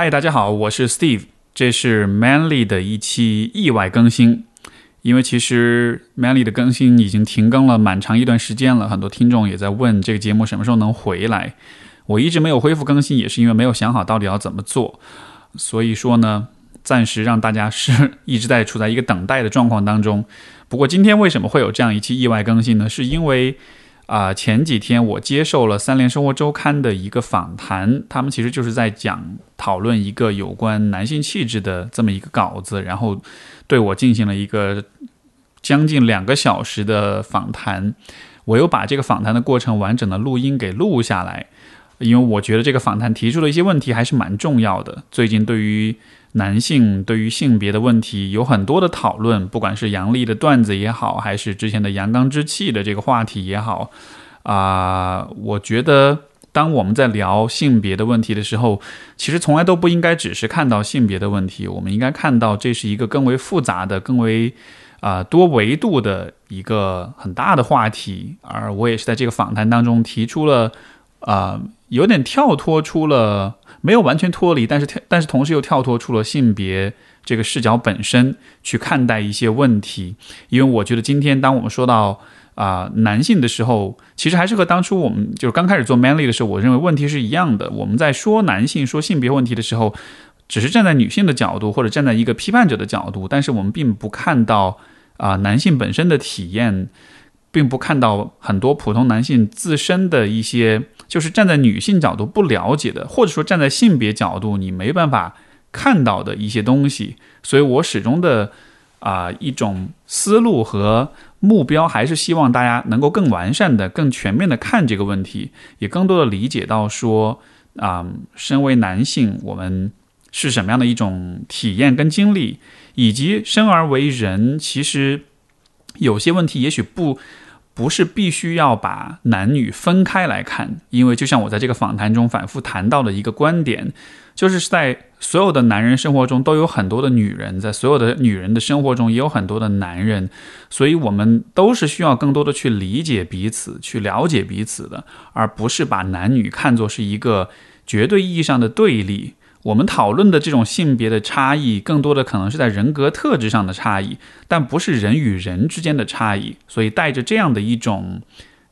嗨，大家好，我是 Steve，这是 Manly 的一期意外更新。因为其实 Manly 的更新已经停更了蛮长一段时间了，很多听众也在问这个节目什么时候能回来。我一直没有恢复更新，也是因为没有想好到底要怎么做。所以说呢，暂时让大家是 一直在处在一个等待的状况当中。不过今天为什么会有这样一期意外更新呢？是因为。啊，前几天我接受了三联生活周刊的一个访谈，他们其实就是在讲讨论一个有关男性气质的这么一个稿子，然后对我进行了一个将近两个小时的访谈。我又把这个访谈的过程完整的录音给录下来，因为我觉得这个访谈提出的一些问题还是蛮重要的。最近对于男性对于性别的问题有很多的讨论，不管是杨笠的段子也好，还是之前的阳刚之气的这个话题也好，啊，我觉得当我们在聊性别的问题的时候，其实从来都不应该只是看到性别的问题，我们应该看到这是一个更为复杂的、更为啊多维度的一个很大的话题。而我也是在这个访谈当中提出了，啊，有点跳脱出了。没有完全脱离，但是跳，但是同时又跳脱出了性别这个视角本身去看待一些问题。因为我觉得今天当我们说到啊男性的时候，其实还是和当初我们就是刚开始做 manly 的时候，我认为问题是一样的。我们在说男性说性别问题的时候，只是站在女性的角度或者站在一个批判者的角度，但是我们并不看到啊男性本身的体验，并不看到很多普通男性自身的一些。就是站在女性角度不了解的，或者说站在性别角度你没办法看到的一些东西，所以我始终的啊一种思路和目标还是希望大家能够更完善的、更全面的看这个问题，也更多的理解到说啊，身为男性我们是什么样的一种体验跟经历，以及生而为人，其实有些问题也许不。不是必须要把男女分开来看，因为就像我在这个访谈中反复谈到的一个观点，就是在所有的男人生活中都有很多的女人，在所有的女人的生活中也有很多的男人，所以我们都是需要更多的去理解彼此、去了解彼此的，而不是把男女看作是一个绝对意义上的对立。我们讨论的这种性别的差异，更多的可能是在人格特质上的差异，但不是人与人之间的差异。所以带着这样的一种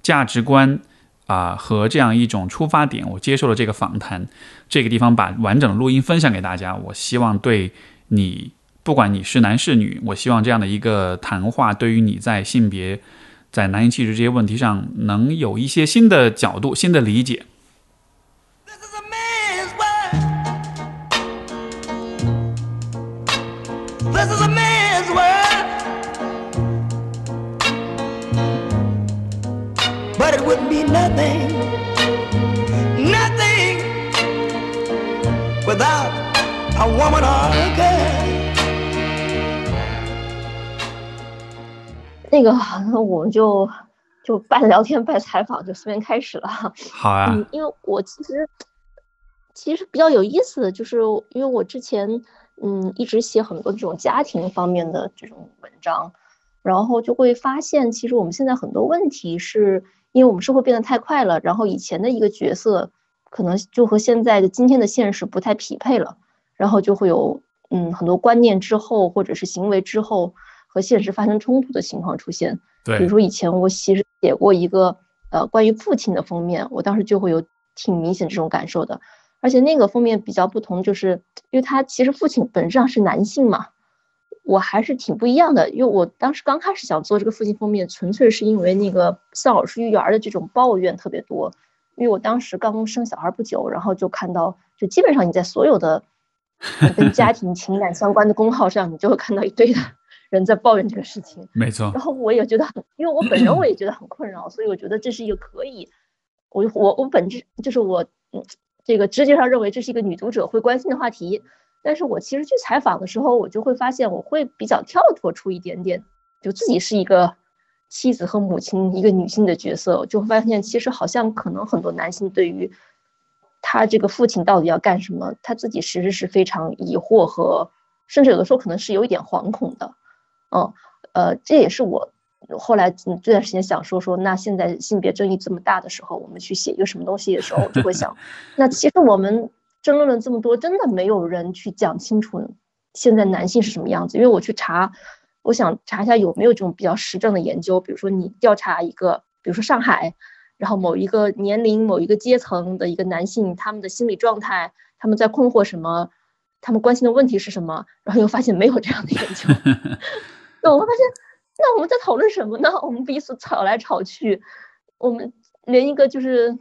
价值观啊和这样一种出发点，我接受了这个访谈。这个地方把完整的录音分享给大家，我希望对你，不管你是男是女，我希望这样的一个谈话，对于你在性别、在男性气质这些问题上，能有一些新的角度、新的理解。Wouldn't be nothing, nothing without a woman or a girl. 那个，我们就就半聊天半采访，就随便开始了。好啊。嗯，因为我其实其实比较有意思的就是，因为我之前。嗯，一直写很多这种家庭方面的这种文章，然后就会发现，其实我们现在很多问题是因为我们生活变得太快了，然后以前的一个角色可能就和现在的今天的现实不太匹配了，然后就会有嗯很多观念之后或者是行为之后和现实发生冲突的情况出现。对，比如说以前我其实写过一个呃关于父亲的封面，我当时就会有挺明显这种感受的。而且那个封面比较不同，就是因为他其实父亲本质上是男性嘛，我还是挺不一样的。因为我当时刚开始想做这个父亲封面，纯粹是因为那个丧偶式育儿的这种抱怨特别多。因为我当时刚生小孩不久，然后就看到，就基本上你在所有的 跟家庭情感相关的公号上，你就会看到一堆的 人在抱怨这个事情。没错。然后我也觉得很，因为我本人我也觉得很困扰，所以我觉得这是一个可以，我我我本质就是我嗯。这个直觉上认为这是一个女读者会关心的话题，但是我其实去采访的时候，我就会发现我会比较跳脱出一点点，就自己是一个妻子和母亲，一个女性的角色，就会发现其实好像可能很多男性对于他这个父亲到底要干什么，他自己其实是非常疑惑和，甚至有的时候可能是有一点惶恐的，嗯，呃，这也是我。后来这段时间想说说，那现在性别争议这么大的时候，我们去写一个什么东西的时候，我就会想，那其实我们争论了这么多，真的没有人去讲清楚现在男性是什么样子。因为我去查，我想查一下有没有这种比较实证的研究，比如说你调查一个，比如说上海，然后某一个年龄、某一个阶层的一个男性，他们的心理状态，他们在困惑什么，他们关心的问题是什么，然后又发现没有这样的研究。那我会发现，那我们在讨论什么呢？我们彼此吵来吵去，我们连一个就是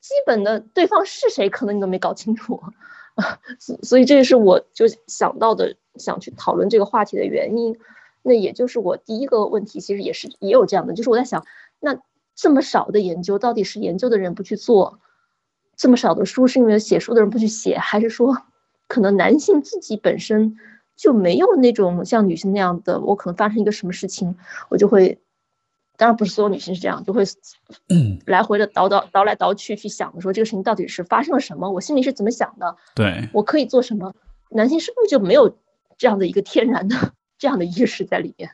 基本的对方是谁，可能你都没搞清楚。所所以这也是我就想到的，想去讨论这个话题的原因。那也就是我第一个问题，其实也是也有这样的，就是我在想，那这么少的研究，到底是研究的人不去做，这么少的书是因为写书的人不去写，还是说可能男性自己本身就没有那种像女性那样的，我可能发生一个什么事情，我就会，当然不是所有女性是这样，就会来回的倒倒倒来倒去去想说这个事情到底是发生了什么，我心里是怎么想的，对我可以做什么？男性是不是就没有这样的一个天然的？这样的意识在里面。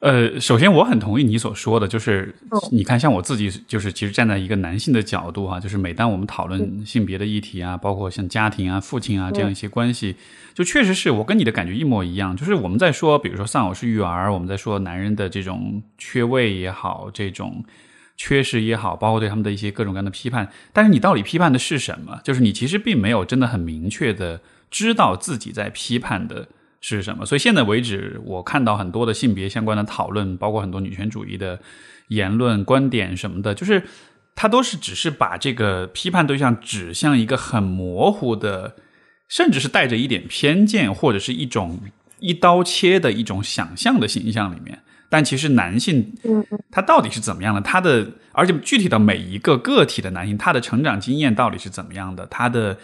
呃，首先我很同意你所说的，就是你看，像我自己，就是其实站在一个男性的角度哈，就是每当我们讨论性别的议题啊，包括像家庭啊、父亲啊这样一些关系，就确实是我跟你的感觉一模一样。就是我们在说，比如说丧偶式育儿，我们在说男人的这种缺位也好，这种缺失也好，包括对他们的一些各种各样的批判，但是你到底批判的是什么？就是你其实并没有真的很明确的知道自己在批判的。是什么？所以现在为止，我看到很多的性别相关的讨论，包括很多女权主义的言论、观点什么的，就是它都是只是把这个批判对象指向一个很模糊的，甚至是带着一点偏见或者是一种一刀切的一种想象的形象里面。但其实男性，他到底是怎么样的？他的，而且具体到每一个个体的男性，他的成长经验到底是怎么样的？他的。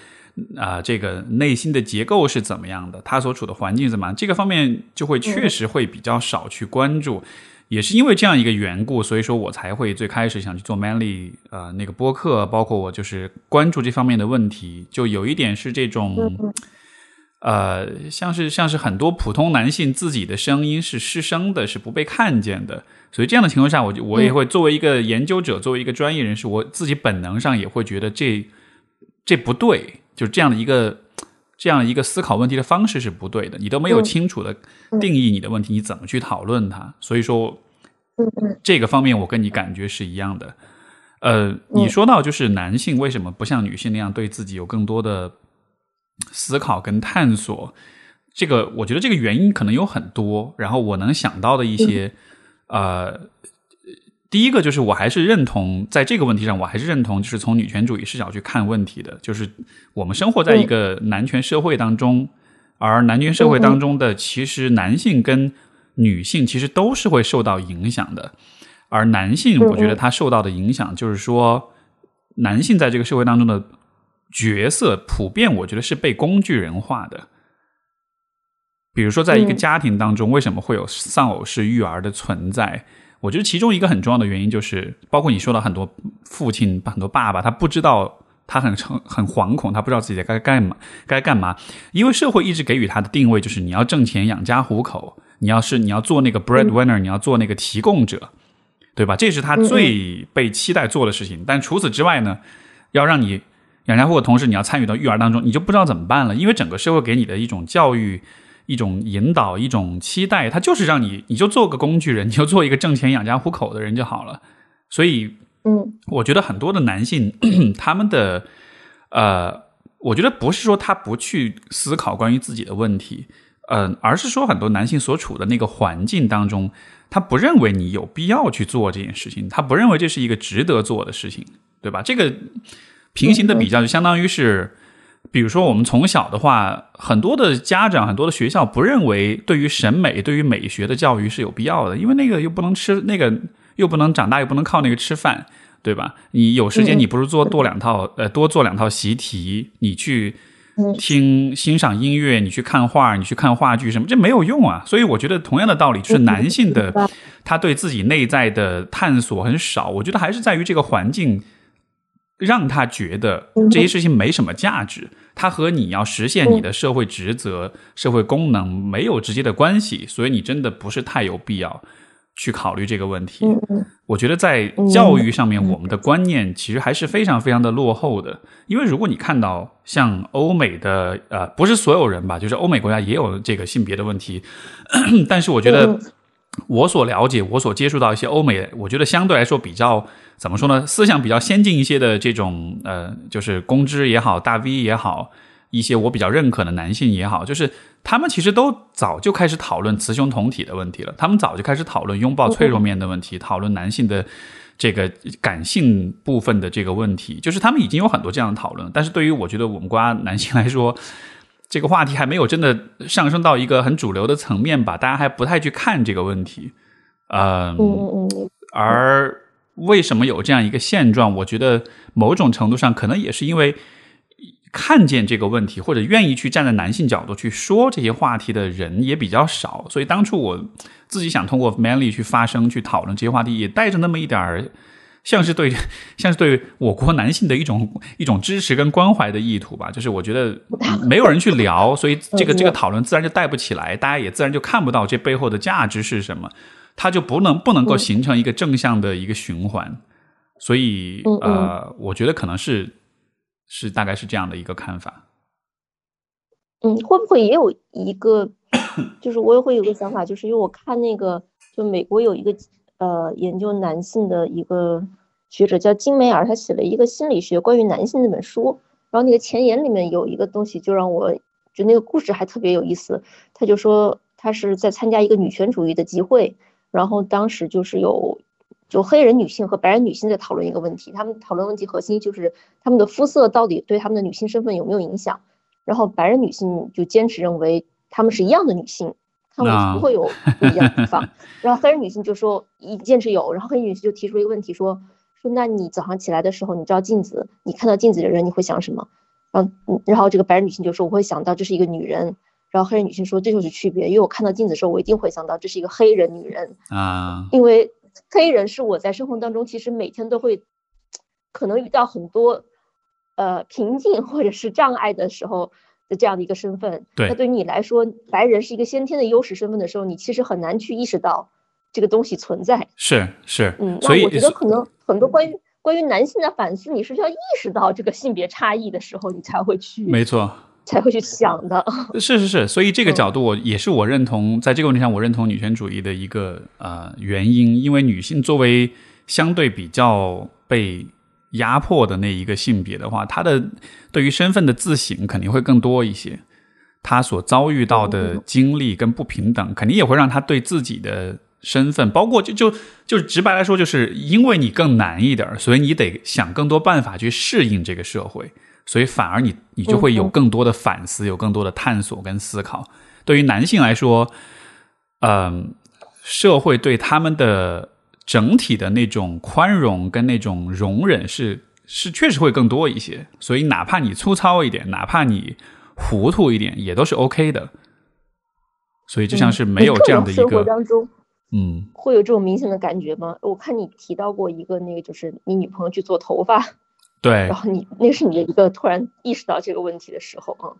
啊，这个内心的结构是怎么样的？他所处的环境怎么样？这个方面就会确实会比较少去关注，也是因为这样一个缘故，所以说我才会最开始想去做 Manly 呃那个播客，包括我就是关注这方面的问题，就有一点是这种，呃，像是像是很多普通男性自己的声音是失声的，是不被看见的，所以这样的情况下，我就我也会作为一个研究者，作为一个专业人士，我自己本能上也会觉得这这不对。就是这样的一个这样一个思考问题的方式是不对的，你都没有清楚的定义你的问题，你怎么去讨论它？所以说，这个方面我跟你感觉是一样的。呃，你说到就是男性为什么不像女性那样对自己有更多的思考跟探索？这个我觉得这个原因可能有很多，然后我能想到的一些，呃。第一个就是，我还是认同在这个问题上，我还是认同就是从女权主义视角去看问题的。就是我们生活在一个男权社会当中，而男权社会当中的其实男性跟女性其实都是会受到影响的。而男性，我觉得他受到的影响就是说，男性在这个社会当中的角色普遍，我觉得是被工具人化的。比如说，在一个家庭当中，为什么会有丧偶式育儿的存在？我觉得其中一个很重要的原因就是，包括你说到很多父亲、很多爸爸，他不知道，他很很很惶恐，他不知道自己该干嘛，该干嘛，因为社会一直给予他的定位就是你要挣钱养家糊口，你要是你要做那个 breadwinner，你要做那个提供者，对吧？这是他最被期待做的事情。但除此之外呢，要让你养家糊口的同时，你要参与到育儿当中，你就不知道怎么办了，因为整个社会给你的一种教育。一种引导，一种期待，它就是让你，你就做个工具人，你就做一个挣钱养家糊口的人就好了。所以，嗯，我觉得很多的男性，他们的，呃，我觉得不是说他不去思考关于自己的问题，嗯，而是说很多男性所处的那个环境当中，他不认为你有必要去做这件事情，他不认为这是一个值得做的事情，对吧？这个平行的比较就相当于是。比如说，我们从小的话，很多的家长、很多的学校不认为对于审美、对于美学的教育是有必要的，因为那个又不能吃，那个又不能长大，又不能靠那个吃饭，对吧？你有时间，你不如做多两套，呃，多做两套习题，你去听欣赏音乐，你去看画，你去看话剧什么，这没有用啊。所以我觉得，同样的道理，就是男性的他对自己内在的探索很少，我觉得还是在于这个环境。让他觉得这些事情没什么价值，他和你要实现你的社会职责、社会功能没有直接的关系，所以你真的不是太有必要去考虑这个问题。我觉得在教育上面，我们的观念其实还是非常非常的落后的。因为如果你看到像欧美的呃，不是所有人吧，就是欧美国家也有这个性别的问题，但是我觉得嗯我所了解、我所接触到一些欧美，我觉得相对来说比较怎么说呢，思想比较先进一些的这种呃，就是公知也好，大 V 也好。一些我比较认可的男性也好，就是他们其实都早就开始讨论雌雄同体的问题了。他们早就开始讨论拥抱脆弱面的问题，讨论男性的这个感性部分的这个问题。就是他们已经有很多这样的讨论，但是对于我觉得我们国家男性来说，这个话题还没有真的上升到一个很主流的层面吧，大家还不太去看这个问题。呃、嗯嗯嗯而为什么有这样一个现状？我觉得某种程度上可能也是因为看见这个问题，或者愿意去站在男性角度去说这些话题的人也比较少。所以当初我自己想通过 Manly 去发声、去讨论这些话题，也带着那么一点儿。像是对，像是对我国男性的一种 一种支持跟关怀的意图吧，就是我觉得没有人去聊，所以这个这个讨论自然就带不起来，大家也自然就看不到这背后的价值是什么。它就不能不能够形成一个正向的一个循环，所以呃，我觉得可能是是大概是这样的一个看法。嗯，会不会也有一个，就是我也会有个想法，就是因为我看那个，就美国有一个呃研究男性的一个学者叫金梅尔，他写了一个心理学关于男性那本书，然后那个前言里面有一个东西，就让我觉得那个故事还特别有意思。他就说他是在参加一个女权主义的集会，然后当时就是有就黑人女性和白人女性在讨论一个问题，他们讨论问题核心就是他们的肤色到底对他们的女性身份有没有影响。然后白人女性就坚持认为她们是一样的女性，看问题不会有不一样的地方。然后黑人女性就说一坚持有，然后黑人女性就提出一个问题说说那你早上起来的时候你照镜子，你看到镜子的人你会想什么？然后嗯然后这个白人女性就说我会想到这是一个女人。然后黑人女性说这就是区别，因为我看到镜子的时候我一定会想到这是一个黑人女人。啊，因为黑人是我在生活当中其实每天都会可能遇到很多呃瓶颈或者是障碍的时候的这样的一个身份。对那对于你来说，白人是一个先天的优势身份的时候，你其实很难去意识到这个东西存在。是是，嗯，所以我觉得可能很多关于关于男性的反思，你是需要意识到这个性别差异的时候，你才会去没错，才会去想的。是是是，所以这个嗯角度我也是我认同，在这个问题上我认同女权主义的一个呃原因，因为女性作为相对比较被压迫的那一个性别的话，他的对于身份的自省肯定会更多一些，他所遭遇到的经历跟不平等，肯定也会让他对自己的身份，包括就就就直白来说，就是因为你更难一点，所以你得想更多办法去适应这个社会。所以反而你你就会有更多的反思，有更多的探索跟思考。对于男性来说，嗯、社会对他们的整体的那种宽容跟那种容忍是是确实会更多一些。所以哪怕你粗糙一点，哪怕你糊涂一点，也都是 OK 的。所以就像是没有这样的一个人生活，当中嗯，会有这种明显的感觉吗？我看你提到过一个那个，就是你女朋友去做头发。对然，后你那是你的一个突然意识到这个问题的时候啊，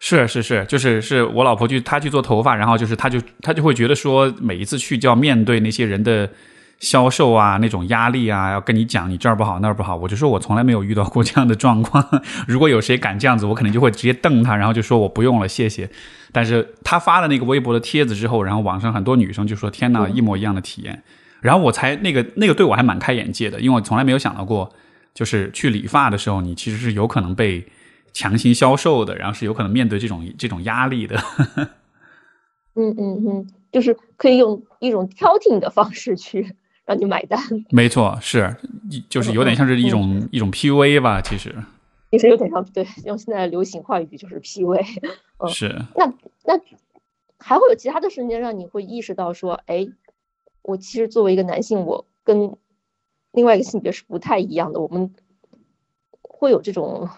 是是是，就是是我老婆去她去做头发，然后就是她就她就会觉得说，每一次去就要面对那些人的销售啊，那种压力啊，要跟你讲你这儿不好那儿不好。我就说我从来没有遇到过这样的状况，如果有谁敢这样子，我可能就会直接瞪他，然后就说我不用了，谢谢。但是他发了那个微博的帖子之后，然后网上很多女生就说天哪，一模一样的体验。然后我才那个那个对我还蛮开眼界的，因为我从来没有想到过，就是去理发的时候，你其实是有可能被强行销售的，然后是有可能面对这种这种压力的。嗯嗯嗯，就是可以用一种挑剔的方式去让你买单，没错，是就是有点像是一种、一种 PUA 吧，其实其实有点像对，用现在的流行话语就是 PUA。嗯是。那那还会有其他的瞬间让你会意识到说，哎，我其实作为一个男性，我跟另外一个性别是不太一样的，我们会有这种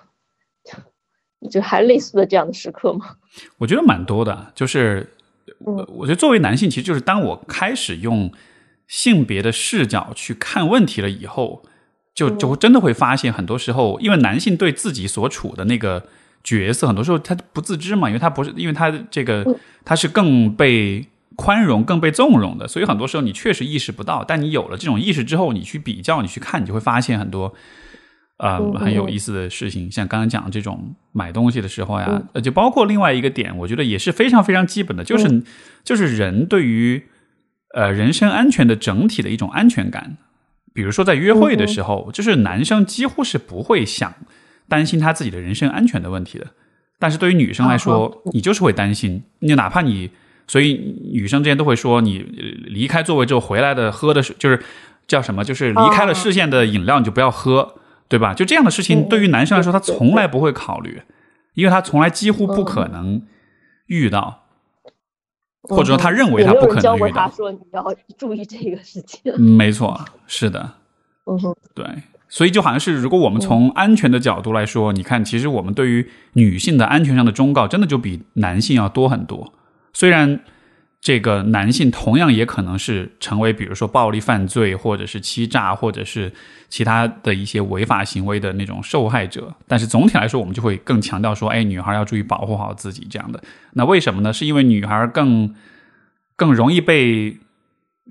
就还类似的这样的时刻吗？我觉得蛮多的，就是嗯呃我觉得作为男性，其实就是当我开始用性别的视角去看问题了以后，就就会真的会发现，很多时候，因为男性对自己所处的那个角色，很多时候他不自知嘛，因为他不是，因为他这个他是更被宽容、更被纵容的。所以很多时候你确实意识不到，但你有了这种意识之后，你去比较、你去看，你就会发现很多。呃，很有意思的事情，像刚刚讲的这种买东西的时候呀，呃，就包括另外一个点，我觉得也是非常非常基本的，就是就是人对于呃人身安全的整体的一种安全感。比如说在约会的时候，就是男生几乎是不会想担心他自己的人身安全的问题的，但是对于女生来说，你就是会担心。你哪怕你，所以女生之间都会说，你离开座位之后回来的喝的是，就是叫什么，就是离开了视线的饮料，你就不要喝。对吧？就这样的事情，对于男生来说，他从来不会考虑，因为他从来几乎不可能遇到，或者说他认为他不可能遇到。他说你要注意这个事情。没错，是的。嗯哼。对，所以就好像是，如果我们从安全的角度来说，你看，其实我们对于女性的安全上的忠告，真的就比男性要多很多。虽然。这个男性同样也可能是成为，比如说暴力犯罪，或者是欺诈，或者是其他的一些违法行为的那种受害者。但是总体来说，我们就会更强调说，哎，女孩要注意保护好自己这样的。那为什么呢？是因为女孩更更容易被，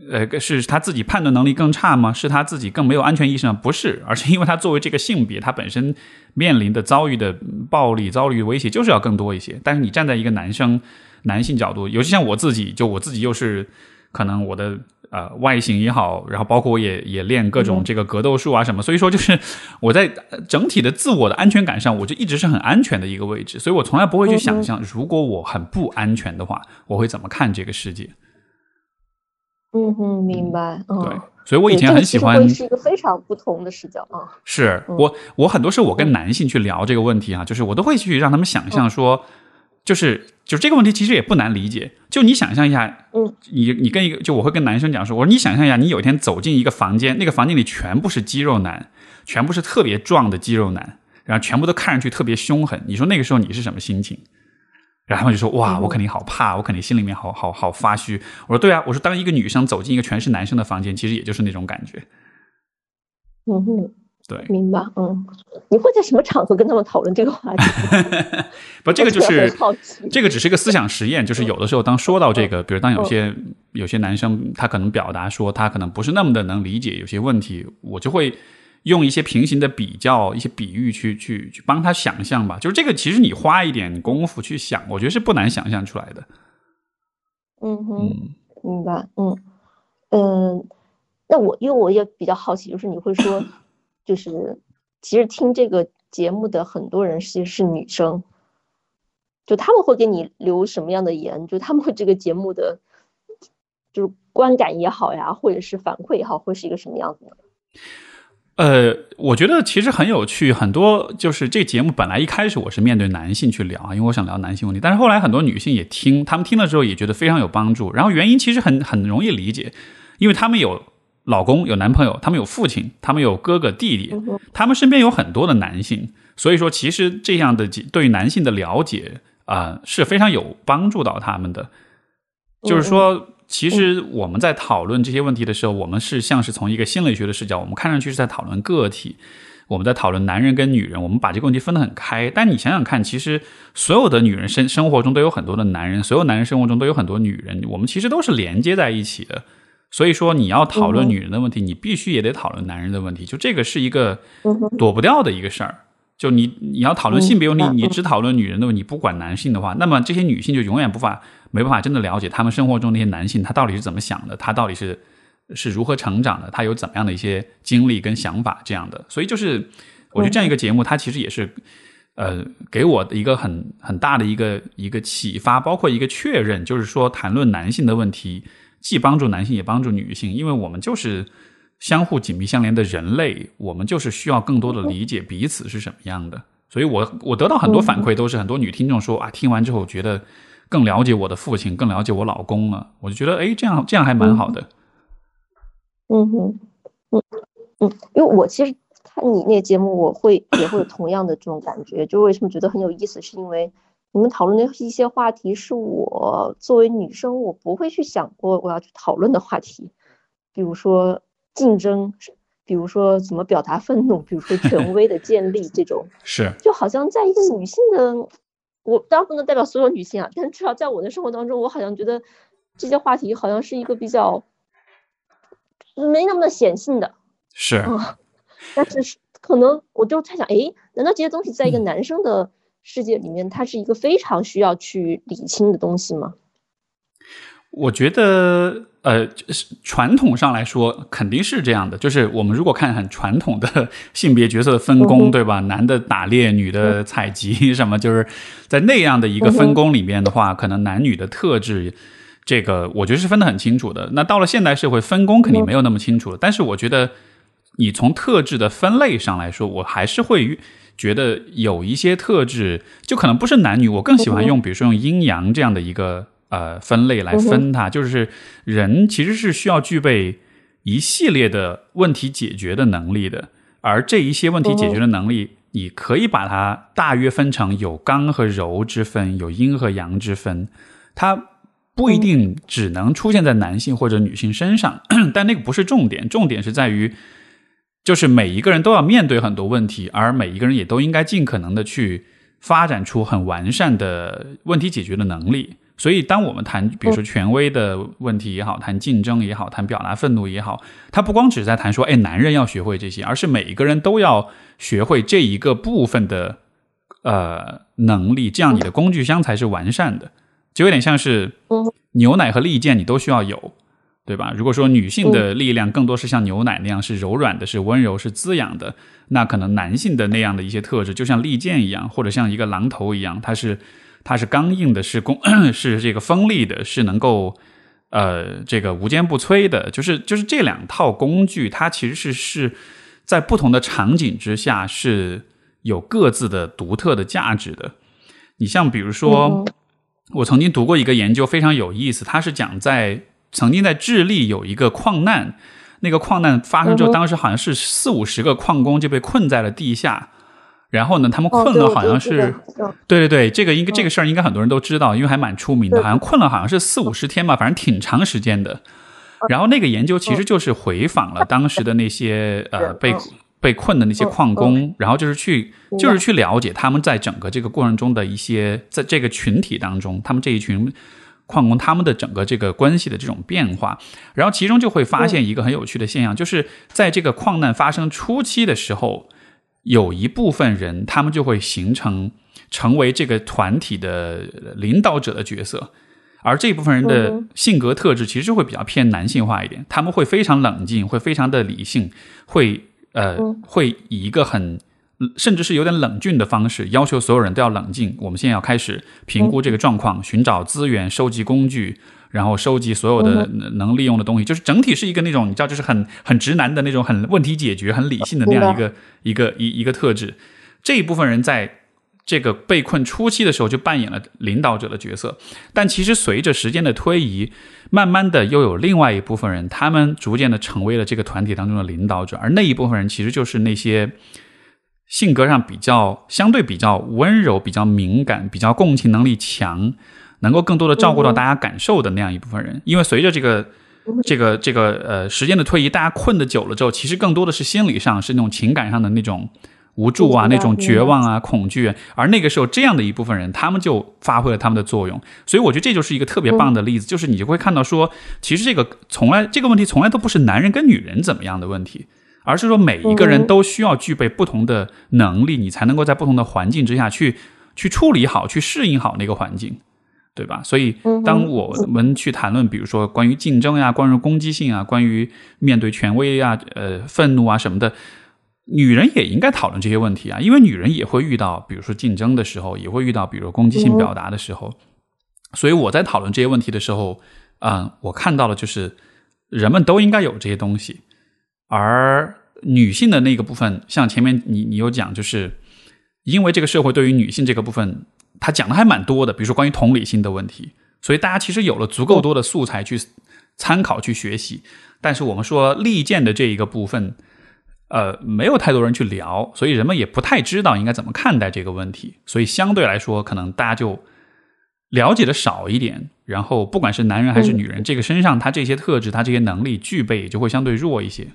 呃，是她自己判断能力更差吗？是她自己更没有安全意识吗？不是，而是因为她作为这个性别，她本身面临的遭遇的暴力、遭遇的威胁就是要更多一些。但是你站在一个男生。男性角度，尤其像我自己，就我自己又是可能我的呃外形也好，然后包括我也也练各种这个格斗术啊什么，所以说就是 我在整体的自我的安全感上，我就一直是很安全的一个位置，所以我从来不会去想象，如果我很不安全的话，我会怎么看这个世界。嗯哼，明白。对，所以我以前很喜欢是一个非常不同的视角啊。是我我很多时候我跟男性去聊这个问题啊，就是我都会去让他们想象说。就是，就这个问题其实也不难理解。就你想象一下，嗯，你你跟一个，就我会跟男生讲说，我说你想象一下，你有一天走进一个房间，那个房间里全部是肌肉男，全部是特别壮的肌肉男，然后全部都看上去特别凶狠。你说那个时候你是什么心情？然后就说哇，我肯定好怕，我肯定心里面好好好发虚。我说对啊，我说当一个女生走进一个全是男生的房间，其实也就是那种感觉。嗯哼。对，明白，嗯，你会在什么场合跟他们讨论这个话题？不，这个就是这个只是一个思想实验，就是有的时候当说到这个，比如当有些有些男生他可能表达说他可能不是那么的能理解有些问题，我就会用一些平行的比较、一些比喻去去去帮他想象吧。就是这个，其实你花一点功夫去想，我觉得是不难想象出来的。嗯哼，明白，嗯嗯，那我因为我也比较好奇，就是你会说。就是，其实听这个节目的很多人其实是女生，就他们会给你留什么样的言？就他们会这个节目的，就是观感也好呀，或者是反馈也好，会是一个什么样子的？呃，我觉得其实很有趣，很多就是这节目本来一开始我是面对男性去聊啊，因为我想聊男性问题，但是后来很多女性也听，他们听了之后也觉得非常有帮助。然后原因其实很很容易理解，因为他们有。老公有男朋友，他们有父亲，他们有哥哥弟弟，他们身边有很多的男性，所以说其实这样的对于男性的了解啊是非常有帮助到他们的。就是说，其实我们在讨论这些问题的时候，我们是像是从一个心理学的视角，我们看上去是在讨论个体，我们在讨论男人跟女人，我们把这个问题分得很开。但你想想看，其实所有的女人生生活中都有很多的男人，所有男人生活中都有很多女人，我们其实都是连接在一起的。所以说，你要讨论女人的问题，你必须也得讨论男人的问题。就这个是一个躲不掉的一个事儿。就你你要讨论性别问题，你只讨论女人的问题，不管男性的话，那么这些女性就永远无法没办法真的了解他们生活中那些男性他到底是怎么想的，他到底是是如何成长的，他有怎么样的一些经历跟想法这样的。所以就是，我觉得这样一个节目，它其实也是呃给我的一个很很大的一个一个启发，包括一个确认，就是说谈论男性的问题。既帮助男性也帮助女性，因为我们就是相互紧密相连的人类，我们就是需要更多的理解彼此是什么样的。所以，我我得到很多反馈，都是很多女听众说啊，听完之后觉得更了解我的父亲，更了解我老公了。我就觉得，哎，这样这样还蛮好的。嗯哼，嗯嗯，因为我其实看你那节目，我会也会有同样的这种感觉，就为什么觉得很有意思，是因为。你们讨论的一些话题是我作为女生我不会去想过我要去讨论的话题，比如说竞争，比如说怎么表达愤怒，比如说权威的建立这种，是。就好像在一个女性的，我当然不能代表所有女性啊，但至少在我的生活当中，我好像觉得这些话题好像是一个比较没那么显性的，是，但是可能我就在想，哎，难道这些东西在一个男生的世界里面，它是一个非常需要去理清的东西吗？我觉得，呃，传统上来说肯定是这样的。就是我们如果看很传统的 性别角色的分工，对吧？男的打猎，女的采集，什么？就是在那样的一个分工里面的话，可能男女的特质，这个我觉得是分得很清楚的。那到了现代社会，分工肯定没有那么清楚了。但是我觉得，你从特质的分类上来说，我还是会觉得有一些特质，就可能不是男女。我更喜欢用，比如说用阴阳这样的一个。呃，分类来分它，就是人其实是需要具备一系列的问题解决的能力的，而这一些问题解决的能力，你可以把它大约分成有刚和柔之分，有阴和阳之分，它不一定只能出现在男性或者女性身上，但那个不是重点，重点是在于，就是每一个人都要面对很多问题，而每一个人也都应该尽可能的去发展出很完善的问题解决的能力。所以，当我们谈，比如说权威的问题也好，谈竞争也好，谈表达愤怒也好，它不光只是在谈说，哎，男人要学会这些，而是每一个人都要学会这一个部分的呃能力，这样你的工具箱才是完善的。就有点像是牛奶和利剑，你都需要有，对吧？如果说女性的力量更多是像牛奶那样是柔软的，是温柔，是滋养的，那可能男性的那样的一些特质，就像利剑一样，或者像一个榔头一样，它是。它是刚硬的，是攻，是这个锋利的，是能够呃这个无坚不摧的。就是就是这两套工具，它其实是是在不同的场景之下是有各自的独特的价值的。你像比如说，我曾经读过一个研究，非常有意思。它是讲在曾经在智利有一个矿难，那个矿难发生之后，当时好像是四五十个矿工就被困在了地下。然后呢，他们困了，好像是，对对对，这个应该这个事儿应该很多人都知道，因为还蛮出名的，好像困了好像是四五十天吧，反正挺长时间的。然后那个研究其实就是回访了当时的那些呃被被困的那些矿工，然后就是去就是去了解他们在整个这个过程中的一些在这个群体当中，他们这一群矿工他们的整个这个关系的这种变化，然后其中就会发现一个很有趣的现象，就是在这个矿难发生初期的时候。有一部分人，他们就会形成成为这个团体的领导者的角色，而这部分人的性格特质其实会比较偏男性化一点。他们会非常冷静，会非常的理性，会呃会以一个很甚至是有点冷峻的方式要求所有人都要冷静。我们现在要开始评估这个状况，寻找资源，收集工具。然后收集所有的能利用的东西，就是整体是一个那种你知道，就是很很直男的那种很问题解决、很理性的那样一个一个一一个特质。这一部分人在这个被困初期的时候就扮演了领导者的角色，但其实随着时间的推移，慢慢的又有另外一部分人，他们逐渐的成为了这个团体当中的领导者，而那一部分人其实就是那些性格上比较相对比较温柔、比较敏感、比较共情能力强。能够更多的照顾到大家感受的那样一部分人，因为随着这个这个这个呃时间的推移，大家困的久了之后，其实更多的是心理上是那种情感上的那种无助啊，那种绝望啊、恐惧。而那个时候，这样的一部分人，他们就发挥了他们的作用。所以，我觉得这就是一个特别棒的例子，就是你就会看到说，其实这个从来这个问题从来都不是男人跟女人怎么样的问题，而是说每一个人都需要具备不同的能力，你才能够在不同的环境之下去去处理好、去适应好那个环境。对吧？所以，当我们去谈论，比如说关于竞争呀、关于攻击性啊、关于面对权威啊、呃愤怒啊什么的，女人也应该讨论这些问题啊，因为女人也会遇到，比如说竞争的时候，也会遇到，比如攻击性表达的时候。所以我在讨论这些问题的时候，嗯，我看到了就是人们都应该有这些东西，而女性的那个部分，像前面你你有讲，就是因为这个社会对于女性这个部分。他讲的还蛮多的，比如说关于同理心的问题，所以大家其实有了足够多的素材去参考、去学习。但是我们说利剑的这一个部分，呃，没有太多人去聊，所以人们也不太知道应该怎么看待这个问题。所以相对来说，可能大家就了解的少一点。然后不管是男人还是女人，这个身上他这些特质、他这些能力具备，也就会相对弱一些。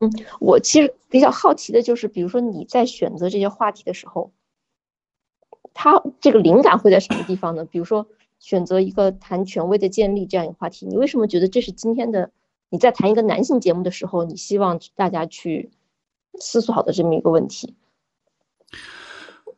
嗯，我其实比较好奇的就是，比如说你在选择这些话题的时候。他这个灵感会在什么地方呢？比如说，选择一个谈权威的建立这样一个话题，你为什么觉得这是今天的你在谈一个男性节目的时候，你希望大家去思索好的这么一个问题？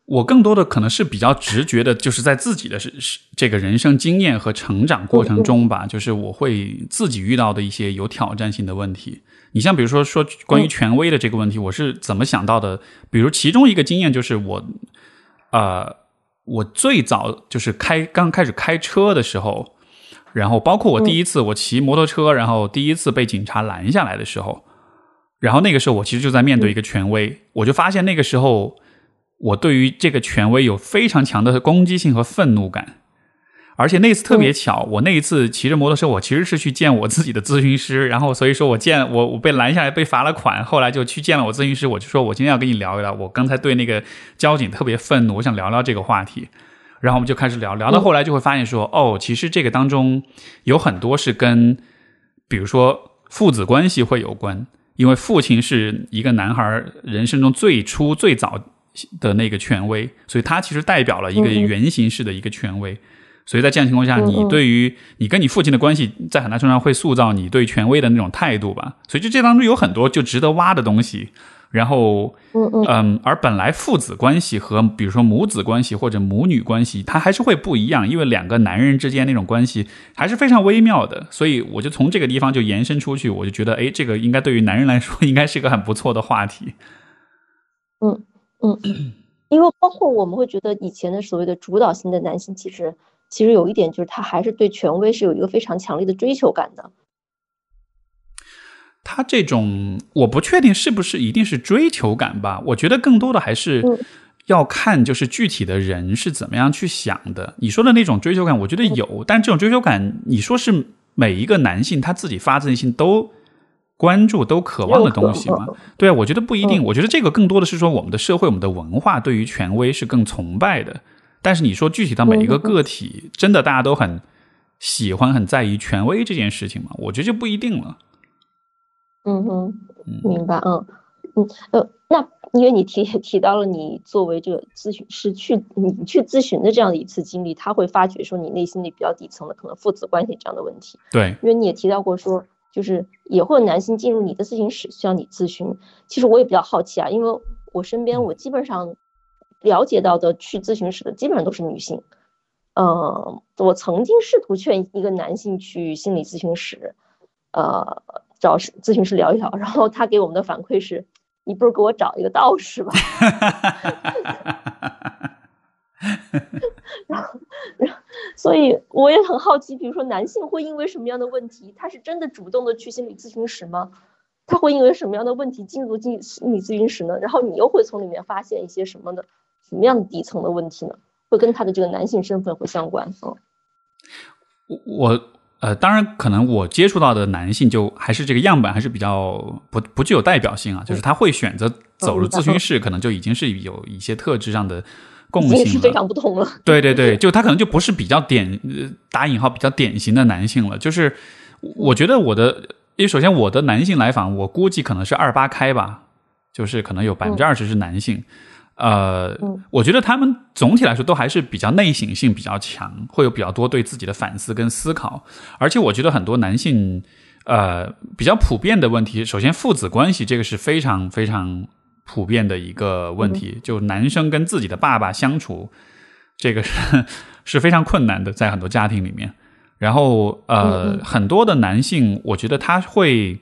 我更多的可能是比较直觉的，就是在自己的是是这个人生经验和成长过程中吧，就是我会自己遇到的一些有挑战性的问题。你像比如说说关于权威的这个问题，我是怎么想到的？比如其中一个经验就是我，呃，我最早就是开刚开始开车的时候，然后包括我第一次我骑摩托车，然后第一次被警察拦下来的时候，然后那个时候我其实就在面对一个权威，我就发现那个时候。我对于这个权威有非常强的攻击性和愤怒感，而且那次特别巧，我那一次骑着摩托车，我其实是去见我自己的咨询师，然后所以说我见我我被拦下来被罚了款，后来就去见了我咨询师，我就说我今天要跟你聊一聊，我刚才对那个交警特别愤怒，我想聊聊这个话题，然后我们就开始聊，聊到后来就会发现说，哦，其实这个当中有很多是跟，比如说父子关系会有关，因为父亲是一个男孩人生中最初最早。的那个权威，所以他其实代表了一个原型式的一个权威，所以在这样情况下，你对于你跟你父亲的关系，在很大程度上会塑造你对权威的那种态度吧。所以就这当中有很多就值得挖的东西。然后，嗯，而本来父子关系和比如说母子关系或者母女关系，它还是会不一样，因为两个男人之间那种关系还是非常微妙的。所以我就从这个地方就延伸出去，我就觉得，哎，这个应该对于男人来说，应该是一个很不错的话题。嗯。嗯，因为包括我们会觉得以前的所谓的主导性的男性，其实其实有一点就是他还是对权威是有一个非常强烈的追求感的。他这种我不确定是不是一定是追求感吧？我觉得更多的还是要看就是具体的人是怎么样去想的。你说的那种追求感，我觉得有，但这种追求感，你说是每一个男性他自己发自内心都。关注都渴望的东西吗？对啊，我觉得不一定。我觉得这个更多的是说，我们的社会、我们的文化对于权威是更崇拜的。但是你说具体到每一个个体，真的大家都很喜欢、很在意权威这件事情吗？我觉得就不一定了。嗯哼，明白。嗯嗯呃，那因为你提提到了你作为这个咨询师去你去咨询的这样的一次经历，他会发觉说你内心里比较底层的可能父子关系这样的问题。对，因为你也提到过说。就是也会有男性进入你的咨询室需要你咨询，其实我也比较好奇啊，因为我身边我基本上了解到的去咨询室的基本上都是女性，嗯，我曾经试图劝一个男性去心理咨询室，呃，找咨询师聊一聊，然后他给我们的反馈是，你不如给我找一个道士吧。然后，然后，所以我也很好奇，比如说男性会因为什么样的问题，他是真的主动的去心理咨询室吗？他会因为什么样的问题进入进心理咨询室呢？然后你又会从里面发现一些什么的什么样的底层的问题呢？会跟他的这个男性身份会相关？嗯，我呃，当然可能我接触到的男性就还是这个样本还是比较不不具有代表性啊，就是他会选择走入咨询室，可能就已经是有一些特质上的。共性是非常不同了。对对对，就他可能就不是比较典打引号比较典型的男性了。就是我觉得我的，因为首先我的男性来访，我估计可能是二八开吧，就是可能有百分之二十是男性。呃，我觉得他们总体来说都还是比较内省性比较强，会有比较多对自己的反思跟思考。而且我觉得很多男性，呃，比较普遍的问题，首先父子关系这个是非常非常。普遍的一个问题，就男生跟自己的爸爸相处，这个是 是非常困难的，在很多家庭里面。然后呃，很多的男性，我觉得他会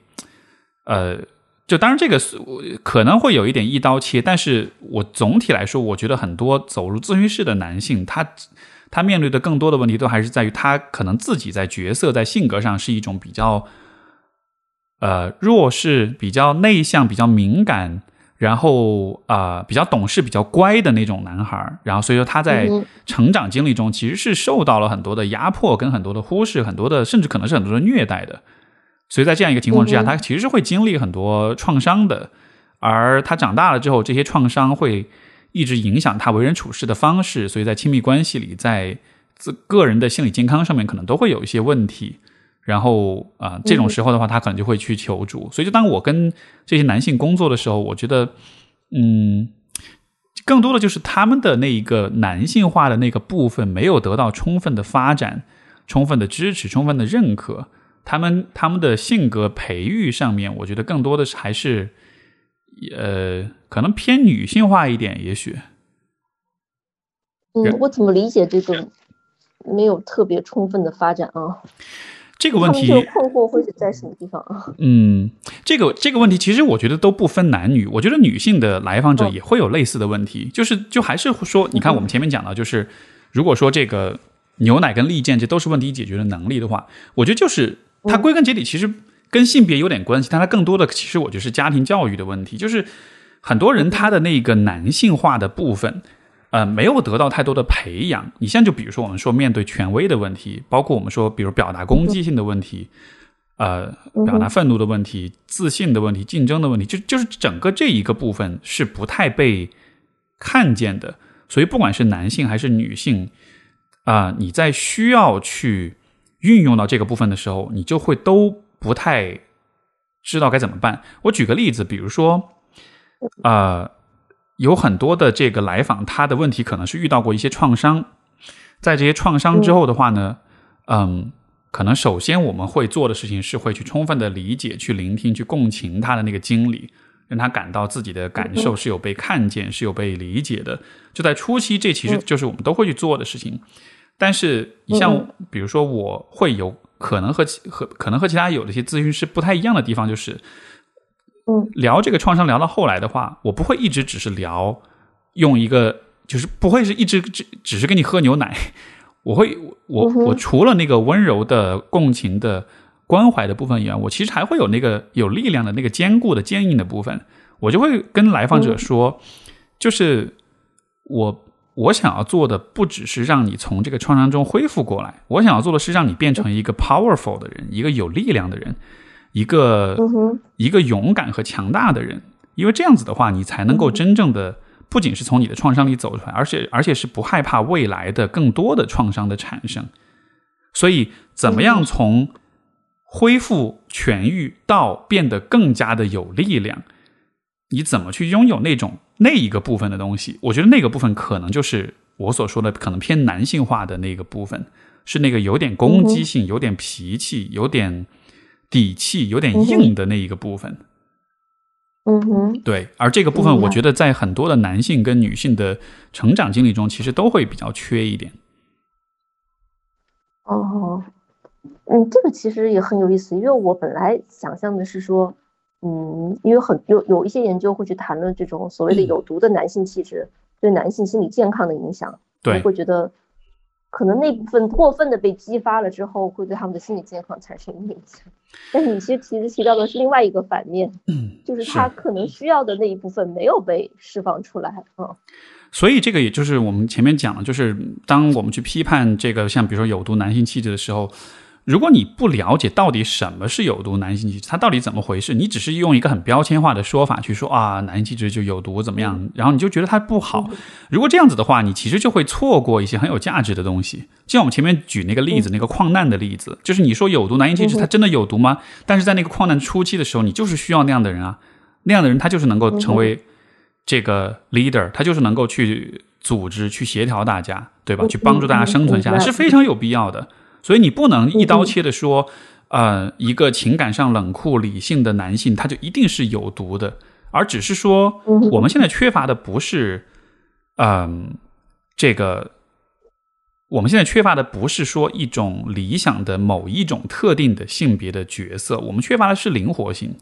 呃，就当然这个是可能会有一点一刀切，但是我总体来说，我觉得很多走入咨询室的男性，他他面对的更多的问题，都还是在于他可能自己在角色在性格上是一种比较呃弱势、比较内向、比较敏感。然后啊，比较懂事、比较乖的那种男孩然后所以说他在成长经历中其实是受到了很多的压迫、跟很多的忽视、很多的甚至可能是很多的虐待的。所以在这样一个情况之下，他其实是会经历很多创伤的。而他长大了之后，这些创伤会一直影响他为人处事的方式，所以在亲密关系里，在自个人的心理健康上面，可能都会有一些问题。然后啊，这种时候的话，他可能就会去求助。所以，就当我跟这些男性工作的时候，我觉得，嗯，更多的就是他们的那一个男性化的那个部分没有得到充分的发展、充分的支持、充分的认可。他们他们的性格培育上面，我觉得更多的是还是，呃，可能偏女性化一点，也许。嗯，我怎么理解这种没有特别充分的发展啊？这个问题困惑会是在什么地方啊？嗯，这个这个问题其实我觉得都不分男女，我觉得女性的来访者也会有类似的问题，就是就还是说，你看我们前面讲到，就是如果说这个牛奶跟利剑这都是问题解决的能力的话，我觉得就是它归根结底其实跟性别有点关系，但它更多的其实我觉得是家庭教育的问题，就是很多人他的那个男性化的部分。呃，没有得到太多的培养。你像就比如说，我们说面对权威的问题，包括我们说，比如表达攻击性的问题，呃，表达愤怒的问题、自信的问题、竞争的问题，就就是整个这一个部分是不太被看见的。所以，不管是男性还是女性，啊，你在需要去运用到这个部分的时候，你就会都不太知道该怎么办。我举个例子，比如说，呃。有很多的这个来访，他的问题可能是遇到过一些创伤，在这些创伤之后的话呢，嗯，可能首先我们会做的事情是会去充分的理解、去聆听、去共情他的那个经历，让他感到自己的感受是有被看见、是有被理解的。就在初期，这其实就是我们都会去做的事情。但是，你像比如说，我会有可能和和可能和其他有的一些咨询师不太一样的地方，就是。嗯，聊这个创伤聊到后来的话，我不会一直只是聊，用一个就是不会是一直只只是跟你喝牛奶，我会我我除了那个温柔的共情的关怀的部分以外，我其实还会有那个有力量的那个坚固的坚硬的部分，我就会跟来访者说，就是我我想要做的不只是让你从这个创伤中恢复过来，我想要做的是让你变成一个 powerful 的人，一个有力量的人。一个一个勇敢和强大的人，因为这样子的话，你才能够真正的不仅是从你的创伤里走出来，而且而且是不害怕未来的更多的创伤的产生。所以，怎么样从恢复痊愈到变得更加的有力量？你怎么去拥有那种那一个部分的东西？我觉得那个部分可能就是我所说的可能偏男性化的那个部分，是那个有点攻击性、有点脾气、有点。底气有点硬的那一个部分，嗯哼，对，而这个部分我觉得在很多的男性跟女性的成长经历中，其实都会比较缺一点。哦，嗯，这个其实也很有意思，因为我本来想象的是说，嗯，因为很有有一些研究会去谈论这种所谓的有毒的男性气质对男性心理健康的影响，对，会觉得。可能那部分过分的被激发了之后，会对他们的心理健康产生影响。但是你其实其实提到的是另外一个反面，就是他可能需要的那一部分没有被释放出来啊。所以这个也就是我们前面讲的，就是当我们去批判这个像比如说有毒男性气质的时候。如果你不了解到底什么是有毒男性气质，它到底怎么回事？你只是用一个很标签化的说法去说啊，男性气质就有毒怎么样？然后你就觉得它不好。如果这样子的话，你其实就会错过一些很有价值的东西。就像我们前面举那个例子，那个矿难的例子，就是你说有毒男性气质，它真的有毒吗？但是在那个矿难初期的时候，你就是需要那样的人啊，那样的人他就是能够成为这个 leader，他就是能够去组织、去协调大家，对吧？去帮助大家生存下来是非常有必要的。所以你不能一刀切的说，呃，一个情感上冷酷理性的男性他就一定是有毒的，而只是说我们现在缺乏的不是，嗯，这个我们现在缺乏的不是说一种理想的某一种特定的性别的角色，我们缺乏的是灵活性，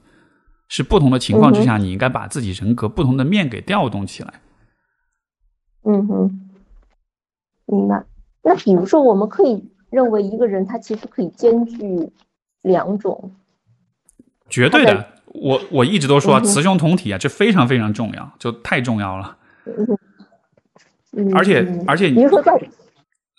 是不同的情况之下你应该把自己人格不同的面给调动起来。嗯哼，明白。那比如说我们可以。认为一个人他其实可以兼具两种，绝对的。我我一直都说啊雌雄同体啊，这非常非常重要，就太重要了。嗯，而且而且，您说在，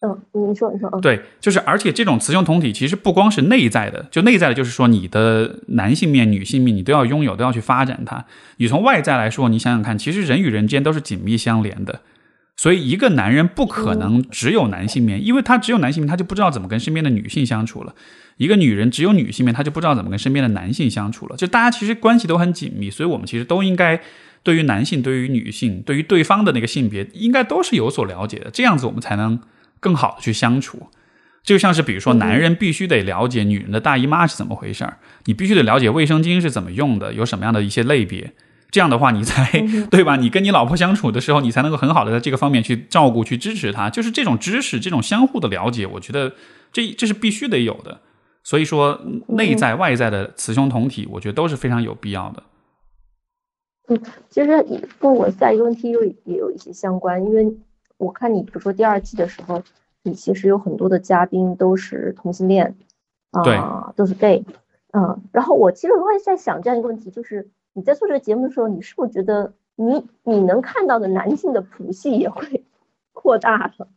嗯，你说你说，对，就是而且这种雌雄同体其实不光是内在的，就内在的，就是说你的男性面、女性面，你都要拥有，都要去发展它。你从外在来说，你想想看，其实人与人之间都是紧密相连的。所以，一个男人不可能只有男性面，因为他只有男性面，他就不知道怎么跟身边的女性相处了。一个女人只有女性面，她就不知道怎么跟身边的男性相处了。就大家其实关系都很紧密，所以我们其实都应该对于男性、对于女性、对于对方的那个性别，应该都是有所了解的，这样子我们才能更好的去相处。就像是比如说，男人必须得了解女人的大姨妈是怎么回事儿，你必须得了解卫生巾是怎么用的，有什么样的一些类别。这样的话，你才对吧？你跟你老婆相处的时候，你才能够很好的在这个方面去照顾、去支持她。就是这种知识、这种相互的了解，我觉得这这是必须得有的。所以说，内在外在的雌雄同体，我觉得都是非常有必要的。嗯，其实跟我下一个问题又也有一些相关，因为我看你比如说第二季的时候。你其实有很多的嘉宾都是同性恋，啊，都是 gay，嗯，然后我其实我也在想这样一个问题，就是你在做这个节目的时候，你是不是觉得你你能看到的男性的谱系也会 扩大了？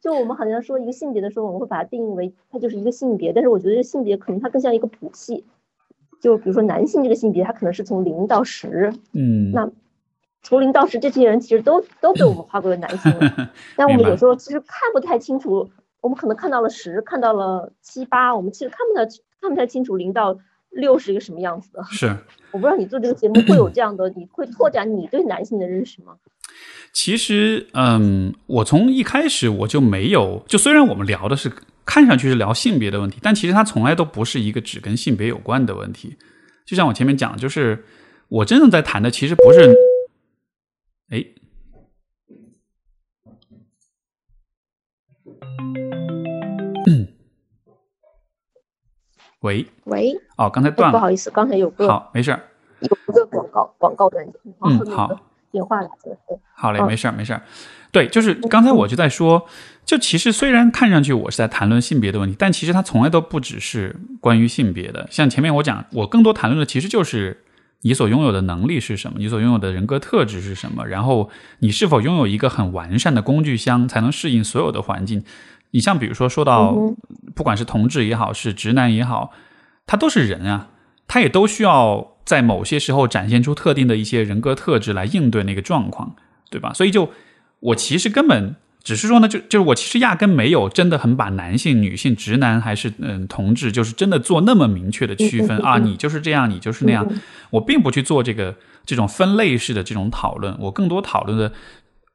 就我们好像说一个性别的时候，我们会把它定义为它就是一个性别，但是我觉得这个性别可能它更像一个谱系，就比如说男性这个性别，它可能是从零到十，嗯，那。从零到十，这些人其实都都被我们划归为男性了。但我们有时候其实看不太清楚，我们可能看到了十，看到了七八，我们其实看不太看不太清楚零到六是一个什么样子的。是，我不知道你做这个节目会有这样的，你会拓展你对男性的认识吗？其实，嗯，我从一开始我就没有，就虽然我们聊的是看上去是聊性别的问题，但其实它从来都不是一个只跟性别有关的问题。就像我前面讲，就是我真正在谈的其实不是。哎，喂喂，哦，刚才断了，不好意思，刚才有个好，没事儿，有一个广告广告断点，嗯，好，电话来了，好嘞，没事儿没事儿，对，就是刚才我就在说，就其实虽然看上去我是在谈论性别的问题，但其实它从来都不只是关于性别的，像前面我讲，我更多谈论的其实就是。你所拥有的能力是什么？你所拥有的人格特质是什么？然后你是否拥有一个很完善的工具箱，才能适应所有的环境？你像比如说说到，不管是同志也好，是直男也好，他都是人啊，他也都需要在某些时候展现出特定的一些人格特质来应对那个状况，对吧？所以就我其实根本。只是说呢，就就是我其实压根没有真的很把男性、女性、直男还是嗯同志，就是真的做那么明确的区分啊，你就是这样，你就是那样。我并不去做这个这种分类式的这种讨论，我更多讨论的，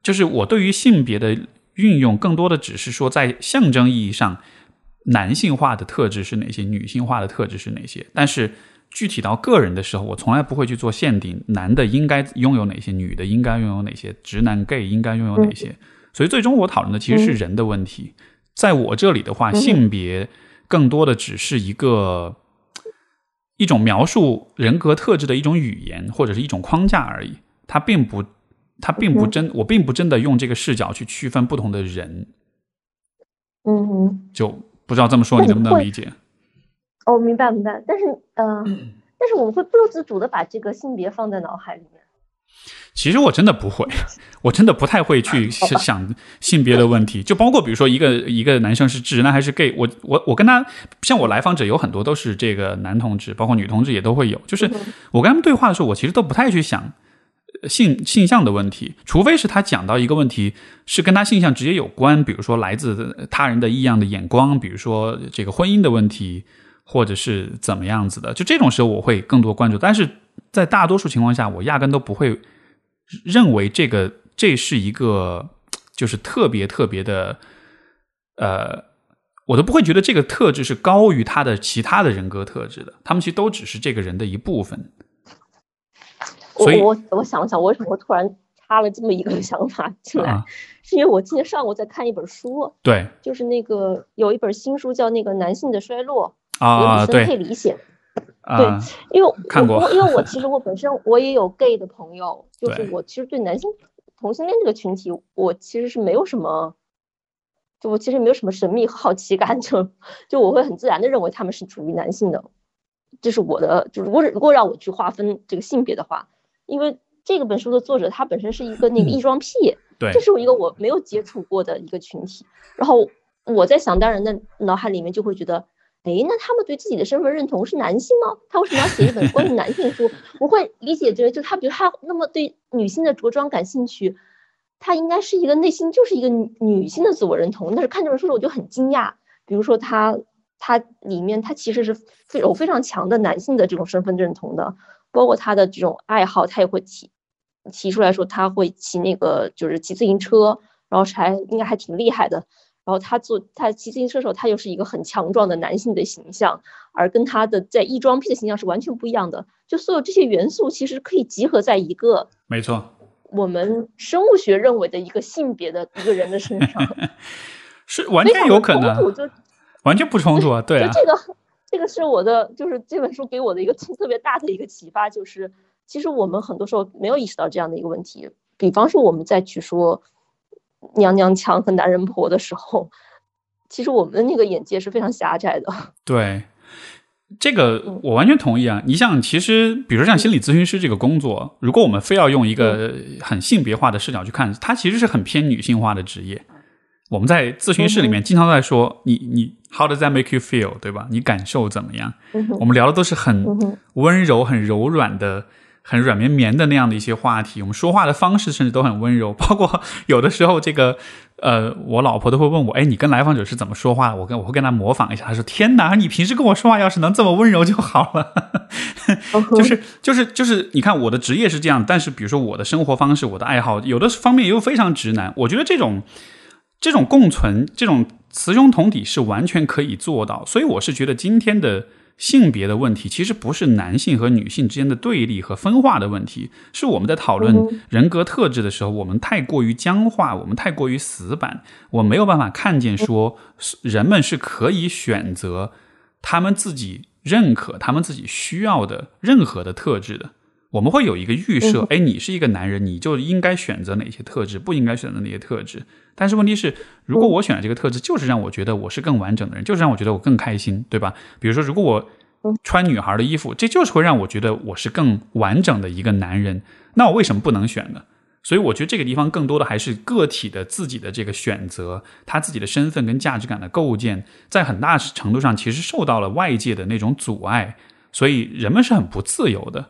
就是我对于性别的运用，更多的只是说在象征意义上，男性化的特质是哪些，女性化的特质是哪些。但是具体到个人的时候，我从来不会去做限定，男的应该拥有哪些，女的应该拥有哪些，直男 gay 应该拥有哪些。所以，最终我讨论的其实是人的问题。在我这里的话，性别更多的只是一个一种描述人格特质的一种语言，或者是一种框架而已。它并不，它并不真，我并不真的用这个视角去区分不同的人。嗯哼，就不知道这么说你能不能理解？哦，明白明白。但是，嗯，但是我们会不由自主的把这个性别放在脑海里面。其实我真的不会，我真的不太会去 想性别的问题，就包括比如说一个一个男生是直男还是 gay，我我我跟他像我来访者有很多都是这个男同志，包括女同志也都会有，就是我跟他们对话的时候，我其实都不太去想性性向的问题，除非是他讲到一个问题是跟他性向直接有关，比如说来自他人的异样的眼光，比如说这个婚姻的问题，或者是怎么样子的，就这种时候我会更多关注，但是在大多数情况下，我压根都不会。认为这个这是一个就是特别特别的，呃，我都不会觉得这个特质是高于他的其他的人格特质的，他们其实都只是这个人的一部分。所以，我我想了想，为什么突然插了这么一个 想法进来？是因为我今天上午在看一本书，对，就是那个有一本新书叫《那个男性的衰落》，啊，对，佩里写。对，因为我因为我其 实我本身我也有 gay 的朋友，就是我其实对男性同性恋这个群体，我其实是没有什么，就我其实没有什么神秘和好奇感，就就我会很自然的认为他们是属于男性的，这是我的，就是如果如果让我去划分这个性别的话，因为这个本书的作者他本身是一个那个异装癖，对，这是我一个我没有接触过的一个群体，然后我在想当然的脑海里面就会觉得。哎，那他们对自己的身份认同是男性吗？他为什么要写一本关于男性书？我会理解这，就他，比如他那么对女性的着装感兴趣，他应该是一个内心就是一个女性的自我认同。但是看这本书时我就很惊讶，比如说他，他里面他其实是非有非常强的男性的这种身份认同的，包括他的这种爱好，他也会提提出来说他会骑那个就是骑自行车，然后还应该还挺厉害的。然后他做他骑自行车的时候，他又是一个很强壮的男性的形象，而跟他的在异装癖的形象是完全不一样的。就所有这些元素其实可以集合在一个没错，我们生物学认为的一个性别的一个人的身上，是完全有可能，就完全不冲突啊。对啊，这个这个是我的，就是这本书给我的一个特别大的一个启发，就是其实我们很多时候没有意识到这样的一个问题。比方说我们再去说。娘娘腔和男人婆的时候，其实我们的那个眼界是非常狭窄的。对，这个我完全同意啊！你像，其实比如说像心理咨询师这个工作，如果我们非要用一个很性别化的视角去看，它其实是很偏女性化的职业。我们在咨询室里面经常在说：“你你，How does that make you feel？” 对吧？你感受怎么样？我们聊的都是很温柔、很柔软的。很软绵绵的那样的一些话题，我们说话的方式甚至都很温柔，包括有的时候，这个呃，我老婆都会问我，哎，你跟来访者是怎么说话？我跟我会跟他模仿一下，他说：“天哪，你平时跟我说话要是能这么温柔就好了。”就是就是就是，你看我的职业是这样，但是比如说我的生活方式、我的爱好，有的方面又非常直男。我觉得这种这种共存、这种雌雄同体是完全可以做到，所以我是觉得今天的。性别的问题其实不是男性和女性之间的对立和分化的问题，是我们在讨论人格特质的时候，我们太过于僵化，我们太过于死板，我没有办法看见说人们是可以选择他们自己认可、他们自己需要的任何的特质的。我们会有一个预设，哎，你是一个男人，你就应该选择哪些特质，不应该选择哪些特质。但是问题是，如果我选的这个特质就是让我觉得我是更完整的人，就是让我觉得我更开心，对吧？比如说，如果我穿女孩的衣服，这就是会让我觉得我是更完整的一个男人，那我为什么不能选呢？所以我觉得这个地方更多的还是个体的自己的这个选择，他自己的身份跟价值感的构建，在很大程度上其实受到了外界的那种阻碍，所以人们是很不自由的。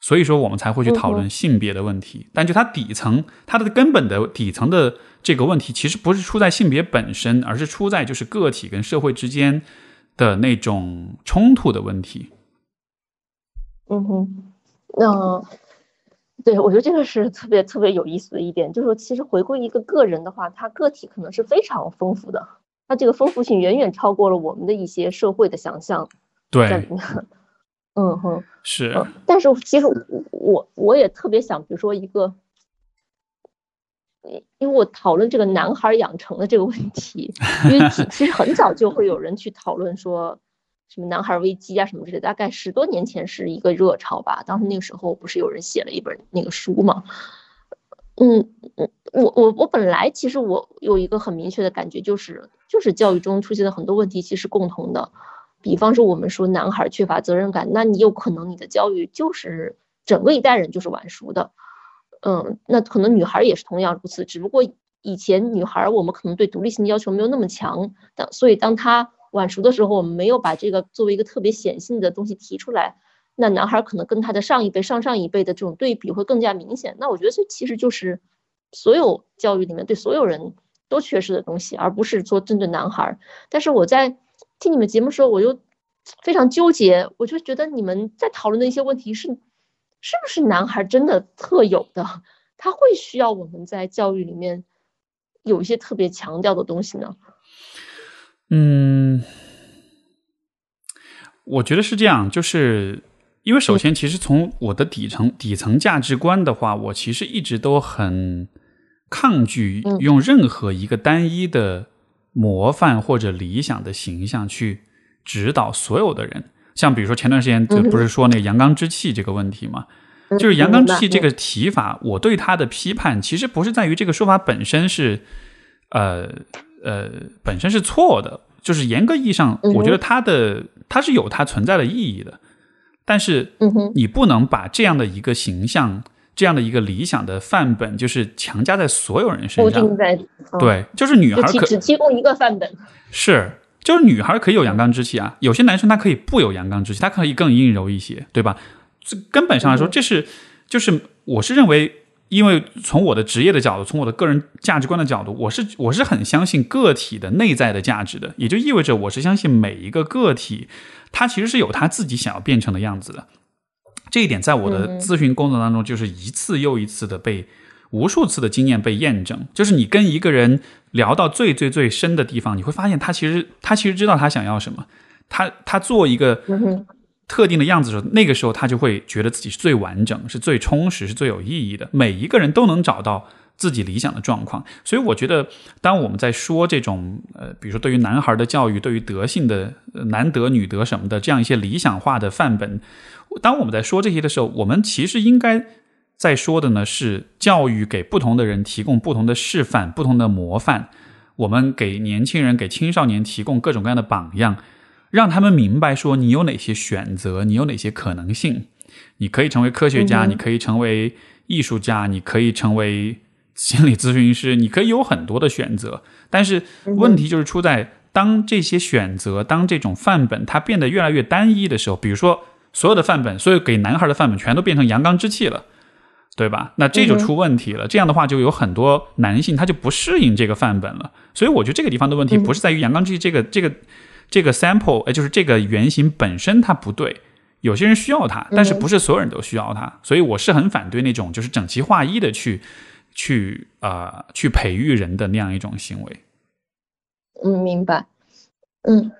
所以说，我们才会去讨论性别的问题。但就它底层，它的根本的底层的这个问题，其实不是出在性别本身，而是出在就是个体跟社会之间的那种冲突的问题。嗯哼，那对我觉得这个是特别特别有意思的一点，就是说，其实回归一个个人的话，他个体可能是非常丰富的，他这个丰富性远远超过了我们的一些社会的想象。对。嗯哼，是，但是其实我我也特别想，比如说一个，因为我讨论这个男孩养成的这个问题，因为其实很早就会有人去讨论说什么男孩危机啊什么之类，大概十多年前是一个热潮吧。当时那个时候不是有人写了一本那个书嘛？嗯嗯，我我我本来其实我有一个很明确的感觉，就是就是教育中出现的很多问题其实共同的。比方说，我们说男孩缺乏责任感，那你有可能你的教育就是整个一代人就是晚熟的，嗯，那可能女孩也是同样如此，只不过以前女孩我们可能对独立性要求没有那么强，当所以当她晚熟的时候，我们没有把这个作为一个特别显性的东西提出来，那男孩可能跟他的上一辈、上上一辈的这种对比会更加明显。那我觉得这其实就是所有教育里面对所有人都缺失的东西，而不是说针对男孩。但是我在。听你们节目时候，我就非常纠结，我就觉得你们在讨论的一些问题是，是不是男孩真的特有的？他会需要我们在教育里面有一些特别强调的东西呢？嗯，我觉得是这样，就是因为首先，其实从我的底层底层价值观的话，我其实一直都很抗拒用任何一个单一的。模范或者理想的形象去指导所有的人，像比如说前段时间就不是说那个阳刚之气这个问题吗？就是阳刚之气这个提法，我对他的批判其实不是在于这个说法本身是，呃呃本身是错的，就是严格意义上，我觉得它的它是有它存在的意义的，但是你不能把这样的一个形象。这样的一个理想的范本，就是强加在所有人身上。对，就是女孩可只提供一个范本。是，就是女孩可以有阳刚之气啊，有些男生他可以不有阳刚之气，他可以更阴柔一些，对吧？这根本上来说，这是就是我是认为，因为从我的职业的角度，从我的个人价值观的角度，我是我是很相信个体的内在的价值的，也就意味着我是相信每一个个体，他其实是有他自己想要变成的样子的。这一点在我的咨询工作当中，就是一次又一次的被无数次的经验被验证。就是你跟一个人聊到最最最深的地方，你会发现他其实他其实知道他想要什么。他他做一个特定的样子的时候，那个时候他就会觉得自己是最完整、是最充实、是最有意义的。每一个人都能找到自己理想的状况，所以我觉得，当我们在说这种呃，比如说对于男孩的教育、对于德性的男德女德什么的这样一些理想化的范本，当我们在说这些的时候，我们其实应该在说的呢是教育给不同的人提供不同的示范、不同的模范。我们给年轻人、给青少年提供各种各样的榜样。让他们明白说，你有哪些选择，你有哪些可能性。你可以成为科学家，你可以成为艺术家，你可以成为心理咨询师，你可以有很多的选择。但是问题就是出在，当这些选择，当这种范本它变得越来越单一的时候，比如说所有的范本，所有给男孩的范本全都变成阳刚之气了，对吧？那这就出问题了。这样的话，就有很多男性他就不适应这个范本了。所以我觉得这个地方的问题不是在于阳刚之气这个这个。这个 sample，呃，就是这个原型本身它不对，有些人需要它，但是不是所有人都需要它，所以我是很反对那种就是整齐划一的去去啊去培育人的那样一种行为。嗯，明白。嗯，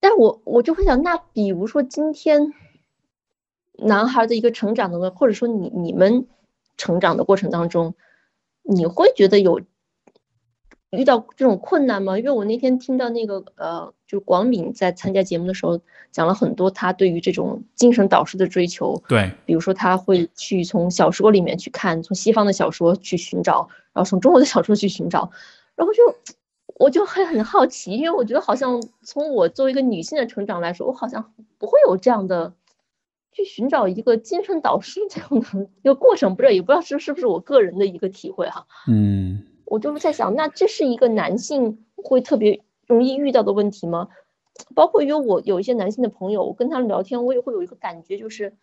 但我我就会想，那比如说今天男孩的一个成长的，或者说你你们成长的过程当中，你会觉得有。遇到这种困难吗？因为我那天听到那个呃，就是广敏在参加节目的时候讲了很多他对于这种精神导师的追求。对，比如说他会去从小说里面去看，从西方的小说去寻找，然后从中国的小说去寻找，然后就我就会很好奇，因为我觉得好像从我作为一个女性的成长来说，我好像不会有这样的去寻找一个精神导师这样的一个过程，不知道也不知道是是不是我个人的一个体会哈。嗯。我就是在想，那这是一个男性会特别容易遇到的问题吗？包括因为我有一些男性的朋友，我跟他们聊天，我也会有一个感觉，就是，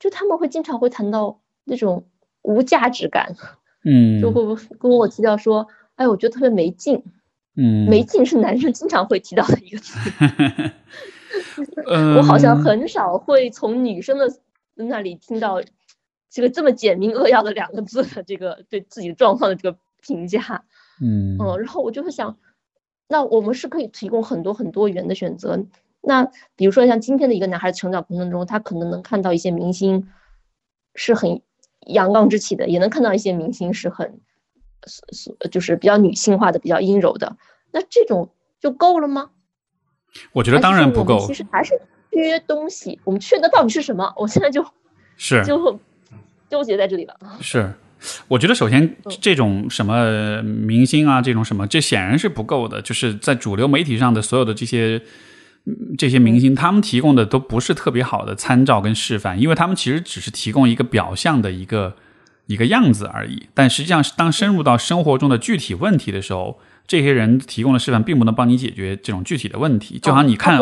就他们会经常会谈到那种无价值感，嗯，就会跟我提到说，哎，我觉得特别没劲，嗯，没劲是男生经常会提到的一个词，我好像很少会从女生的那里听到这个这么简明扼要的两个字的这个对自己状况的这个。评价，嗯嗯，然后我就会想，那我们是可以提供很多很多元的选择。那比如说像今天的一个男孩成长过程中，他可能能看到一些明星是很阳刚之气的，也能看到一些明星是很是就是比较女性化的、比较阴柔的。那这种就够了吗？我觉得当然不够。其实还是缺东西。我们缺的到底是什么？我现在就是就纠结在这里了。是。我觉得首先这种什么明星啊，这种什么，这显然是不够的。就是在主流媒体上的所有的这些这些明星，他们提供的都不是特别好的参照跟示范，因为他们其实只是提供一个表象的一个一个样子而已。但实际上，当深入到生活中的具体问题的时候。这些人提供的示范并不能帮你解决这种具体的问题，就好像你看，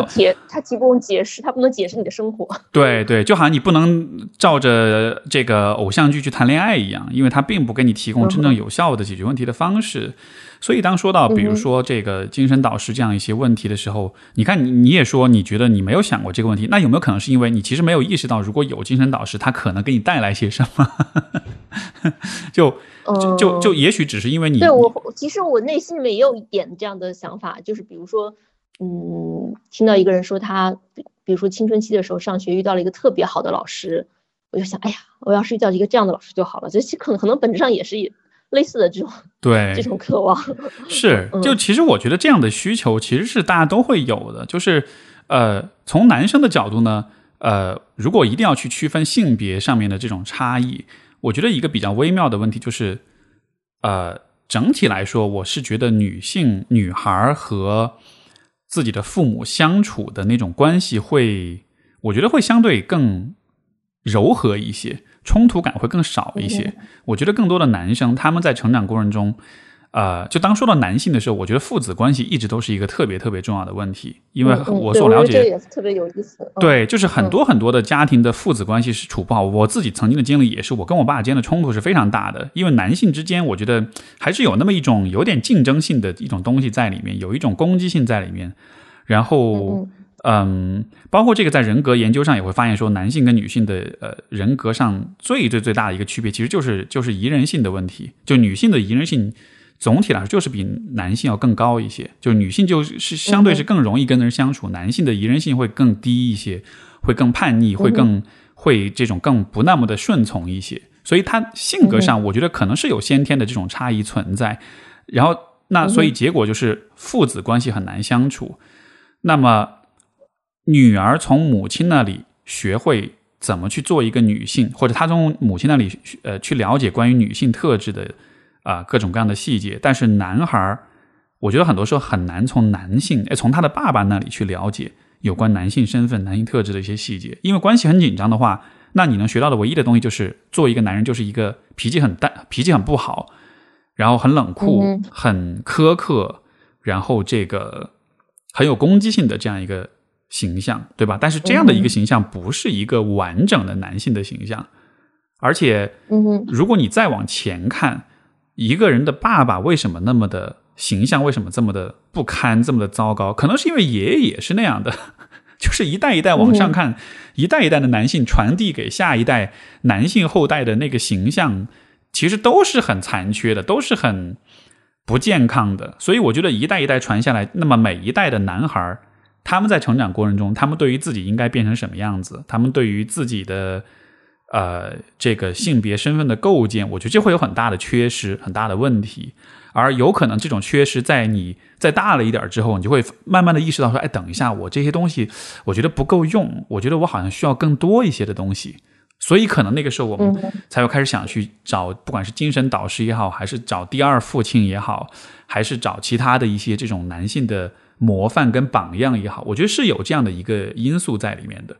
他提供解释，他不能解释你的生活。对对，就好像你不能照着这个偶像剧去谈恋爱一样，因为他并不给你提供真正有效的解决问题的方式。所以，当说到比如说这个精神导师这样一些问题的时候，你看你你也说你觉得你没有想过这个问题，那有没有可能是因为你其实没有意识到，如果有精神导师，他可能给你带来些什么？就。就就就也许只是因为你对我，其实我内心里面也有一点这样的想法，就是比如说，嗯，听到一个人说他，比如说青春期的时候上学遇到了一个特别好的老师，我就想，哎呀，我要是遇到一个这样的老师就好了。这可能可能本质上也是类似的这种 对 这种渴望。是，就其实我觉得这样的需求其实是大家都会有的，就是呃，从男生的角度呢，呃，如果一定要去区分性别上面的这种差异。我觉得一个比较微妙的问题就是，呃，整体来说，我是觉得女性女孩和自己的父母相处的那种关系会，我觉得会相对更柔和一些，冲突感会更少一些。我觉得更多的男生他们在成长过程中。呃，就当说到男性的时候，我觉得父子关系一直都是一个特别特别重要的问题，因为我所了解，这也是特别有意思。对，就是很多很多的家庭的父子关系是处不好。我自己曾经的经历也是，我跟我爸之间的冲突是非常大的，因为男性之间，我觉得还是有那么一种有点竞争性的一种东西在里面，有一种攻击性在里面。然后，嗯，包括这个在人格研究上也会发现说，男性跟女性的呃人格上最最最大的一个区别，其实就是就是宜人性的问题。就女性的宜人性总体来说就是比男性要更高一些，就女性就是相对是更容易跟人相处，男性的宜人性会更低一些，会更叛逆，会更会这种更不那么的顺从一些。所以他性格上，我觉得可能是有先天的这种差异存在。然后那所以结果就是父子关系很难相处。那么。女儿从母亲那里学会怎么去做一个女性，或者她从母亲那里呃去了解关于女性特质的啊各种各样的细节。但是男孩儿，我觉得很多时候很难从男性，哎，从他的爸爸那里去了解有关男性身份、男性特质的一些细节。因为关系很紧张的话，那你能学到的唯一的东西就是做一个男人就是一个脾气很淡、脾气很不好，然后很冷酷、很苛刻，然后这个很有攻击性的这样一个。形象对吧？但是这样的一个形象不是一个完整的男性的形象，而且，如果你再往前看，一个人的爸爸为什么那么的形象，为什么这么的不堪，这么的糟糕？可能是因为爷爷也是那样的，就是一代一代往上看，一代一代的男性传递给下一代男性后代的那个形象，其实都是很残缺的，都是很不健康的。所以我觉得一代一代传下来，那么每一代的男孩他们在成长过程中，他们对于自己应该变成什么样子，他们对于自己的呃这个性别身份的构建，我觉得就会有很大的缺失，很大的问题。而有可能这种缺失，在你再大了一点之后，你就会慢慢的意识到说，哎，等一下，我这些东西我觉得不够用，我觉得我好像需要更多一些的东西。所以可能那个时候我们才会开始想去找，不管是精神导师也好，还是找第二父亲也好，还是找其他的一些这种男性的。模范跟榜样也好，我觉得是有这样的一个因素在里面的。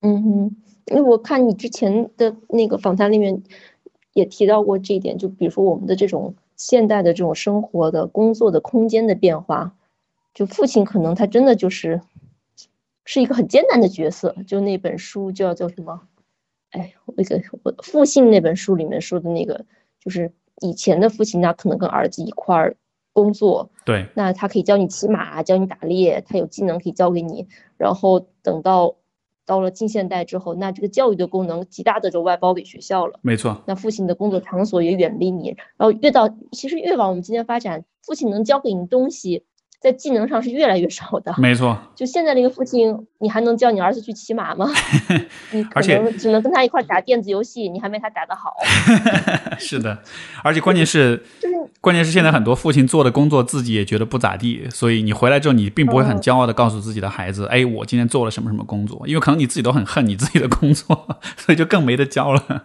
嗯哼，因为我看你之前的那个访谈里面也提到过这一点，就比如说我们的这种现代的这种生活的工作的空间的变化，就父亲可能他真的就是是一个很艰难的角色。就那本书叫叫什么？哎，那个我父亲那本书里面说的那个，就是以前的父亲他可能跟儿子一块儿。工作对，那他可以教你骑马，教你打猎，他有技能可以教给你。然后等到到了近现代之后，那这个教育的功能极大的就外包给学校了。没错，那父亲的工作场所也远离你。然后越到其实越往我们今天发展，父亲能教给你东西。在技能上是越来越少的，没错。就现在这个父亲，你还能教你儿子去骑马吗？你可能只能跟他一块打电子游戏，你还没他打得好。是的，而且关键 是，关键是现在很多父亲做的工作自己也觉得不咋地，所以你回来之后，你并不会很骄傲的告诉自己的孩子，哎，我今天做了什么什么工作，因为可能你自己都很恨你自己的工作，所以就更没得教了。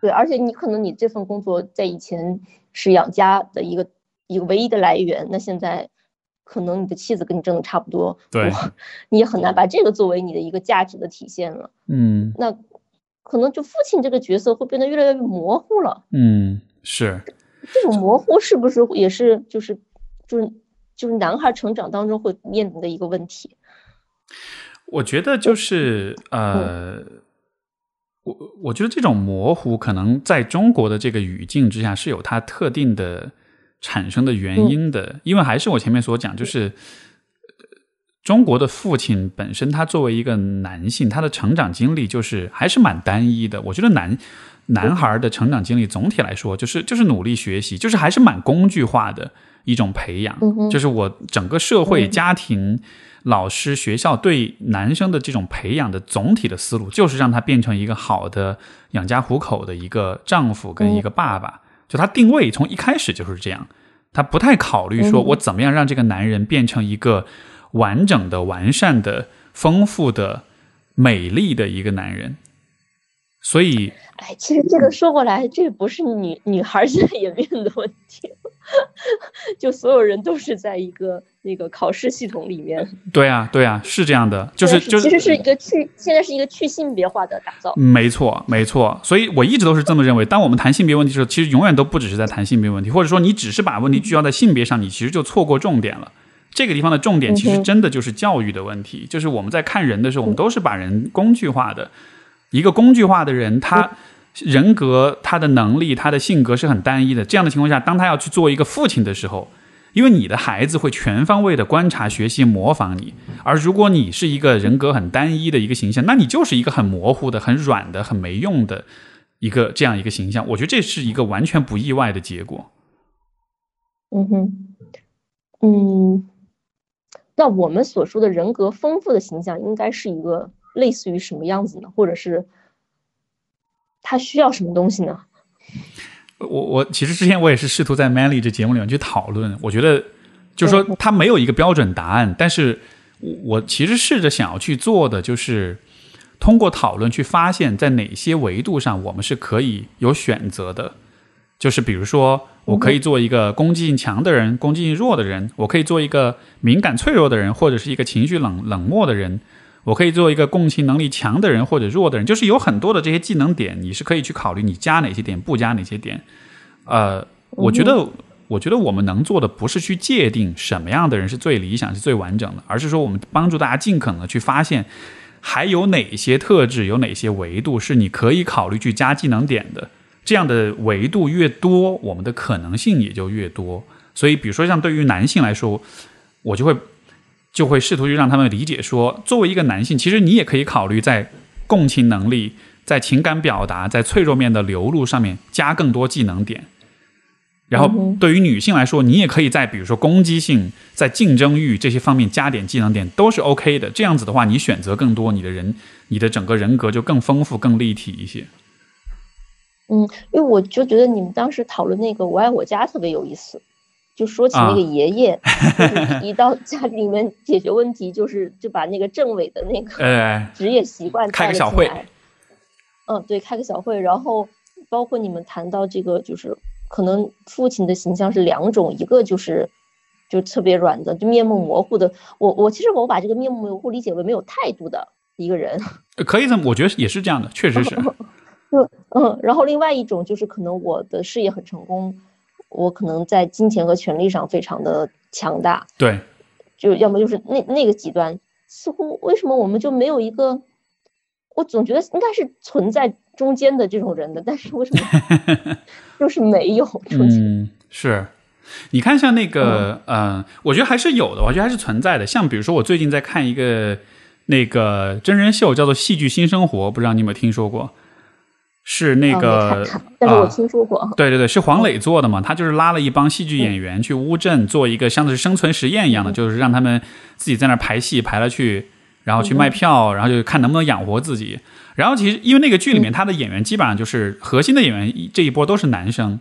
对，而且你可能你这份工作在以前是养家的一个一个唯一的来源，那现在。可能你的妻子跟你挣的差不多，对，你也很难把这个作为你的一个价值的体现了。嗯，那可能就父亲这个角色会变得越来越模糊了。嗯，是。这种模糊是不是也是就是就是就是男孩成长当中会面临的一个问题？我觉得就是呃，我我觉得这种模糊可能在中国的这个语境之下是有它特定的。产生的原因的，因为还是我前面所讲，就是中国的父亲本身，他作为一个男性，他的成长经历就是还是蛮单一的。我觉得男男孩的成长经历总体来说，就是就是努力学习，就是还是蛮工具化的一种培养。就是我整个社会、家庭、老师、学校对男生的这种培养的总体的思路，就是让他变成一个好的养家糊口的一个丈夫跟一个爸爸。就他定位从一开始就是这样，他不太考虑说我怎么样让这个男人变成一个完整的、完善的、丰富的、美丽的一个男人，所以。哎，其实这个说过来，这不是女女孩现在也面临的问题，就所有人都是在一个那个考试系统里面。对啊，对啊，是这样的，就是就其实是一个去，现在是一个去性别化的打造。没错，没错，所以我一直都是这么认为。当我们谈性别问题的时候，其实永远都不只是在谈性别问题，或者说你只是把问题聚焦在性别上，你其实就错过重点了。这个地方的重点其实真的就是教育的问题，就是我们在看人的时候，我们都是把人工具化的，一个工具化的人，他。人格、他的能力、他的性格是很单一的。这样的情况下，当他要去做一个父亲的时候，因为你的孩子会全方位的观察、学习、模仿你。而如果你是一个人格很单一的一个形象，那你就是一个很模糊的、很软的、很没用的一个这样一个形象。我觉得这是一个完全不意外的结果。嗯哼，嗯，那我们所说的人格丰富的形象，应该是一个类似于什么样子呢？或者是他需要什么东西呢？我我其实之前我也是试图在 Manly 这节目里面去讨论，我觉得就是说他没有一个标准答案，但是我其实试着想要去做的就是通过讨论去发现，在哪些维度上我们是可以有选择的，就是比如说我可以做一个攻击性强的人，攻击性弱的人，我可以做一个敏感脆弱的人，或者是一个情绪冷冷漠的人。我可以做一个共情能力强的人或者弱的人，就是有很多的这些技能点，你是可以去考虑你加哪些点，不加哪些点。呃，我觉得，我觉得我们能做的不是去界定什么样的人是最理想、是最完整的，而是说我们帮助大家尽可能的去发现还有哪些特质、有哪些维度是你可以考虑去加技能点的。这样的维度越多，我们的可能性也就越多。所以，比如说像对于男性来说，我就会。就会试图去让他们理解说，作为一个男性，其实你也可以考虑在共情能力、在情感表达、在脆弱面的流露上面加更多技能点。然后，对于女性来说，你也可以在比如说攻击性、在竞争欲这些方面加点技能点，都是 OK 的。这样子的话，你选择更多，你的人、你的整个人格就更丰富、更立体一些。嗯，因为我就觉得你们当时讨论那个“我爱我家”特别有意思。就说起那个爷爷，一到家里面解决问题，就是就把那个政委的那个 职业习惯开个小会。嗯，对，开个小会，然后包括你们谈到这个，就是可能父亲的形象是两种，一个就是就特别软的，就面目模糊的。我我其实我把这个面目模糊理解为没有态度的一个人。可以这么，我觉得也是这样的，确实是。就嗯，然后另外一种就是可能我的事业很成功。我可能在金钱和权力上非常的强大，对，就要么就是那那个极端，似乎为什么我们就没有一个？我总觉得应该是存在中间的这种人的，但是为什么 就是没有？嗯，是，你看像那个，嗯，我觉得还是有的，我觉得还是存在的。像比如说，我最近在看一个那个真人秀，叫做《戏剧新生活》，不知道你有没有听说过？是那个，但是我听说过。对对对，是黄磊做的嘛？他就是拉了一帮戏剧演员去乌镇做一个像是生存实验一样的，就是让他们自己在那排戏排了去，然后去卖票，然后就看能不能养活自己。然后其实因为那个剧里面他的演员基本上就是核心的演员这一波都是男生，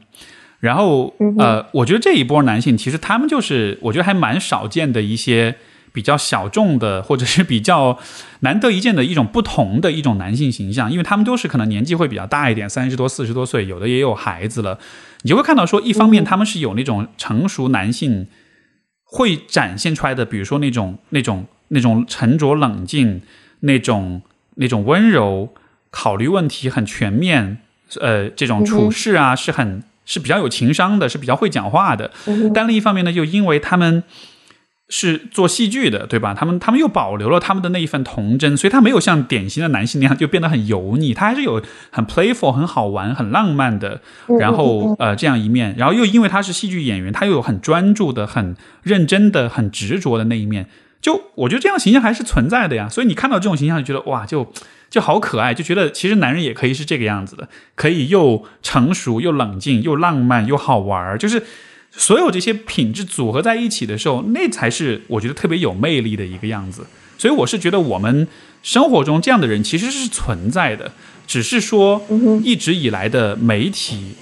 然后呃，我觉得这一波男性其实他们就是我觉得还蛮少见的一些。比较小众的，或者是比较难得一见的一种不同的一种男性形象，因为他们都是可能年纪会比较大一点，三十多、四十多岁，有的也有孩子了。你就会看到说，一方面他们是有那种成熟男性会展现出来的，比如说那种、那种、那种沉着冷静、那种、那种温柔，考虑问题很全面，呃，这种处事啊是很是比较有情商的，是比较会讲话的。但另一方面呢，又因为他们。是做戏剧的，对吧？他们他们又保留了他们的那一份童真，所以他没有像典型的男性那样就变得很油腻，他还是有很 playful、很好玩、很浪漫的，然后呃这样一面。然后又因为他是戏剧演员，他又有很专注的、很认真的、很执着的那一面。就我觉得这样形象还是存在的呀。所以你看到这种形象，就觉得哇，就就好可爱，就觉得其实男人也可以是这个样子的，可以又成熟又冷静又浪漫又好玩，就是。所有这些品质组合在一起的时候，那才是我觉得特别有魅力的一个样子。所以我是觉得我们生活中这样的人其实是存在的，只是说一直以来的媒体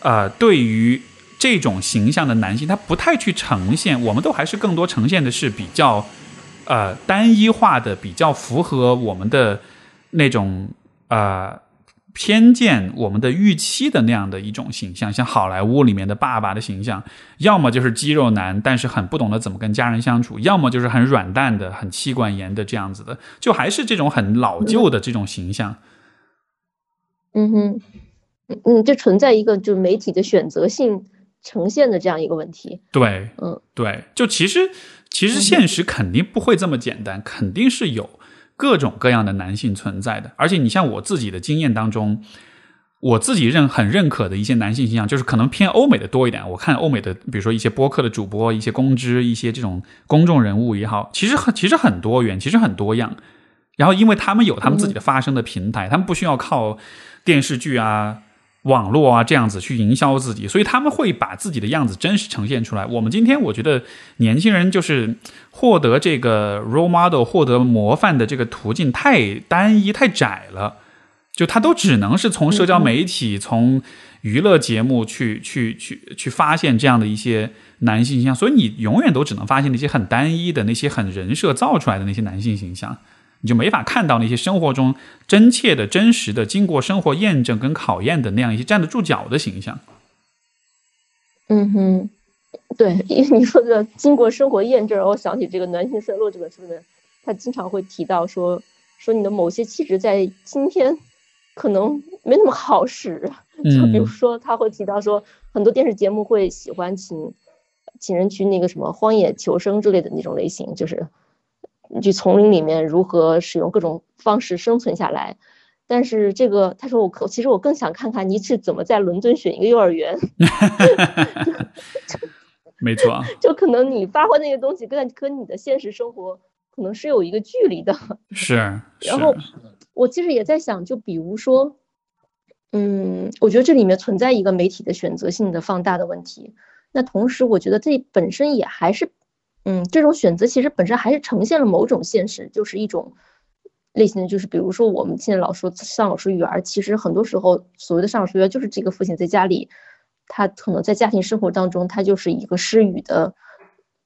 啊，对于这种形象的男性，他不太去呈现。我们都还是更多呈现的是比较呃单一化的，比较符合我们的那种啊。偏见我们的预期的那样的一种形象，像好莱坞里面的爸爸的形象，要么就是肌肉男，但是很不懂得怎么跟家人相处；要么就是很软蛋的、很妻管严的这样子的，就还是这种很老旧的这种形象。嗯哼，嗯，就存在一个就媒体的选择性呈现的这样一个问题。对，嗯，对，就其实其实现实肯定不会这么简单，肯定是有。各种各样的男性存在的，而且你像我自己的经验当中，我自己认很认可的一些男性形象，就是可能偏欧美的多一点。我看欧美的，比如说一些播客的主播、一些公知、一些这种公众人物也好，其实很其实很多元，其实很多样。然后，因为他们有他们自己的发声的平台，他们不需要靠电视剧啊、网络啊这样子去营销自己，所以他们会把自己的样子真实呈现出来。我们今天我觉得年轻人就是获得这个 role model、获得模范的这个途径太单一、太窄了，就他都只能是从社交媒体、从娱乐节目去去去去发现这样的一些男性形象，所以你永远都只能发现那些很单一的、那些很人设造出来的那些男性形象。你就没法看到那些生活中真切的、真实的、经过生活验证跟考验的那样一些站得住脚的形象。嗯哼，对，因为你说的经过生活验证，我想起这个《暖心色落》这本书里面，他经常会提到说，说你的某些气质在今天可能没那么好使。就比如说，他会提到说，很多电视节目会喜欢请请人去那个什么荒野求生之类的那种类型，就是。去丛林里面如何使用各种方式生存下来？但是这个，他说我可其实我更想看看你是怎么在伦敦选一个幼儿园。没错，就可能你发挥那些东西跟跟你的现实生活可能是有一个距离的。是。然后我其实也在想，就比如说，嗯，我觉得这里面存在一个媒体的选择性的放大的问题。那同时，我觉得这本身也还是。嗯，这种选择其实本身还是呈现了某种现实，就是一种类型的，就是比如说我们现在老说上老师育儿，其实很多时候所谓的上老师育儿，就是这个父亲在家里，他可能在家庭生活当中，他就是一个失语的、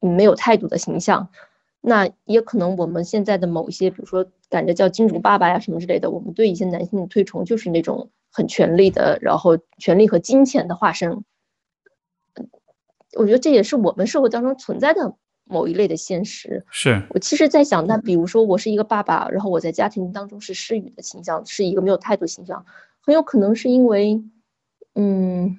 没有态度的形象。那也可能我们现在的某一些，比如说赶着叫金主爸爸呀什么之类的，我们对一些男性的推崇就是那种很权力的，然后权力和金钱的化身。我觉得这也是我们社会当中存在的。某一类的现实，是我其实，在想，那比如说，我是一个爸爸，然后我在家庭当中是失语的形象，是一个没有态度形象，很有可能是因为，嗯，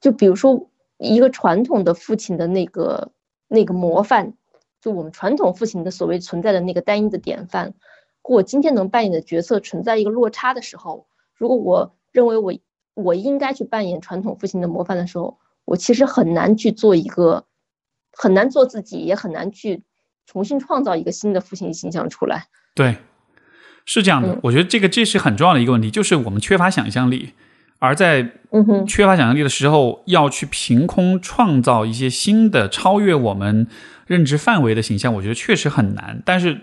就比如说一个传统的父亲的那个那个模范，就我们传统父亲的所谓存在的那个单一的典范，和我今天能扮演的角色存在一个落差的时候，如果我认为我我应该去扮演传统父亲的模范的时候，我其实很难去做一个。很难做自己，也很难去重新创造一个新的父亲形象出来。对，是这样的。我觉得这个这是很重要的一个问题，就是我们缺乏想象力，而在缺乏想象力的时候，要去凭空创造一些新的、超越我们认知范围的形象，我觉得确实很难。但是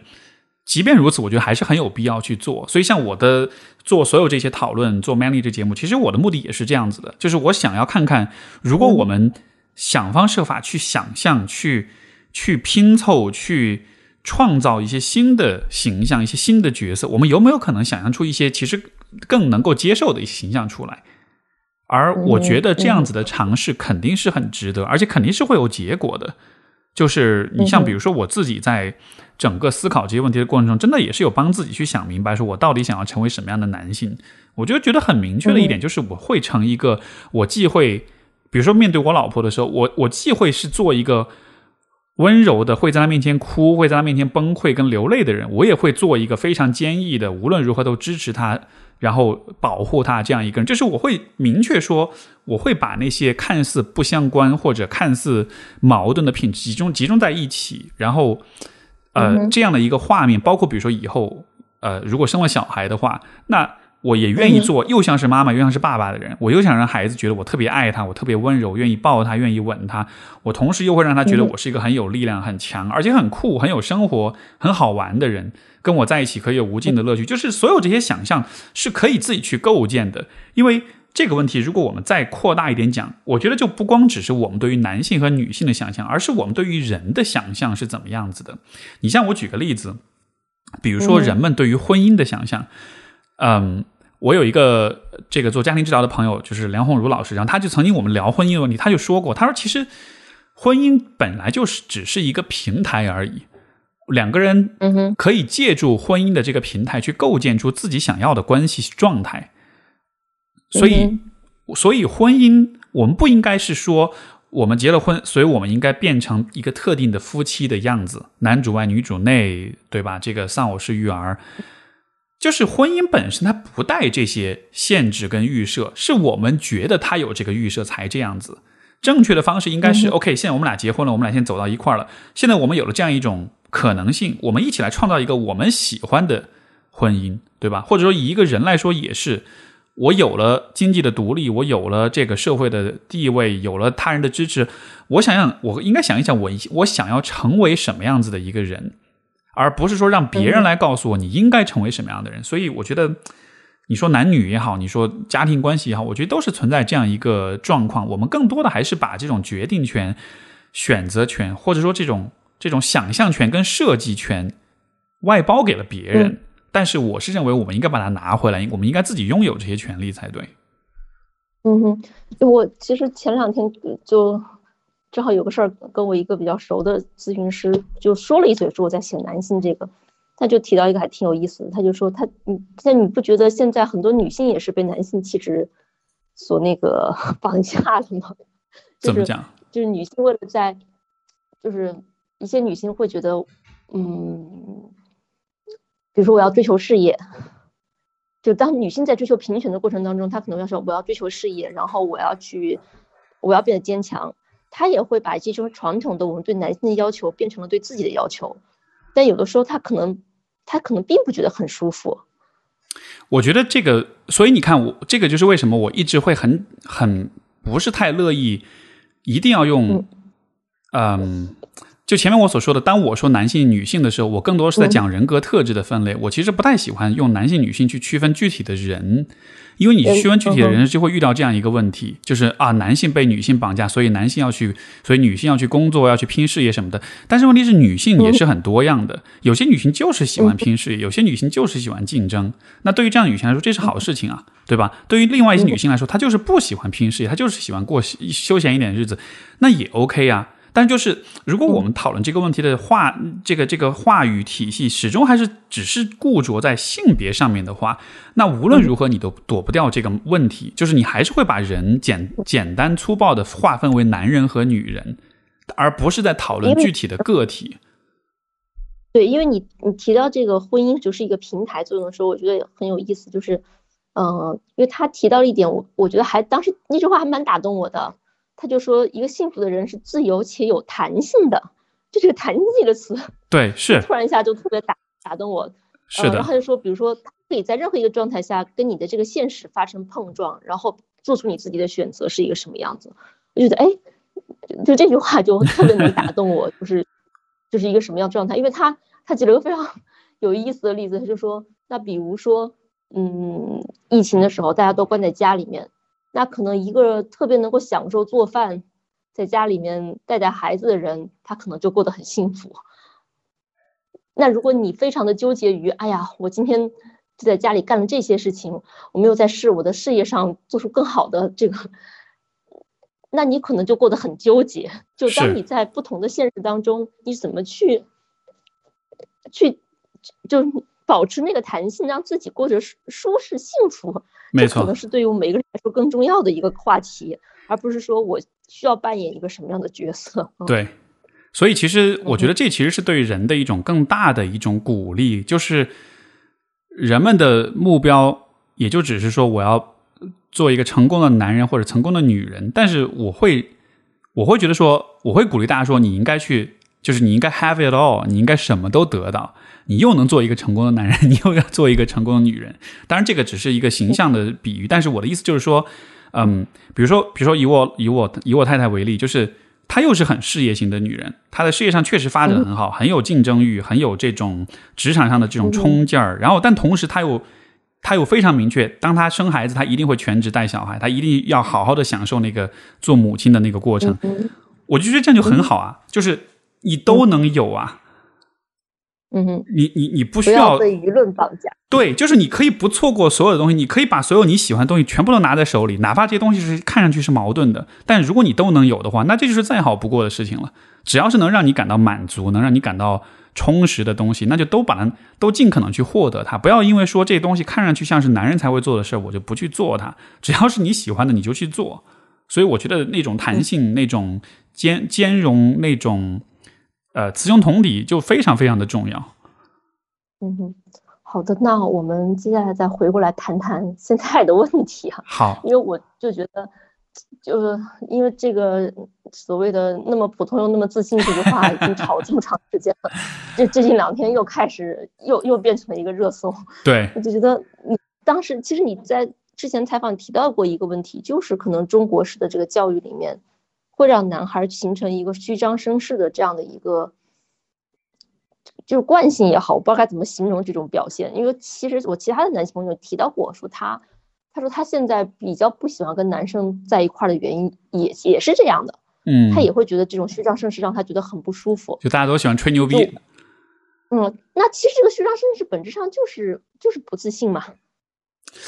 即便如此，我觉得还是很有必要去做。所以，像我的做所有这些讨论、做 Manly 这节目，其实我的目的也是这样子的，就是我想要看看，如果我们。想方设法去想象、去去拼凑、去创造一些新的形象、一些新的角色，我们有没有可能想象出一些其实更能够接受的一些形象出来？而我觉得这样子的尝试肯定是很值得，而且肯定是会有结果的。就是你像比如说我自己在整个思考这些问题的过程中，真的也是有帮自己去想明白，说我到底想要成为什么样的男性？我觉得觉得很明确的一点就是，我会成一个我既会。比如说，面对我老婆的时候，我我既会是做一个温柔的，会在她面前哭，会在她面前崩溃跟流泪的人，我也会做一个非常坚毅的，无论如何都支持她，然后保护她这样一个人。就是我会明确说，我会把那些看似不相关或者看似矛盾的品质集中集中在一起，然后呃这样的一个画面，包括比如说以后呃如果生了小孩的话，那。我也愿意做又像是妈妈又像是爸爸的人，我又想让孩子觉得我特别爱他，我特别温柔，愿意抱他，愿意吻他。我同时又会让他觉得我是一个很有力量、很强，而且很酷、很有生活、很好玩的人。跟我在一起可以有无尽的乐趣。就是所有这些想象是可以自己去构建的。因为这个问题，如果我们再扩大一点讲，我觉得就不光只是我们对于男性和女性的想象，而是我们对于人的想象是怎么样子的。你像我举个例子，比如说人们对于婚姻的想象。嗯，我有一个这个做家庭治疗的朋友，就是梁红茹老师，然后他就曾经我们聊婚姻的问题，他就说过，他说其实婚姻本来就是只是一个平台而已，两个人可以借助婚姻的这个平台去构建出自己想要的关系状态，所以所以婚姻我们不应该是说我们结了婚，所以我们应该变成一个特定的夫妻的样子，男主外女主内，对吧？这个丧偶式育儿。就是婚姻本身它不带这些限制跟预设，是我们觉得它有这个预设才这样子。正确的方式应该是、嗯 OK，现在我们俩结婚了，我们俩现在走到一块儿了，现在我们有了这样一种可能性，我们一起来创造一个我们喜欢的婚姻，对吧？或者说以一个人来说也是，我有了经济的独立，我有了这个社会的地位，有了他人的支持，我想想，我应该想一想我，我想要成为什么样子的一个人，而不是说让别人来告诉我你应该成为什么样的人。所以我觉得，你说男女也好，你说家庭关系也好，我觉得都是存在这样一个状况。我们更多的还是把这种决定权、选择权，或者说这种这种想象权跟设计权外包给了别人。嗯但是我是认为，我们应该把它拿回来，我们应该自己拥有这些权利才对。嗯哼，我其实前两天就正好有个事儿，跟我一个比较熟的咨询师就说了一嘴，说我在写男性这个，他就提到一个还挺有意思的，他就说他，嗯，但你不觉得现在很多女性也是被男性气质所那个 绑架了吗？就是怎么讲？就是女性为了在，就是一些女性会觉得，嗯，比如说我要追求事业，就当女性在追求平权的过程当中，她可能要说我要追求事业，然后我要去，我要变得坚强，她也会把这种传统的我们对男性的要求变成了对自己的要求，但有的时候他可能，他可能并不觉得很舒服。我觉得这个，所以你看我，这个就是为什么我一直会很很不是太乐意，一定要用，嗯。就前面我所说的，当我说男性、女性的时候，我更多是在讲人格特质的分类。我其实不太喜欢用男性、女性去区分具体的人，因为你区分具体的人，就会遇到这样一个问题，就是啊，男性被女性绑架，所以男性要去，所以女性要去工作，要去拼事业什么的。但是问题是，女性也是很多样的，有些女性就是喜欢拼事业，有些女性就是喜欢竞争。那对于这样女性来说，这是好事情啊，对吧？对于另外一些女性来说，她就是不喜欢拼事业，她就是喜欢过休闲一点的日子，那也 OK 啊。但就是，如果我们讨论这个问题的话，这个这个话语体系始终还是只是固着在性别上面的话，那无论如何你都躲不掉这个问题，就是你还是会把人简简单粗暴的划分为男人和女人，而不是在讨论具体的个体。对，因为你你提到这个婚姻就是一个平台作用的时候，我觉得很有意思，就是，嗯，因为他提到了一点，我我觉得还当时那句话还蛮打动我的。他就说，一个幸福的人是自由且有弹性的，就这个“弹性”这个词，对，是 突然一下就特别打打动我。是的、呃。然后他就说，比如说，他可以在任何一个状态下跟你的这个现实发生碰撞，然后做出你自己的选择是一个什么样子。我觉得，哎，就这句话就特别能打动我，就是就是一个什么样状态。因为他他举了个非常 有意思的例子，他就说，那比如说，嗯，疫情的时候大家都关在家里面。那可能一个特别能够享受做饭，在家里面带带孩子的人，他可能就过得很幸福。那如果你非常的纠结于，哎呀，我今天就在家里干了这些事情，我没有在事我的事业上做出更好的这个，那你可能就过得很纠结。就当你在不同的现实当中，你怎么去去就保持那个弹性，让自己过着舒舒适幸福？没错，可能是对于我们每个人来说更重要的一个话题，而不是说我需要扮演一个什么样的角色。嗯、对，所以其实我觉得这其实是对人的一种更大的一种鼓励，就是人们的目标也就只是说我要做一个成功的男人或者成功的女人，但是我会我会觉得说，我会鼓励大家说，你应该去，就是你应该 have it all，你应该什么都得到。你又能做一个成功的男人，你又要做一个成功的女人。当然，这个只是一个形象的比喻，但是我的意思就是说，嗯，比如说，比如说以我以我以我太太为例，就是她又是很事业型的女人，她在事业上确实发展很好，很有竞争欲，很有这种职场上的这种冲劲儿。然后，但同时她又她又非常明确，当她生孩子，她一定会全职带小孩，她一定要好好的享受那个做母亲的那个过程。我就觉得这样就很好啊，就是你都能有啊。嗯哼，你你你不需不要被舆论绑架。对，就是你可以不错过所有的东西，你可以把所有你喜欢的东西全部都拿在手里，哪怕这些东西是看上去是矛盾的，但如果你都能有的话，那这就是再好不过的事情了。只要是能让你感到满足，能让你感到充实的东西，那就都把它都尽可能去获得它。不要因为说这些东西看上去像是男人才会做的事儿，我就不去做它。只要是你喜欢的，你就去做。所以我觉得那种弹性、那种兼兼容、那种呃雌雄同体，就非常非常的重要。嗯哼，好的，那我们接下来再回过来谈谈 现在的问题哈。好，因为我就觉得，就是因为这个所谓的那么普通又那么自信这句话已经吵这么长时间了，这最近两天又开始又又变成了一个热搜。对，我就觉得你当时其实你在之前采访提到过一个问题，就是可能中国式的这个教育里面会让男孩形成一个虚张声势的这样的一个。就是惯性也好，我不知道该怎么形容这种表现。因为其实我其他的男性朋友提到过，说他，他说他现在比较不喜欢跟男生在一块的原因也也是这样的。嗯，他也会觉得这种虚张声势让他觉得很不舒服。就大家都喜欢吹牛逼。嗯，那其实这个虚张声势本质上就是就是不自信嘛。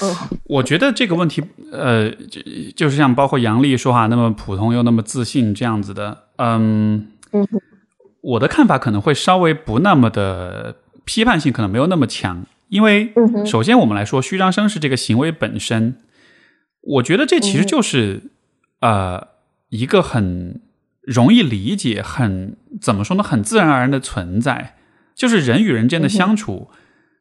嗯，我觉得这个问题，呃，就就是像包括杨丽说话那么普通又那么自信这样子的，嗯嗯。我的看法可能会稍微不那么的批判性，可能没有那么强，因为首先我们来说虚张声势这个行为本身，我觉得这其实就是呃一个很容易理解、很怎么说呢，很自然而然的存在，就是人与人之间的相处，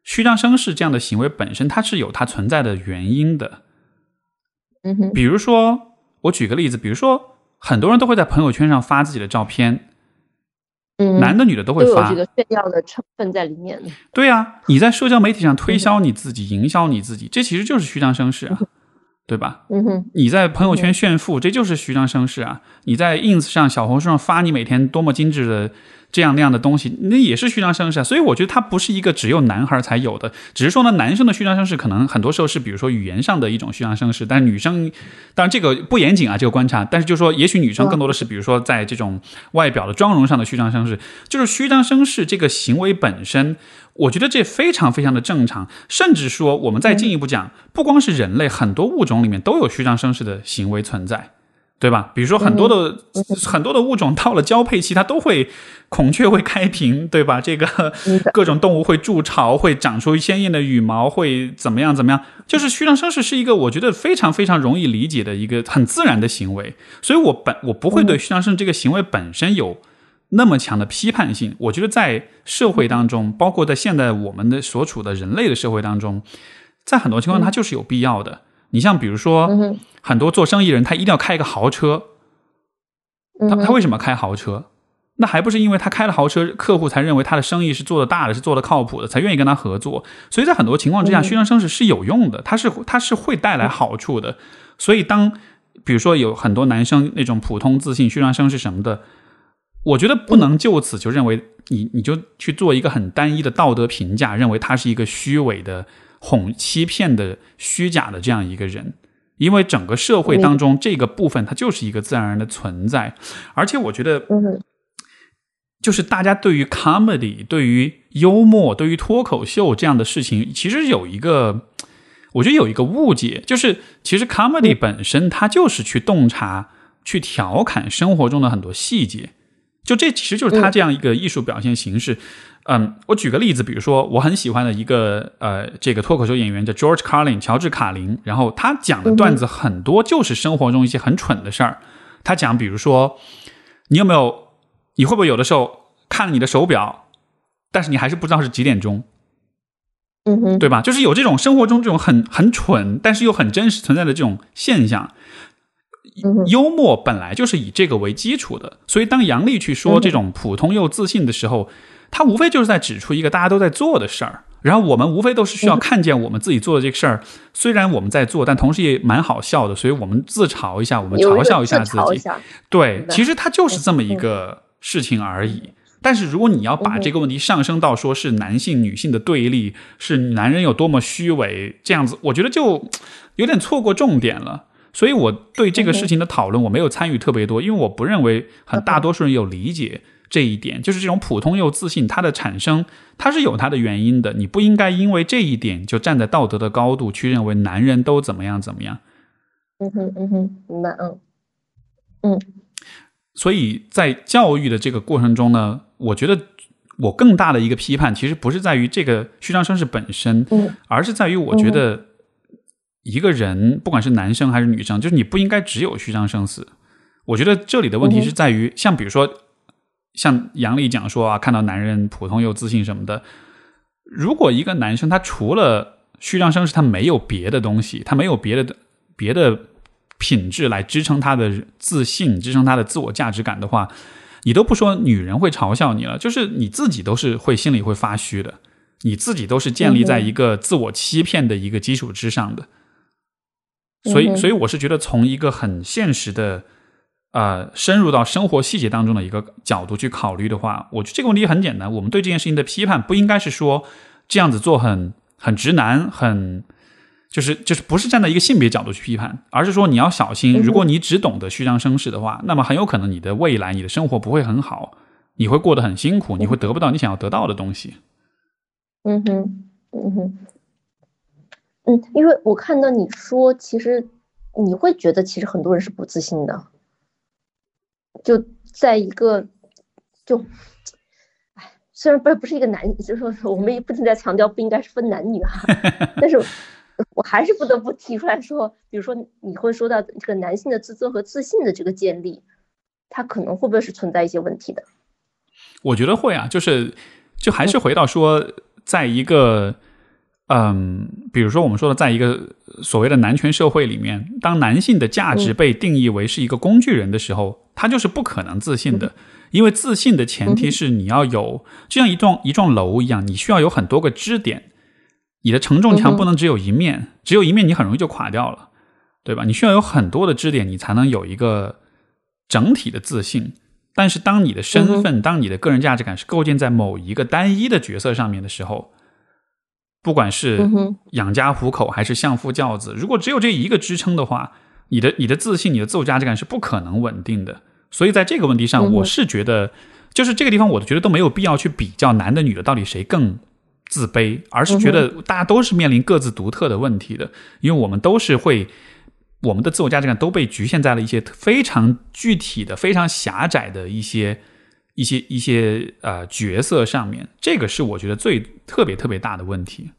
虚张声势这样的行为本身，它是有它存在的原因的。嗯哼，比如说我举个例子，比如说很多人都会在朋友圈上发自己的照片。男的女的都会发，这个炫耀的成分在里面。对呀，你在社交媒体上推销你自己，营销你自己，这其实就是虚张声势啊，对吧？嗯哼，你在朋友圈炫富，这就是虚张声势啊。你在 ins 上、小红书上发你每天多么精致的。这样那样的东西，那也是虚张声势啊。所以我觉得它不是一个只有男孩才有的，只是说呢，男生的虚张声势可能很多时候是，比如说语言上的一种虚张声势，但是女生，当然这个不严谨啊，这个观察。但是就说，也许女生更多的是，比如说在这种外表的妆容上的虚张声势，就是虚张声势这个行为本身，我觉得这非常非常的正常。甚至说，我们再进一步讲，不光是人类，很多物种里面都有虚张声势的行为存在。对吧？比如说很多的很多的物种到了交配期，它都会孔雀会开屏，对吧？这个各种动物会筑巢，会长出鲜艳的羽毛，会怎么样怎么样？就是虚张声势是一个我觉得非常非常容易理解的一个很自然的行为，所以我本我不会对虚张声势这个行为本身有那么强的批判性。我觉得在社会当中，包括在现在我们的所处的人类的社会当中，在很多情况它就是有必要的。你像比如说，很多做生意人他一定要开一个豪车，他他为什么开豪车？那还不是因为他开了豪车，客户才认为他的生意是做的大的，是做的靠谱的，才愿意跟他合作。所以在很多情况之下，虚张声势是有用的，它是它是会带来好处的。所以当比如说有很多男生那种普通自信、虚张声势什么的，我觉得不能就此就认为你你就去做一个很单一的道德评价，认为他是一个虚伪的。哄欺骗的虚假的这样一个人，因为整个社会当中这个部分它就是一个自然而然的存在，而且我觉得，就是大家对于 comedy、对于幽默、对于脱口秀这样的事情，其实有一个，我觉得有一个误解，就是其实 comedy 本身它就是去洞察、去调侃生活中的很多细节，就这其实就是它这样一个艺术表现形式。嗯，我举个例子，比如说我很喜欢的一个呃，这个脱口秀演员叫 George Carlin，乔治卡林，然后他讲的段子很多就是生活中一些很蠢的事儿。他讲，比如说，你有没有，你会不会有的时候看了你的手表，但是你还是不知道是几点钟？嗯哼，对吧？就是有这种生活中这种很很蠢，但是又很真实存在的这种现象。幽默本来就是以这个为基础的，所以当杨笠去说这种普通又自信的时候。他无非就是在指出一个大家都在做的事儿，然后我们无非都是需要看见我们自己做的这个事儿，虽然我们在做，但同时也蛮好笑的，所以我们自嘲一下，我们嘲笑一下自己。对，其实它就是这么一个事情而已。但是如果你要把这个问题上升到说是男性女性的对立，是男人有多么虚伪这样子，我觉得就有点错过重点了。所以我对这个事情的讨论我没有参与特别多，因为我不认为很大多数人有理解。这一点就是这种普通又自信，它的产生它是有它的原因的。你不应该因为这一点就站在道德的高度去认为男人都怎么样怎么样。嗯哼嗯哼，明白嗯嗯。所以在教育的这个过程中呢，我觉得我更大的一个批判其实不是在于这个虚张声势本身，而是在于我觉得一个人不管是男生还是女生，就是你不应该只有虚张声势。我觉得这里的问题是在于，像比如说。像杨丽讲说啊，看到男人普通又自信什么的，如果一个男生他除了虚张声势，他没有别的东西，他没有别的别的品质来支撑他的自信，支撑他的自我价值感的话，你都不说女人会嘲笑你了，就是你自己都是会心里会发虚的，你自己都是建立在一个自我欺骗的一个基础之上的。所以，所以我是觉得从一个很现实的。呃，深入到生活细节当中的一个角度去考虑的话，我觉得这个问题很简单。我们对这件事情的批判不应该是说这样子做很很直男，很就是就是不是站在一个性别角度去批判，而是说你要小心，如果你只懂得虚张声势的话，那么很有可能你的未来、你的生活不会很好，你会过得很辛苦，你会得不到你想要得到的东西。嗯哼，嗯哼，嗯，因为我看到你说，其实你会觉得其实很多人是不自信的。就在一个，就，哎，虽然不是不是一个男，就是说我们也不停在强调不应该是分男女哈，但是我还是不得不提出来说，比如说你会说到这个男性的自尊和自信的这个建立，他可能会不会是存在一些问题的？我觉得会啊，就是就还是回到说，在一个。嗯，比如说我们说的，在一个所谓的男权社会里面，当男性的价值被定义为是一个工具人的时候，他就是不可能自信的，因为自信的前提是你要有，就像一幢一幢楼一样，你需要有很多个支点，你的承重墙不能只有一面，只有一面你很容易就垮掉了，对吧？你需要有很多的支点，你才能有一个整体的自信。但是当你的身份，当你的个人价值感是构建在某一个单一的角色上面的时候。不管是养家糊口还是相夫教子，如果只有这一个支撑的话，你的你的自信、你的自我价值感是不可能稳定的。所以在这个问题上，我是觉得，就是这个地方，我觉得都没有必要去比较男的、女的到底谁更自卑，而是觉得大家都是面临各自独特的问题的，因为我们都是会，我们的自我价值感都被局限在了一些非常具体的、非常狭窄的一些。一些一些呃角色上面，这个是我觉得最特别特别大的问题。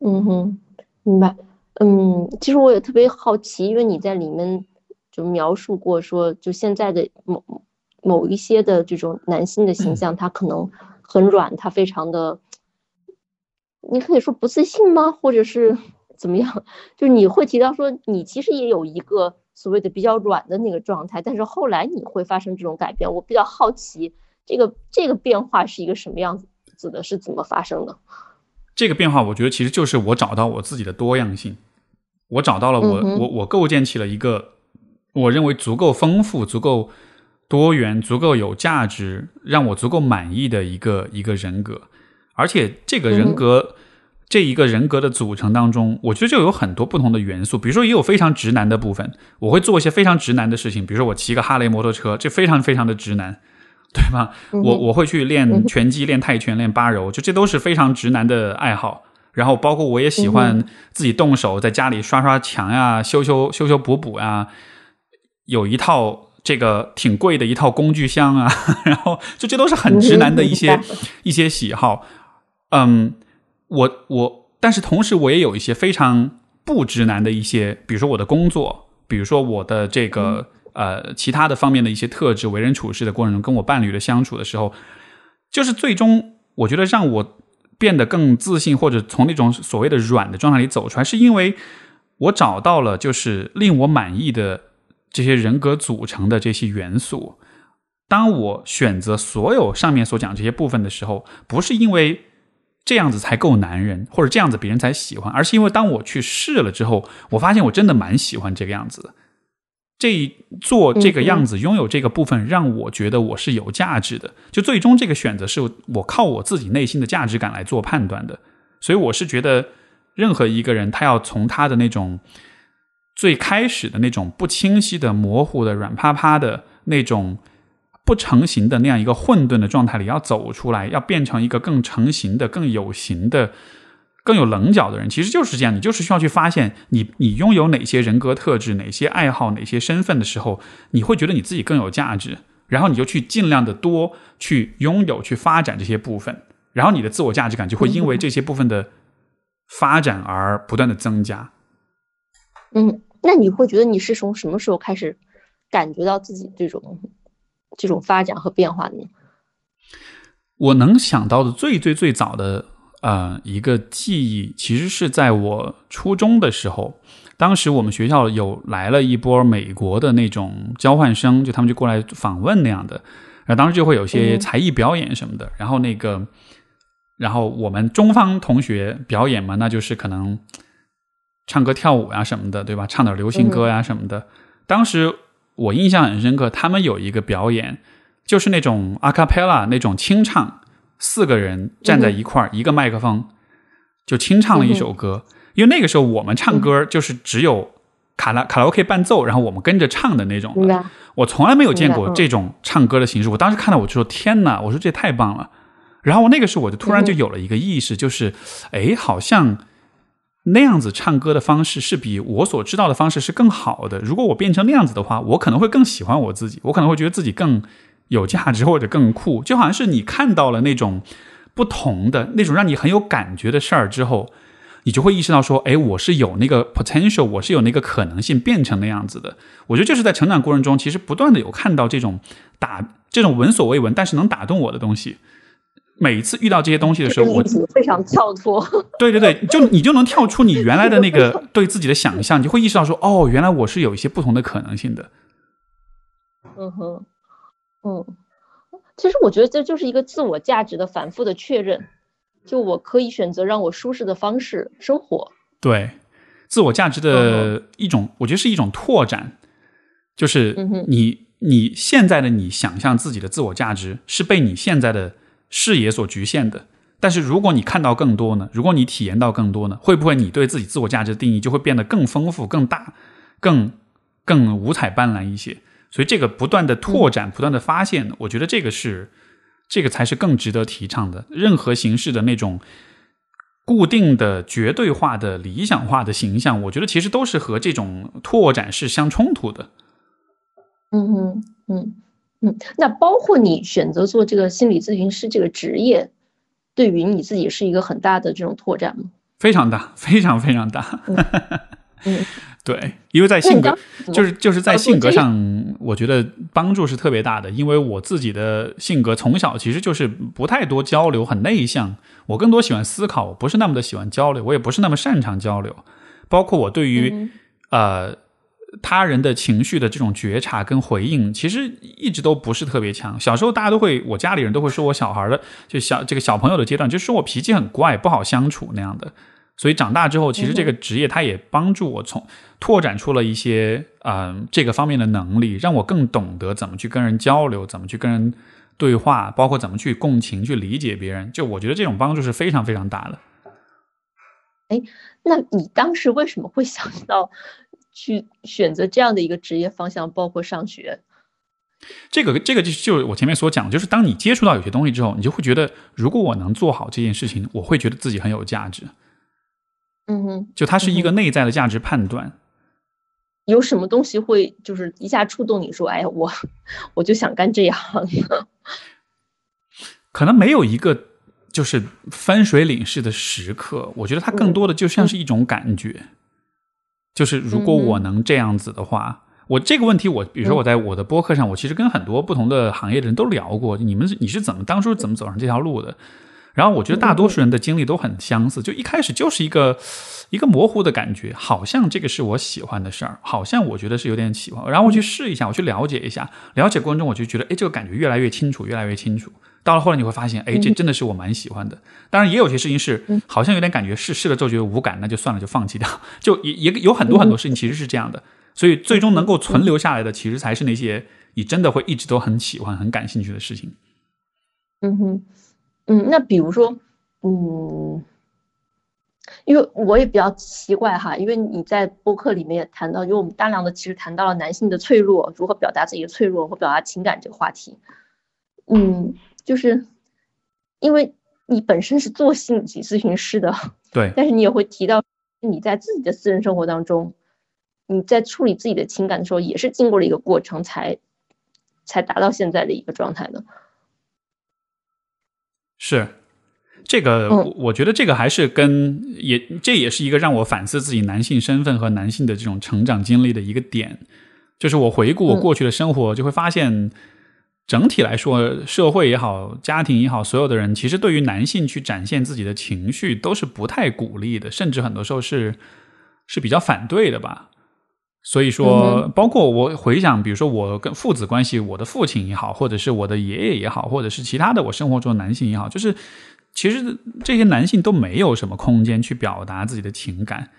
嗯哼，明白。嗯，其实我也特别好奇，因为你在里面就描述过说，就现在的某某一些的这种男性的形象，他可能很软，他非常的，你可以说不自信吗？或者是怎么样？就你会提到说，你其实也有一个。所谓的比较软的那个状态，但是后来你会发生这种改变，我比较好奇，这个这个变化是一个什么样子的，是怎么发生的？这个变化，我觉得其实就是我找到我自己的多样性，我找到了我我我构建起了一个我认为足够丰富、足够多元、足够有价值、让我足够满意的一个一个人格，而且这个人格。这一个人格的组成当中，我觉得就有很多不同的元素。比如说，也有非常直男的部分，我会做一些非常直男的事情。比如说，我骑个哈雷摩托车，这非常非常的直男，对吧？我我会去练拳击、练泰拳、练八柔，就这都是非常直男的爱好。然后，包括我也喜欢自己动手在家里刷刷墙呀、修修修修补补呀，有一套这个挺贵的一套工具箱啊。然后，就这都是很直男的一些一些喜好。嗯。我我，但是同时我也有一些非常不直男的一些，比如说我的工作，比如说我的这个呃其他的方面的一些特质，为人处事的过程中，跟我伴侣的相处的时候，就是最终我觉得让我变得更自信，或者从那种所谓的软的状态里走出来，是因为我找到了就是令我满意的这些人格组成的这些元素。当我选择所有上面所讲这些部分的时候，不是因为。这样子才够男人，或者这样子别人才喜欢，而是因为当我去试了之后，我发现我真的蛮喜欢这个样子的。这做这个样子，拥有这个部分，让我觉得我是有价值的。就最终这个选择是我靠我自己内心的价值感来做判断的。所以我是觉得，任何一个人他要从他的那种最开始的那种不清晰的、模糊的、软趴趴的那种。不成形的那样一个混沌的状态里，要走出来，要变成一个更成型的、更有型的、更有棱角的人，其实就是这样。你就是需要去发现，你你拥有哪些人格特质、哪些爱好、哪些身份的时候，你会觉得你自己更有价值，然后你就去尽量的多去拥有、去发展这些部分，然后你的自我价值感就会因为这些部分的发展而不断的增加。嗯，那你会觉得你是从什么时候开始感觉到自己这种？这种发展和变化呢？我能想到的最最最早的呃一个记忆，其实是在我初中的时候。当时我们学校有来了一波美国的那种交换生，就他们就过来访问那样的，然后当时就会有些才艺表演什么的。然后那个，然后我们中方同学表演嘛，那就是可能唱歌跳舞呀什么的，对吧？唱点流行歌呀什么的。当时我印象很深刻，他们有一个表演，就是那种阿卡贝拉那种清唱，四个人站在一块儿，一个麦克风就清唱了一首歌。因为那个时候我们唱歌就是只有卡拉卡拉 OK 伴奏，然后我们跟着唱的那种。我从来没有见过这种唱歌的形式。我当时看到我就说：“天哪！”我说这太棒了。然后我那个时候我就突然就有了一个意识，就是哎，好像那样子唱歌的方式是比我所知道的方式是更好的。如果我变成那样子的话，我可能会更喜欢我自己，我可能会觉得自己更有价值或者更酷。就好像是你看到了那种不同的那种让你很有感觉的事儿之后。你就会意识到说，哎，我是有那个 potential，我是有那个可能性变成那样子的。我觉得就是在成长过程中，其实不断的有看到这种打这种闻所未闻，但是能打动我的东西。每一次遇到这些东西的时候，我非常跳脱。对对对，就你就能跳出你原来的那个 对自己的想象，你就会意识到说，哦，原来我是有一些不同的可能性的。嗯哼，嗯，其实我觉得这就是一个自我价值的反复的确认。就我可以选择让我舒适的方式生活，对，自我价值的一种，我觉得是一种拓展，就是你你现在的你想象自己的自我价值是被你现在的视野所局限的，但是如果你看到更多呢？如果你体验到更多呢？会不会你对自己自我价值的定义就会变得更丰富、更大、更更五彩斑斓一些？所以这个不断的拓展、不断的发现，我觉得这个是。这个才是更值得提倡的。任何形式的那种固定的、绝对化的、理想化的形象，我觉得其实都是和这种拓展是相冲突的。嗯嗯嗯嗯。那包括你选择做这个心理咨询师这个职业，对于你自己是一个很大的这种拓展吗？非常大，非常非常大。嗯。对，因为在性格，就是就是在性格上，我觉得帮助是特别大的。因为我自己的性格从小其实就是不太多交流，很内向。我更多喜欢思考，我不是那么的喜欢交流，我也不是那么擅长交流。包括我对于呃他人的情绪的这种觉察跟回应，其实一直都不是特别强。小时候大家都会，我家里人都会说我小孩的，就小这个小朋友的阶段，就说我脾气很怪，不好相处那样的。所以长大之后，其实这个职业它也帮助我从拓展出了一些嗯这个方面的能力，让我更懂得怎么去跟人交流，怎么去跟人对话，包括怎么去共情、去理解别人。就我觉得这种帮助是非常非常大的。哎，那你当时为什么会想到去选择这样的一个职业方向，包括上学？这个这个就就我前面所讲，就是当你接触到有些东西之后，你就会觉得，如果我能做好这件事情，我会觉得自己很有价值。嗯哼，就它是一个内在的价值判断。有什么东西会就是一下触动你说，哎，我我就想干这样。可能没有一个就是分水岭式的时刻，我觉得它更多的就像是一种感觉。就是如果我能这样子的话，我这个问题，我比如说我在我的播客上，我其实跟很多不同的行业的人都聊过，你们你是怎么当初怎么走上这条路的？然后我觉得大多数人的经历都很相似，就一开始就是一个一个模糊的感觉，好像这个是我喜欢的事儿，好像我觉得是有点喜欢，然后我去试一下，我去了解一下，了解过程中我就觉得，哎，这个感觉越来越清楚，越来越清楚。到了后来你会发现，哎，这真的是我蛮喜欢的。当然也有些事情是好像有点感觉，试试了之后觉得无感，那就算了，就放弃掉。就也也有很多很多事情其实是这样的，所以最终能够存留下来的，其实才是那些你真的会一直都很喜欢、很感兴趣的事情。嗯哼。嗯，那比如说，嗯，因为我也比较奇怪哈，因为你在播客里面也谈到，因为我们大量的其实谈到了男性的脆弱，如何表达自己的脆弱或表达情感这个话题。嗯，就是因为你本身是做心理咨询师的，对，但是你也会提到你在自己的私人生活当中，你在处理自己的情感的时候，也是经过了一个过程才才达到现在的一个状态的。是，这个我我觉得这个还是跟也这也是一个让我反思自己男性身份和男性的这种成长经历的一个点，就是我回顾我过去的生活，就会发现，整体来说，社会也好，家庭也好，所有的人其实对于男性去展现自己的情绪都是不太鼓励的，甚至很多时候是是比较反对的吧。所以说，包括我回想，比如说我跟父子关系，我的父亲也好，或者是我的爷爷也好，或者是其他的我生活中的男性也好，就是其实这些男性都没有什么空间去表达自己的情感。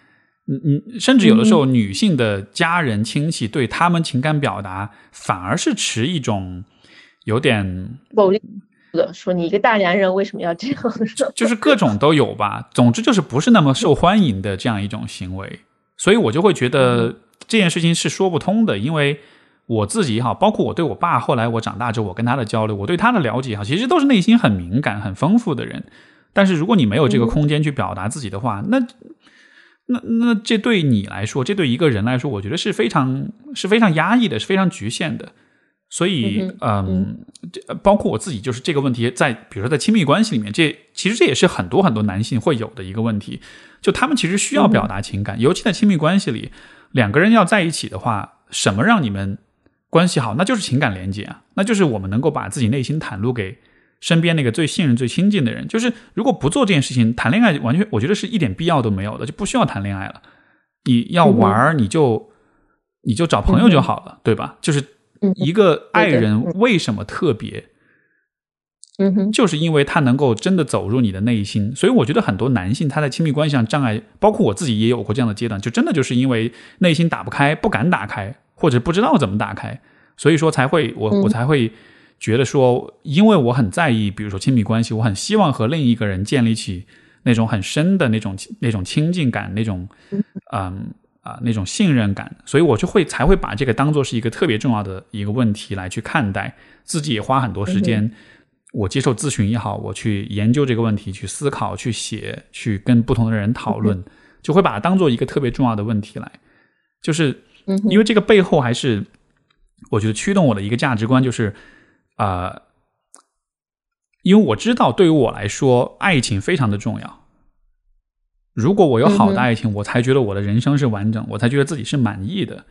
嗯嗯，甚至有的时候，女性的家人亲戚对他们情感表达，反而是持一种。有点暴力的说，你一个大男人为什么要这样？就是各种都有吧。总之就是不是那么受欢迎的这样一种行为，所以我就会觉得这件事情是说不通的。因为我自己也好，包括我对我爸，后来我长大之后，我跟他的交流，我对他的了解哈，其实都是内心很敏感、很丰富的人。但是如果你没有这个空间去表达自己的话，那那那这对你来说，这对一个人来说，我觉得是非常是非常压抑的，是非常局限的。所以，嗯，这包括我自己，就是这个问题，在比如说在亲密关系里面，这其实这也是很多很多男性会有的一个问题，就他们其实需要表达情感，尤其在亲密关系里，两个人要在一起的话，什么让你们关系好？那就是情感连接啊，那就是我们能够把自己内心袒露给身边那个最信任、最亲近的人。就是如果不做这件事情，谈恋爱完全，我觉得是一点必要都没有的，就不需要谈恋爱了。你要玩，你就你就找朋友就好了，对吧？就是。一个爱人为什么特别？嗯哼，就是因为他能够真的走入你的内心。所以我觉得很多男性他在亲密关系上障碍，包括我自己也有过这样的阶段，就真的就是因为内心打不开，不敢打开，或者不知道怎么打开，所以说才会我我才会觉得说，因为我很在意，比如说亲密关系，我很希望和另一个人建立起那种很深的那种那种亲近感，那种嗯。啊，那种信任感，所以我就会才会把这个当做是一个特别重要的一个问题来去看待，自己也花很多时间，我接受咨询也好，我去研究这个问题，去思考，去写，去跟不同的人讨论，就会把它当做一个特别重要的问题来，就是因为这个背后还是我觉得驱动我的一个价值观，就是啊，因为我知道对于我来说，爱情非常的重要。如果我有好的爱情，我才觉得我的人生是完整，我才觉得自己是满意的。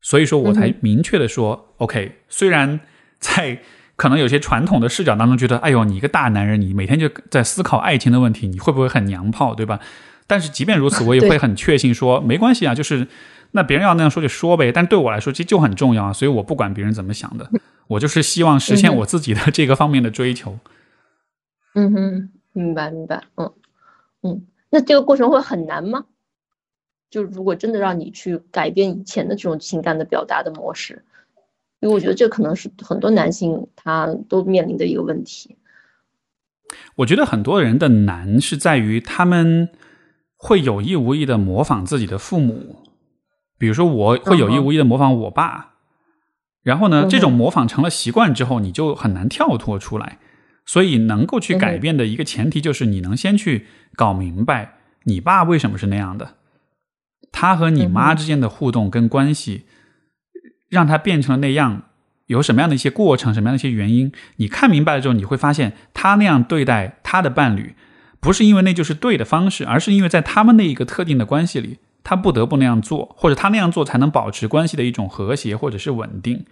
所以说我才明确的说，OK。虽然在可能有些传统的视角当中，觉得，哎呦，你一个大男人，你每天就在思考爱情的问题，你会不会很娘炮，对吧？但是即便如此，我也 会很确信说，没关系啊，就是那别人要那样说就说呗。但对我来说，这就很重要啊，所以我不管别人怎么想的，我就是希望实现我自己的这个方面的追求。嗯哼，明白明白，嗯嗯。那这个过程会很难吗？就如果真的让你去改变以前的这种情感的表达的模式，因为我觉得这可能是很多男性他都面临的一个问题。我觉得很多人的难是在于他们会有意无意的模仿自己的父母，比如说我会有意无意的模仿我爸，然后呢，这种模仿成了习惯之后，你就很难跳脱出来。所以，能够去改变的一个前提，就是你能先去搞明白你爸为什么是那样的，他和你妈之间的互动跟关系，让他变成了那样，有什么样的一些过程，什么样的一些原因，你看明白了之后，你会发现他那样对待他的伴侣，不是因为那就是对的方式，而是因为在他们那一个特定的关系里，他不得不那样做，或者他那样做才能保持关系的一种和谐或者是稳定。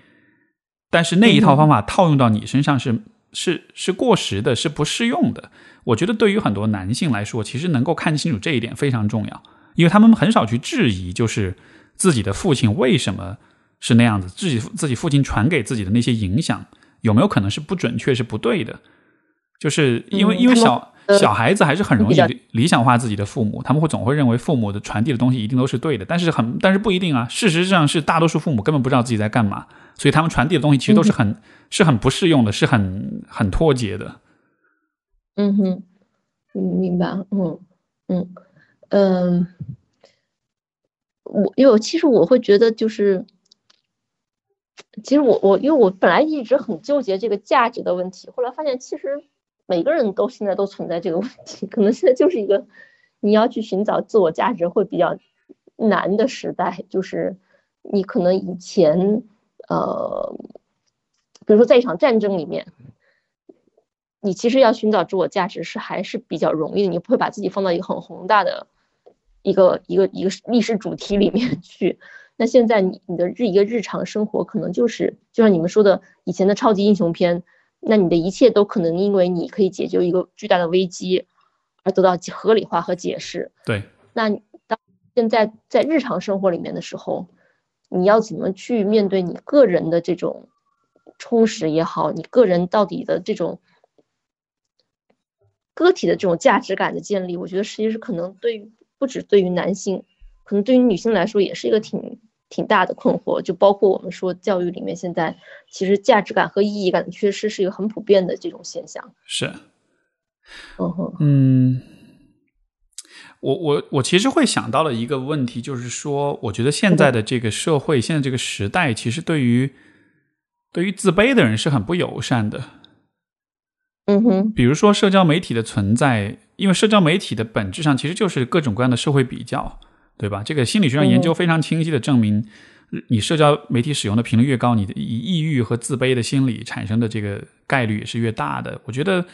但是那一套方法套用到你身上是。是是过时的，是不适用的。我觉得对于很多男性来说，其实能够看清楚这一点非常重要，因为他们很少去质疑，就是自己的父亲为什么是那样子，自己自己父亲传给自己的那些影响有没有可能是不准确、是不对的？就是因为因为小小孩子还是很容易理想化自己的父母，他们会总会认为父母的传递的东西一定都是对的，但是很但是不一定啊。事实上是大多数父母根本不知道自己在干嘛。所以他们传递的东西其实都是很是很不适用的，是很很脱节的。嗯哼，明白。嗯嗯嗯，我因为其实我会觉得就是，其实我我因为我本来一直很纠结这个价值的问题，后来发现其实每个人都现在都存在这个问题，可能现在就是一个你要去寻找自我价值会比较难的时代，就是你可能以前。呃，比如说在一场战争里面，你其实要寻找自我价值是还是比较容易的，你不会把自己放到一个很宏大的一个一个一个历史主题里面去，那现在你你的日一个日常生活可能就是就像你们说的以前的超级英雄片，那你的一切都可能因为你可以解救一个巨大的危机而得到合理化和解释。对，那当现在在日常生活里面的时候，你要怎么去面对你个人的这种充实也好，你个人到底的这种个体的这种价值感的建立，我觉得实际是可能对于不止对于男性，可能对于女性来说也是一个挺。挺大的困惑，就包括我们说教育里面现在其实价值感和意义感的缺失是一个很普遍的这种现象。是，嗯哼，嗯，我我我其实会想到了一个问题，就是说，我觉得现在的这个社会，现在这个时代，其实对于对于自卑的人是很不友善的。嗯哼，比如说社交媒体的存在，因为社交媒体的本质上其实就是各种各样的社会比较。对吧？这个心理学上研究非常清晰的证明，你社交媒体使用的频率越高，你的抑郁和自卑的心理产生的这个概率也是越大的。我觉得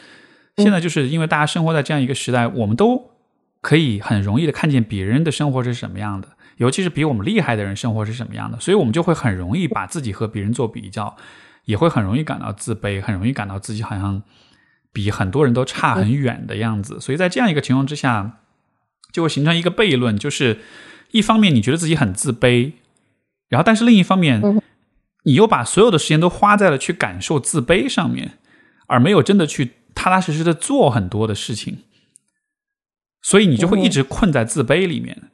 现在就是因为大家生活在这样一个时代，我们都可以很容易的看见别人的生活是什么样的，尤其是比我们厉害的人生活是什么样的，所以我们就会很容易把自己和别人做比较，也会很容易感到自卑，很容易感到自己好像比很多人都差很远的样子。所以在这样一个情况之下。就会形成一个悖论，就是一方面你觉得自己很自卑，然后但是另一方面，你又把所有的时间都花在了去感受自卑上面，而没有真的去踏踏实实的做很多的事情，所以你就会一直困在自卑里面。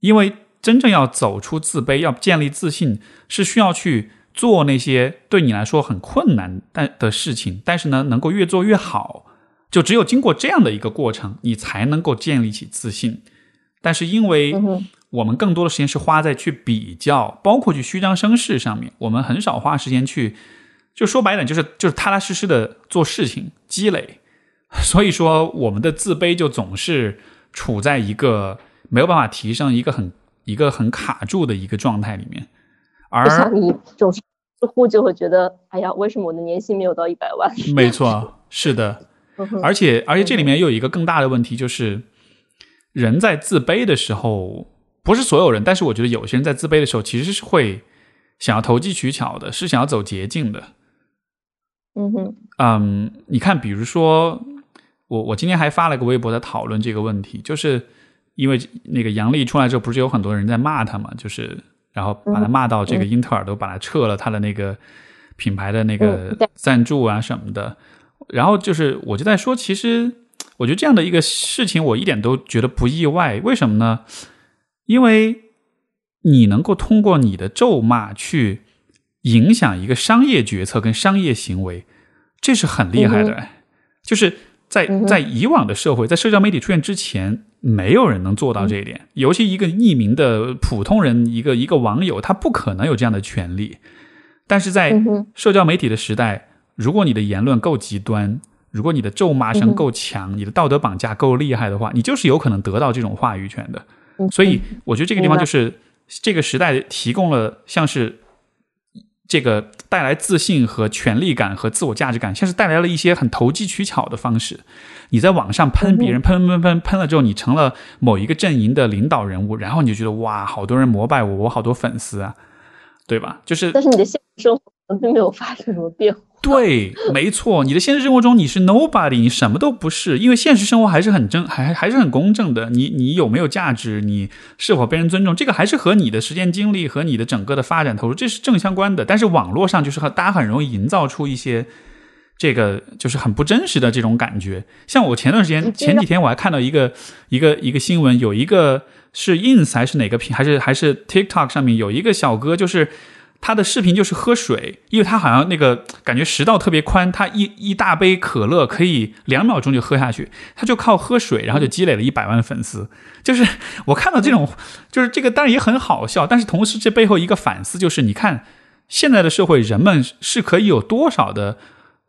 因为真正要走出自卑，要建立自信，是需要去做那些对你来说很困难但的事情，但是呢，能够越做越好。就只有经过这样的一个过程，你才能够建立起自信。但是，因为我们更多的时间是花在去比较，包括去虚张声势上面，我们很少花时间去，就说白点，就是就是踏踏实实的做事情积累。所以说，我们的自卑就总是处在一个没有办法提升、一个很一个很卡住的一个状态里面。而你总是似乎就会觉得，哎呀，为什么我的年薪没有到一百万？没错，是的。而且，而且这里面又有一个更大的问题，就是人在自卑的时候，不是所有人，但是我觉得有些人在自卑的时候，其实是会想要投机取巧的，是想要走捷径的。嗯哼，嗯，你看，比如说我，我今天还发了个微博在讨论这个问题，就是因为那个杨笠出来之后，不是有很多人在骂他嘛，就是然后把他骂到这个英特尔都把他撤了他的那个品牌的那个赞助啊什么的。然后就是，我就在说，其实我觉得这样的一个事情，我一点都觉得不意外。为什么呢？因为你能够通过你的咒骂去影响一个商业决策跟商业行为，这是很厉害的。就是在在以往的社会，在社交媒体出现之前，没有人能做到这一点。尤其一个匿名的普通人，一个一个网友，他不可能有这样的权利。但是在社交媒体的时代。如果你的言论够极端，如果你的咒骂声够强，你的道德绑架够厉害的话，你就是有可能得到这种话语权的。所以，我觉得这个地方就是这个时代提供了像是这个带来自信和权力感和自我价值感，像是带来了一些很投机取巧的方式。你在网上喷别人，喷喷喷喷了之后，你成了某一个阵营的领导人物，然后你就觉得哇，好多人膜拜我，我好多粉丝啊，对吧？就是，但是你的现实生活并没有发生什么变化。对，没错，你的现实生活中你是 nobody，你什么都不是，因为现实生活还是很正，还还是很公正的。你你有没有价值，你是否被人尊重，这个还是和你的时间精力和你的整个的发展投入，这是正相关的。但是网络上就是和大家很容易营造出一些这个就是很不真实的这种感觉。像我前段时间前几天我还看到一个一个一个新闻，有一个是 ins 还是哪个平还是还是 tiktok 上面有一个小哥就是。他的视频就是喝水，因为他好像那个感觉食道特别宽，他一一大杯可乐可以两秒钟就喝下去，他就靠喝水，然后就积累了一百万粉丝。就是我看到这种，就是这个当然也很好笑，但是同时这背后一个反思就是，你看现在的社会，人们是可以有多少的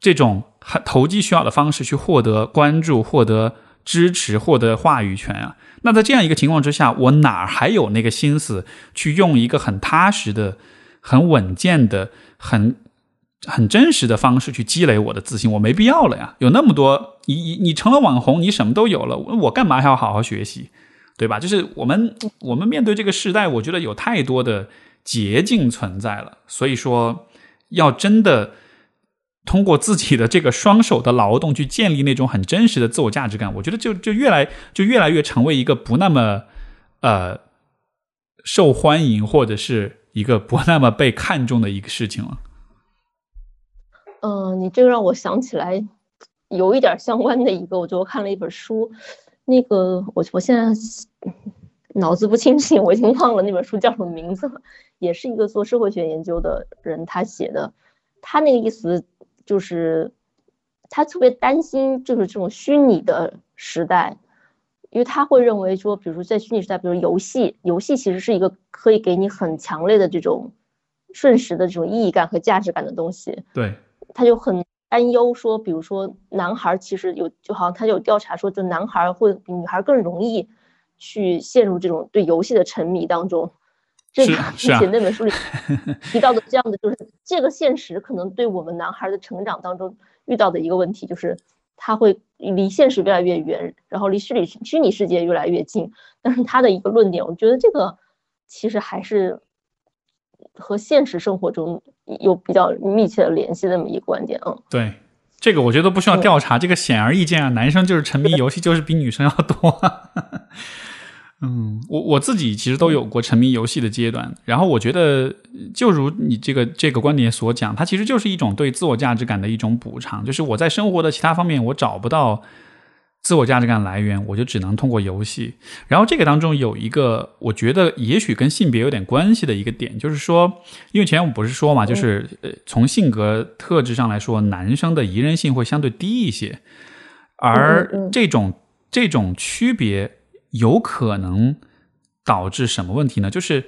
这种投机取巧的方式去获得关注、获得支持、获得话语权啊？那在这样一个情况之下，我哪还有那个心思去用一个很踏实的？很稳健的、很很真实的方式去积累我的自信，我没必要了呀。有那么多，你你你成了网红，你什么都有了，我干嘛还要好好学习，对吧？就是我们我们面对这个时代，我觉得有太多的捷径存在了。所以说，要真的通过自己的这个双手的劳动去建立那种很真实的自我价值感，我觉得就就越来就越来越成为一个不那么呃受欢迎或者是一个不那么被看重的一个事情了。嗯，你这个让我想起来有一点相关的一个，我就看了一本书，那个我我现在脑子不清醒，我已经忘了那本书叫什么名字了，也是一个做社会学研究的人他写的，他那个意思就是他特别担心就是这种虚拟的时代，因为他会认为说，比如说在虚拟时代，比如游戏，游戏其实是一个可以给你很强烈的这种瞬时的这种意义感和价值感的东西，对。他就很担忧说，比如说男孩其实有，就好像他有调查说，就男孩会比女孩更容易去陷入这种对游戏的沉迷当中。这个而且那本书里 提到的这样的，就是这个现实可能对我们男孩的成长当中遇到的一个问题，就是他会离现实越来越远，然后离虚拟虚拟世界越来越近。但是他的一个论点，我觉得这个其实还是。和现实生活中有比较密切的联系的，这么一个观点啊。对，这个我觉得不需要调查，这个显而易见啊，男生就是沉迷游戏，就是比女生要多。嗯，我我自己其实都有过沉迷游戏的阶段，然后我觉得，就如你这个这个观点所讲，它其实就是一种对自我价值感的一种补偿，就是我在生活的其他方面我找不到。自我价值感来源，我就只能通过游戏。然后这个当中有一个，我觉得也许跟性别有点关系的一个点，就是说，因为前面我们不是说嘛，就是呃，从性格特质上来说，男生的宜人性会相对低一些，而这种这种区别有可能导致什么问题呢？就是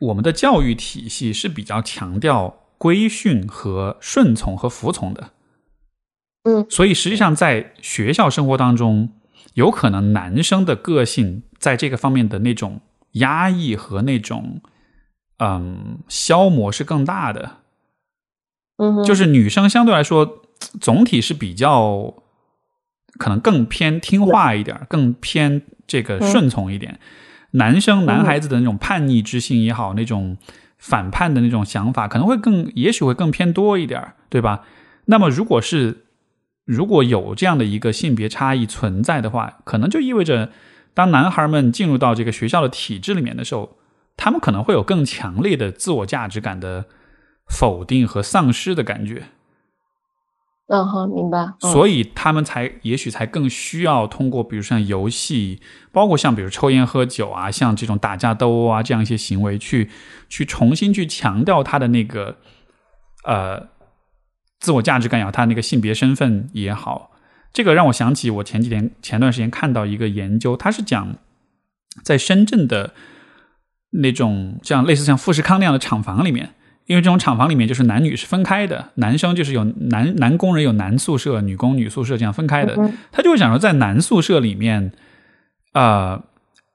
我们的教育体系是比较强调规训和顺从和服从的。嗯，所以实际上在学校生活当中，有可能男生的个性在这个方面的那种压抑和那种嗯消磨是更大的。嗯，就是女生相对来说总体是比较可能更偏听话一点，更偏这个顺从一点。男生男孩子的那种叛逆之心也好，那种反叛的那种想法可能会更，也许会更偏多一点，对吧？那么如果是如果有这样的一个性别差异存在的话，可能就意味着，当男孩们进入到这个学校的体制里面的时候，他们可能会有更强烈的自我价值感的否定和丧失的感觉。嗯，好，明白。所以他们才也许才更需要通过，比如像游戏，包括像比如抽烟喝酒啊，像这种打架斗殴啊这样一些行为，去去重新去强调他的那个呃。自我价值感也好，他那个性别身份也好，这个让我想起我前几天前段时间看到一个研究，他是讲在深圳的那种像类似像富士康那样的厂房里面，因为这种厂房里面就是男女是分开的，男生就是有男男工人有男宿舍，女工女宿舍这样分开的，他就会想说在男宿舍里面，啊，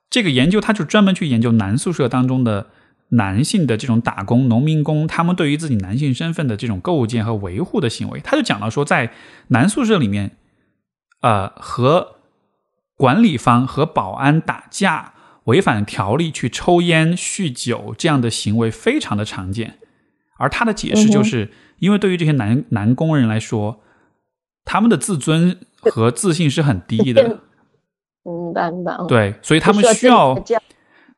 这个研究他就专门去研究男宿舍当中的。男性的这种打工农民工，他们对于自己男性身份的这种构建和维护的行为，他就讲到说，在男宿舍里面，呃，和管理方和保安打架、违反条例去抽烟、酗酒这样的行为非常的常见。而他的解释就是，因为对于这些男男工人来说，他们的自尊和自信是很低的。明白明白。对，所以他们需要。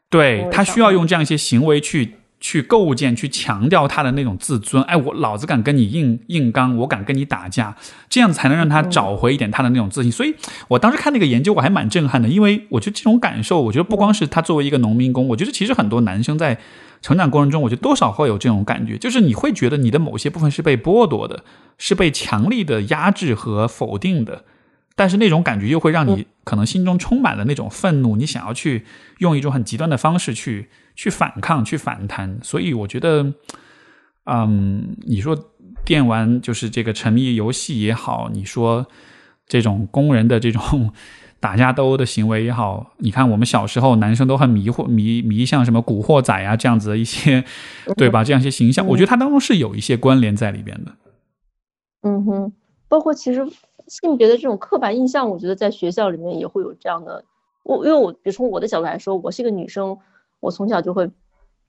对他需要用这样一些行为去去构建、去强调他的那种自尊。哎，我老子敢跟你硬硬刚，我敢跟你打架，这样子才能让他找回一点他的那种自信。所以我当时看那个研究，我还蛮震撼的，因为我觉得这种感受，我觉得不光是他作为一个农民工，我觉得其实很多男生在成长过程中，我觉得多少会有这种感觉，就是你会觉得你的某些部分是被剥夺的，是被强力的压制和否定的。但是那种感觉又会让你可能心中充满了那种愤怒，你想要去用一种很极端的方式去去反抗、去反弹。所以我觉得，嗯，你说电玩就是这个沉迷游戏也好，你说这种工人的这种 打架斗殴的行为也好，你看我们小时候男生都很迷惑迷迷像什么古惑仔啊这样子的一些，对吧？这样一些形象，我觉得它当中是有一些关联在里边的。嗯哼，包括其实。性别的这种刻板印象，我觉得在学校里面也会有这样的。我因为我比如从我的角度来说，我是一个女生，我从小就会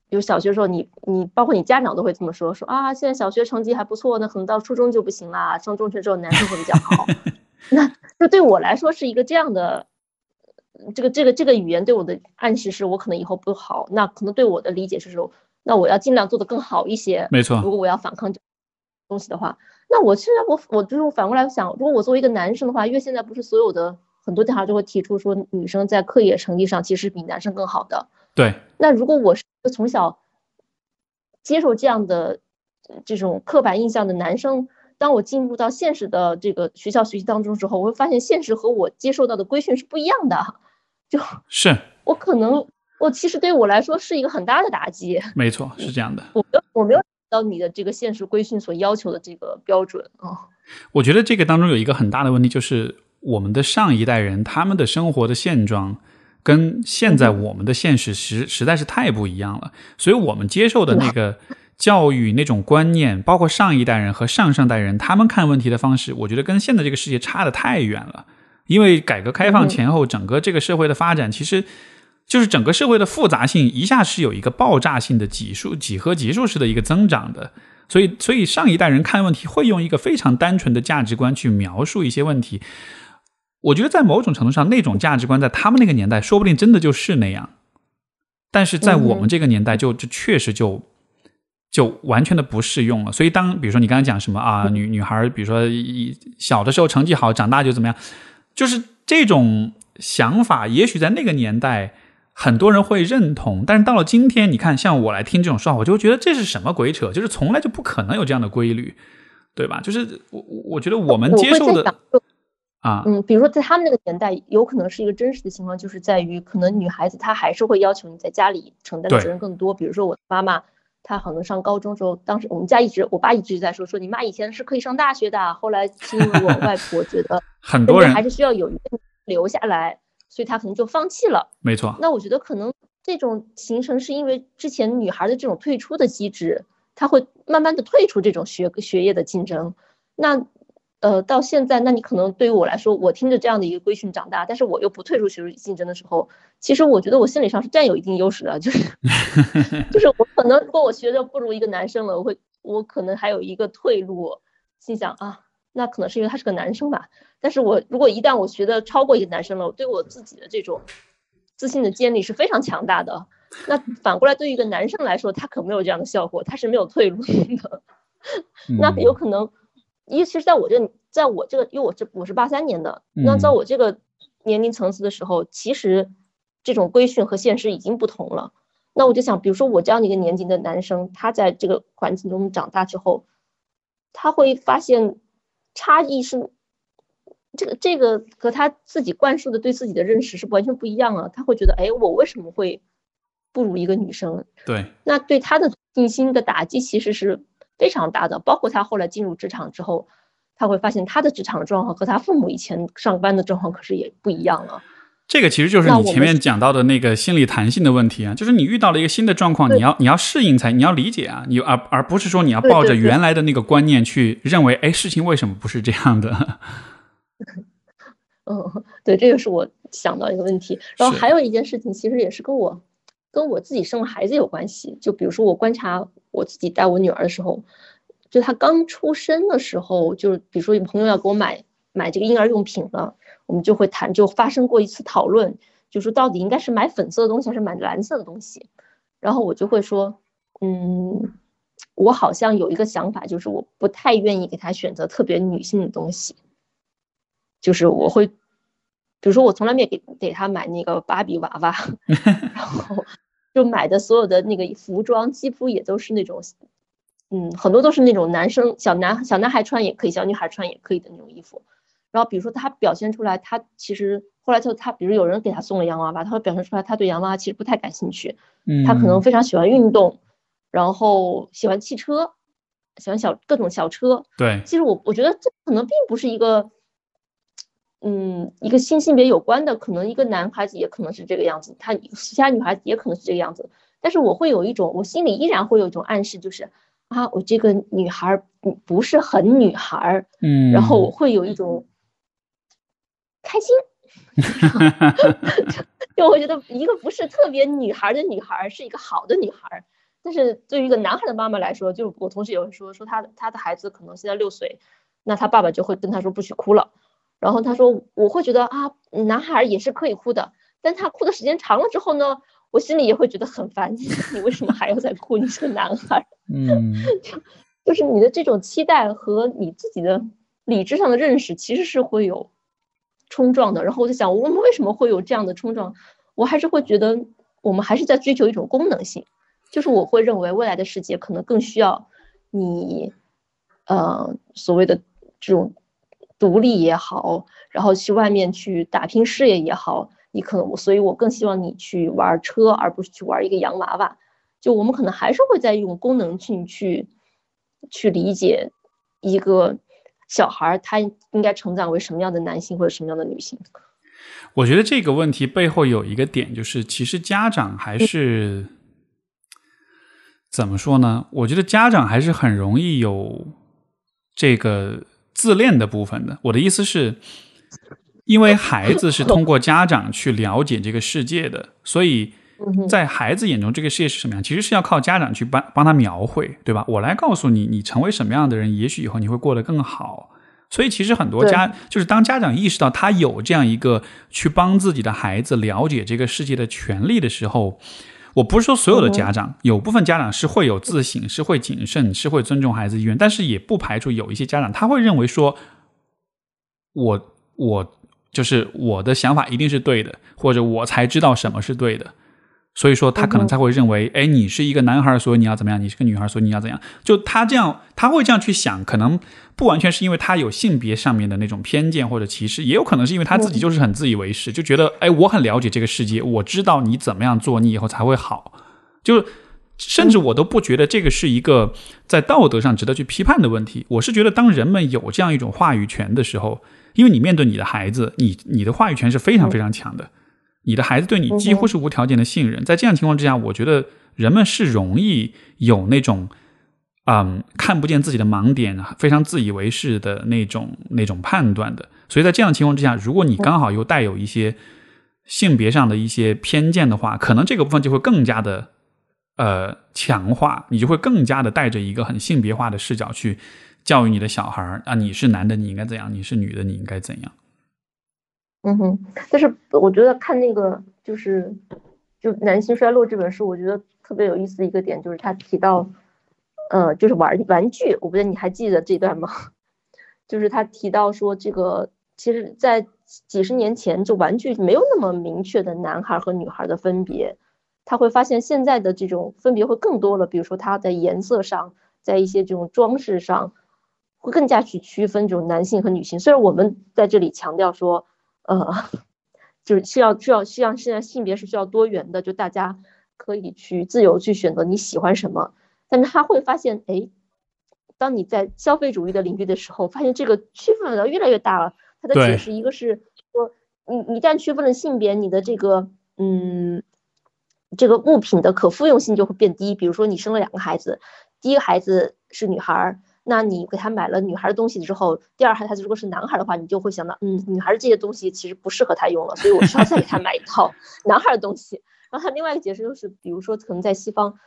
比如小学时候，你你包括你家长都会这么说，说啊，现在小学成绩还不错，那可能到初中就不行啦，上中学之后男生会比较好。那就对我来说是一个这样的，这个这个这个语言对我的暗示是我可能以后不好。那可能对我的理解是说，那我要尽量做得更好一些。没错。如果我要反抗这东西的话，那我现在我我就是反过来想，如果我作为一个男生的话，因为现在不是所有的很多家长就会提出说，女生在课业成绩上其实比男生更好的。对。那如果我是从小接受这样的这种刻板印象的男生，当我进入到现实的这个学校学习当中之后，我会发现现实和我接受到的规训是不一样的，就是我可能我其实对我来说是一个很大的打击。没错，是这样的。我我没有到你的这个现实规训所要求的这个标准啊。我觉得这个当中有一个很大的问题，就是我们的上一代人他们的生活的现状。跟现在我们的现实实实在是太不一样了，所以我们接受的那个教育那种观念，包括上一代人和上上代人他们看问题的方式，我觉得跟现在这个世界差的太远了。因为改革开放前后，整个这个社会的发展，其实就是整个社会的复杂性一下是有一个爆炸性的几数几何级数式的一个增长的。所以，所以上一代人看问题会用一个非常单纯的价值观去描述一些问题。我觉得在某种程度上，那种价值观在他们那个年代，说不定真的就是那样。但是在我们这个年代，就就确实就就完全的不适用了。所以，当比如说你刚才讲什么啊，女女孩，比如说小的时候成绩好，长大就怎么样，就是这种想法，也许在那个年代很多人会认同。但是到了今天，你看，像我来听这种说话，我就觉得这是什么鬼扯，就是从来就不可能有这样的规律，对吧？就是我我觉得我们接受的。啊，嗯，比如说在他们那个年代，有可能是一个真实的情况，就是在于可能女孩子她还是会要求你在家里承担的责任更多。比如说我妈妈，她可能上高中时候，当时我们家一直，我爸一直在说，说你妈以前是可以上大学的，后来是因为我 外婆觉得 很多人还是需要有一个留下来，所以她可能就放弃了。没错。那我觉得可能这种形成是因为之前女孩的这种退出的机制，她会慢慢的退出这种学学业的竞争。那。呃，到现在，那你可能对于我来说，我听着这样的一个规训长大，但是我又不退出学术竞争的时候，其实我觉得我心理上是占有一定优势的，就是 就是我可能如果我学的不如一个男生了，我会我可能还有一个退路，心想啊，那可能是因为他是个男生吧。但是我如果一旦我学的超过一个男生了，我对我自己的这种自信的建立是非常强大的。那反过来对于一个男生来说，他可没有这样的效果，他是没有退路的。那有可能。因为其实在我这，在我这个，因为我这我是八三年的，那在我这个年龄层次的时候，其实这种规训和现实已经不同了。那我就想，比如说我这样的一个年纪的男生，他在这个环境中长大之后，他会发现差异是这个这个和他自己灌输的对自己的认识是完全不一样啊。他会觉得，哎，我为什么会不如一个女生？对，那对他的信心的打击其实是。非常大的，包括他后来进入职场之后，他会发现他的职场状况和他父母以前上班的状况可是也不一样了。这个其实就是你前面讲到的那个心理弹性的问题啊，就是你遇到了一个新的状况，你要你要适应才，你要理解啊，你而而不是说你要抱着原来的那个观念去认为，哎，事情为什么不是这样的？嗯，对，这个是我想到一个问题。然后还有一件事情，其实也是跟我。跟我自己生了孩子有关系，就比如说我观察我自己带我女儿的时候，就她刚出生的时候，就是比如说有朋友要给我买买这个婴儿用品了，我们就会谈，就发生过一次讨论，就说到底应该是买粉色的东西还是买蓝色的东西，然后我就会说，嗯，我好像有一个想法，就是我不太愿意给她选择特别女性的东西，就是我会，比如说我从来没给给她买那个芭比娃娃，然后。就买的所有的那个服装，几乎也都是那种，嗯，很多都是那种男生小男小男孩穿也可以，小女孩穿也可以的那种衣服。然后比如说他表现出来，他其实后来就他，比如有人给他送了洋娃娃，他会表现出来他对洋娃娃其实不太感兴趣。嗯，他可能非常喜欢运动，然后喜欢汽车，喜欢小各种小车。对，其实我我觉得这可能并不是一个。嗯，一个性性别有关的，可能一个男孩子也可能是这个样子，他其他女孩子也可能是这个样子。但是我会有一种，我心里依然会有一种暗示，就是啊，我这个女孩不不是很女孩，嗯，然后我会有一种开心，就我觉得一个不是特别女孩的女孩是一个好的女孩，但是对于一个男孩的妈妈来说，就我同事也会说，说他他的孩子可能现在六岁，那他爸爸就会跟他说不许哭了。然后他说我会觉得啊，男孩也是可以哭的，但他哭的时间长了之后呢，我心里也会觉得很烦。你为什么还要再哭？你是个男孩。嗯，就是你的这种期待和你自己的理智上的认识其实是会有冲撞的。然后我就想，我们为什么会有这样的冲撞？我还是会觉得我们还是在追求一种功能性。就是我会认为未来的世界可能更需要你，呃，所谓的这种独立也好，然后去外面去打拼事业也好，你可能，所以我更希望你去玩车，而不是去玩一个洋娃娃。就我们可能还是会在用功能性去去理解一个小孩他应该成长为什么样的男性或者什么样的女性。我觉得这个问题背后有一个点，就是其实家长还是。怎么说呢？我觉得家长还是很容易有这个自恋的部分的。我的意思是，因为孩子是通过家长去了解这个世界的，所以在孩子眼中，这个世界是什么样，其实是要靠家长去帮帮他描绘，对吧？我来告诉你，你成为什么样的人，也许以后你会过得更好。所以，其实很多家就是当家长意识到他有这样一个去帮自己的孩子了解这个世界的权利的时候。我不是说所有的家长，有部分家长是会有自省，是会谨慎，是会尊重孩子意愿，但是也不排除有一些家长他会认为说，我我就是我的想法一定是对的，或者我才知道什么是对的。所以说，他可能才会认为，哎，你是一个男孩，所以你要怎么样？你是个女孩，所以你要怎样？就他这样，他会这样去想，可能不完全是因为他有性别上面的那种偏见或者歧视，也有可能是因为他自己就是很自以为是，就觉得，哎，我很了解这个世界，我知道你怎么样做，你以后才会好。就甚至我都不觉得这个是一个在道德上值得去批判的问题。我是觉得，当人们有这样一种话语权的时候，因为你面对你的孩子，你你的话语权是非常非常强的。你的孩子对你几乎是无条件的信任，在这样情况之下，我觉得人们是容易有那种，嗯，看不见自己的盲点，非常自以为是的那种那种判断的。所以在这样的情况之下，如果你刚好又带有一些性别上的一些偏见的话，可能这个部分就会更加的呃强化，你就会更加的带着一个很性别化的视角去教育你的小孩啊，你是男的你应该怎样，你是女的你应该怎样。嗯哼，但是我觉得看那个就是就《男性衰落》这本书，我觉得特别有意思的一个点就是他提到，呃，就是玩玩具，我不知道你还记得这段吗？就是他提到说，这个其实，在几十年前，就玩具没有那么明确的男孩和女孩的分别，他会发现现在的这种分别会更多了，比如说它在颜色上，在一些这种装饰上，会更加去区分这种男性和女性。虽然我们在这里强调说。呃，就是需要需要需要现在性别是需要多元的，就大家可以去自由去选择你喜欢什么。但是他会发现，哎，当你在消费主义的领域的时候，发现这个区分的越来越大了。他的解释一个是说，你一旦区分了性别，你的这个嗯，这个物品的可复用性就会变低。比如说你生了两个孩子，第一个孩子是女孩儿。那你给他买了女孩的东西之后，第二孩子如果是男孩的话，你就会想到，嗯，女孩这些东西其实不适合他用了，所以我需要再给他买一套 男孩的东西。然后他另外一个解释就是，比如说可能在西方，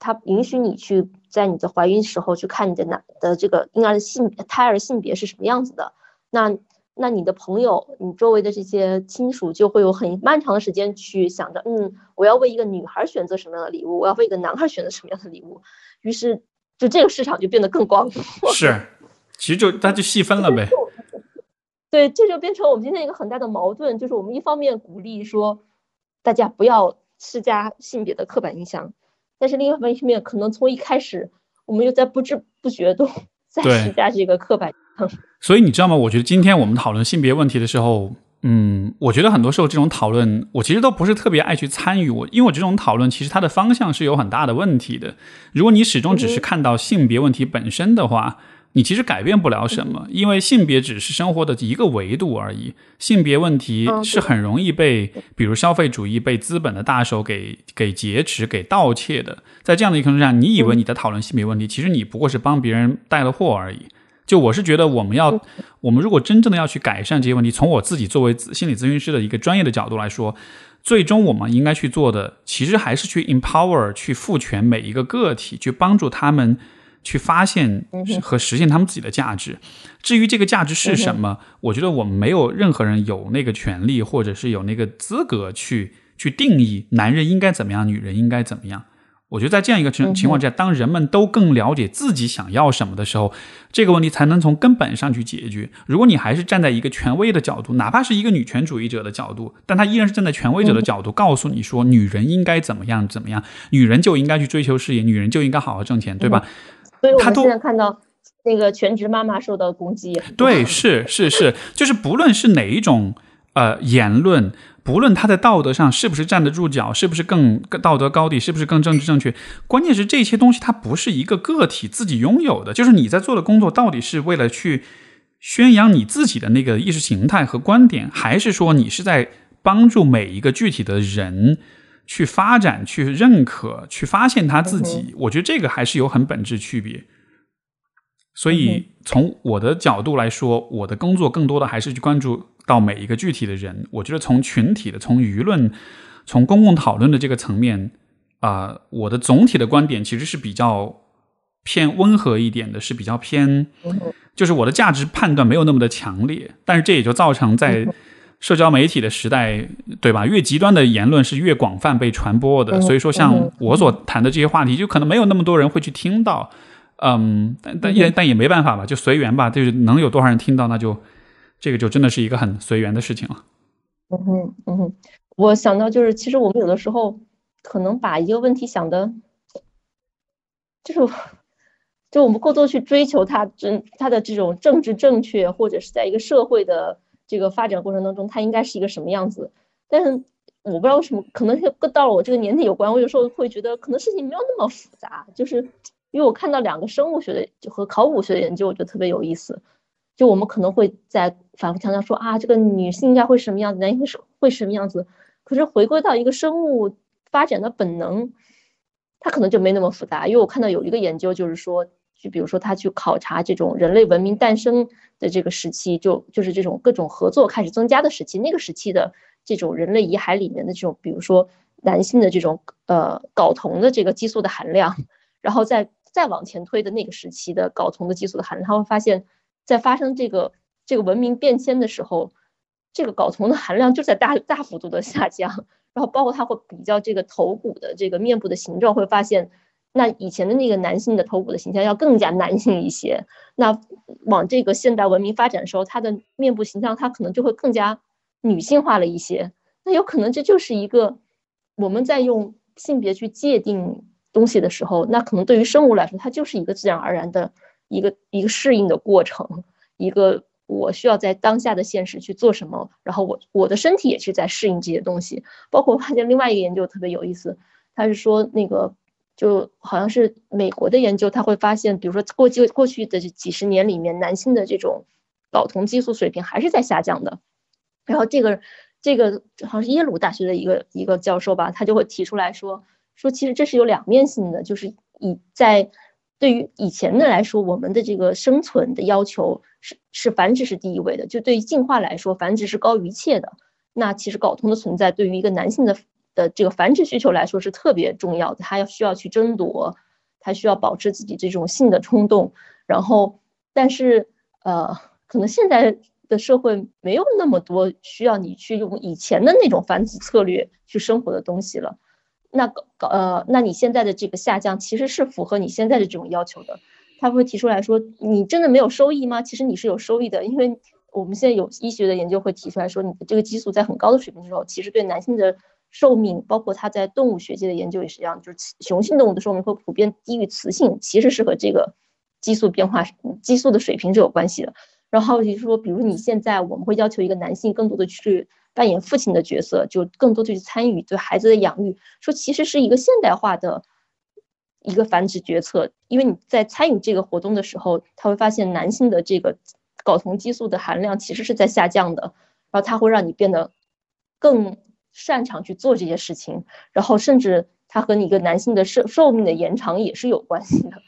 他允许你去在你的怀孕时候去看你的男的这个婴儿的性胎儿性别是什么样子的。那那你的朋友，你周围的这些亲属就会有很漫长的时间去想着，嗯，我要为一个女孩选择什么样的礼物，我要为一个男孩选择什么样的礼物。于是。就这个市场就变得更广阔，是，其实就它就细分了呗。对，这就变成我们今天一个很大的矛盾，就是我们一方面鼓励说大家不要施加性别的刻板印象，但是另一方面，可能从一开始我们又在不知不觉中在施加这个刻板印象。所以你知道吗？我觉得今天我们讨论性别问题的时候。嗯，我觉得很多时候这种讨论，我其实都不是特别爱去参与。我因为我这种讨论，其实它的方向是有很大的问题的。如果你始终只是看到性别问题本身的话，你其实改变不了什么，因为性别只是生活的一个维度而已。性别问题是很容易被，比如消费主义被资本的大手给给劫持、给盗窃的。在这样的一个情况下，你以为你在讨论性别问题，其实你不过是帮别人带了货而已。就我是觉得，我们要，我们如果真正的要去改善这些问题，从我自己作为心理咨询师的一个专业的角度来说，最终我们应该去做的，其实还是去 empower，去赋权每一个个体，去帮助他们去发现和实现他们自己的价值。至于这个价值是什么，我觉得我们没有任何人有那个权利，或者是有那个资格去去定义男人应该怎么样，女人应该怎么样。我觉得在这样一个情情况之下，当人们都更了解自己想要什么的时候，这个问题才能从根本上去解决。如果你还是站在一个权威的角度，哪怕是一个女权主义者的角度，但她依然是站在权威者的角度，告诉你说女人应该怎么样怎么样，女人就应该去追求事业，女人就应该好好挣钱，对吧？所以我们现在看到那个全职妈妈受到攻击，对，是是是，就是不论是哪一种呃言论。不论他在道德上是不是站得住脚，是不是更道德高地，是不是更政治正确，关键是这些东西它不是一个个体自己拥有的。就是你在做的工作到底是为了去宣扬你自己的那个意识形态和观点，还是说你是在帮助每一个具体的人去发展、去认可、去发现他自己？我觉得这个还是有很本质区别。所以从我的角度来说，我的工作更多的还是去关注。到每一个具体的人，我觉得从群体的、从舆论、从公共讨论的这个层面，啊，我的总体的观点其实是比较偏温和一点的，是比较偏，就是我的价值判断没有那么的强烈。但是这也就造成在社交媒体的时代，对吧？越极端的言论是越广泛被传播的。所以说，像我所谈的这些话题，就可能没有那么多人会去听到。嗯，但但也但也没办法吧，就随缘吧。就是能有多少人听到，那就。这个就真的是一个很随缘的事情了。嗯哼，嗯哼，我想到就是，其实我们有的时候可能把一个问题想的，就是，就我们过多去追求它真它的这种政治正确，或者是在一个社会的这个发展过程当中，它应该是一个什么样子。但是我不知道为什么，可能跟到了我这个年纪有关，我有时候会觉得可能事情没有那么复杂。就是因为我看到两个生物学的就和考古学的研究，我觉得特别有意思。就我们可能会在反复强调说啊，这个女性应该会什么样子，男性是会什么样子。可是回归到一个生物发展的本能，它可能就没那么复杂。因为我看到有一个研究，就是说，就比如说他去考察这种人类文明诞生的这个时期，就就是这种各种合作开始增加的时期，那个时期的这种人类遗骸里面的这种，比如说男性的这种呃睾酮的这个激素的含量，然后再再往前推的那个时期的睾酮的激素的含量，他会发现。在发生这个这个文明变迁的时候，这个睾酮的含量就在大大幅度的下降。然后包括他会比较这个头骨的这个面部的形状，会发现那以前的那个男性的头骨的形象要更加男性一些。那往这个现代文明发展的时候，他的面部形象他可能就会更加女性化了一些。那有可能这就是一个我们在用性别去界定东西的时候，那可能对于生物来说，它就是一个自然而然的。一个一个适应的过程，一个我需要在当下的现实去做什么，然后我我的身体也是在适应这些东西。包括我发现另外一个研究特别有意思，他是说那个就好像是美国的研究，他会发现，比如说过去过去的几十年里面，男性的这种睾酮激素水平还是在下降的。然后这个这个好像是耶鲁大学的一个一个教授吧，他就会提出来说说其实这是有两面性的，就是以在。对于以前的来说，我们的这个生存的要求是是繁殖是第一位的。就对于进化来说，繁殖是高于一切的。那其实睾酮的存在对于一个男性的的这个繁殖需求来说是特别重要的。他要需要去争夺，他需要保持自己这种性的冲动。然后，但是呃，可能现在的社会没有那么多需要你去用以前的那种繁殖策略去生活的东西了。那个呃，那你现在的这个下降其实是符合你现在的这种要求的。他会提出来说，你真的没有收益吗？其实你是有收益的，因为我们现在有医学的研究会提出来说，你的这个激素在很高的水平之后，其实对男性的寿命，包括他在动物学界的研究也是一样，就是雄性动物的寿命会普遍低于雌性，其实是和这个激素变化、激素的水平是有关系的。然后就是说，比如你现在我们会要求一个男性更多的去。扮演父亲的角色，就更多的去参与对孩子的养育，说其实是一个现代化的一个繁殖决策。因为你在参与这个活动的时候，他会发现男性的这个睾酮激素的含量其实是在下降的，然后他会让你变得更擅长去做这些事情，然后甚至他和你一个男性的寿寿命的延长也是有关系的。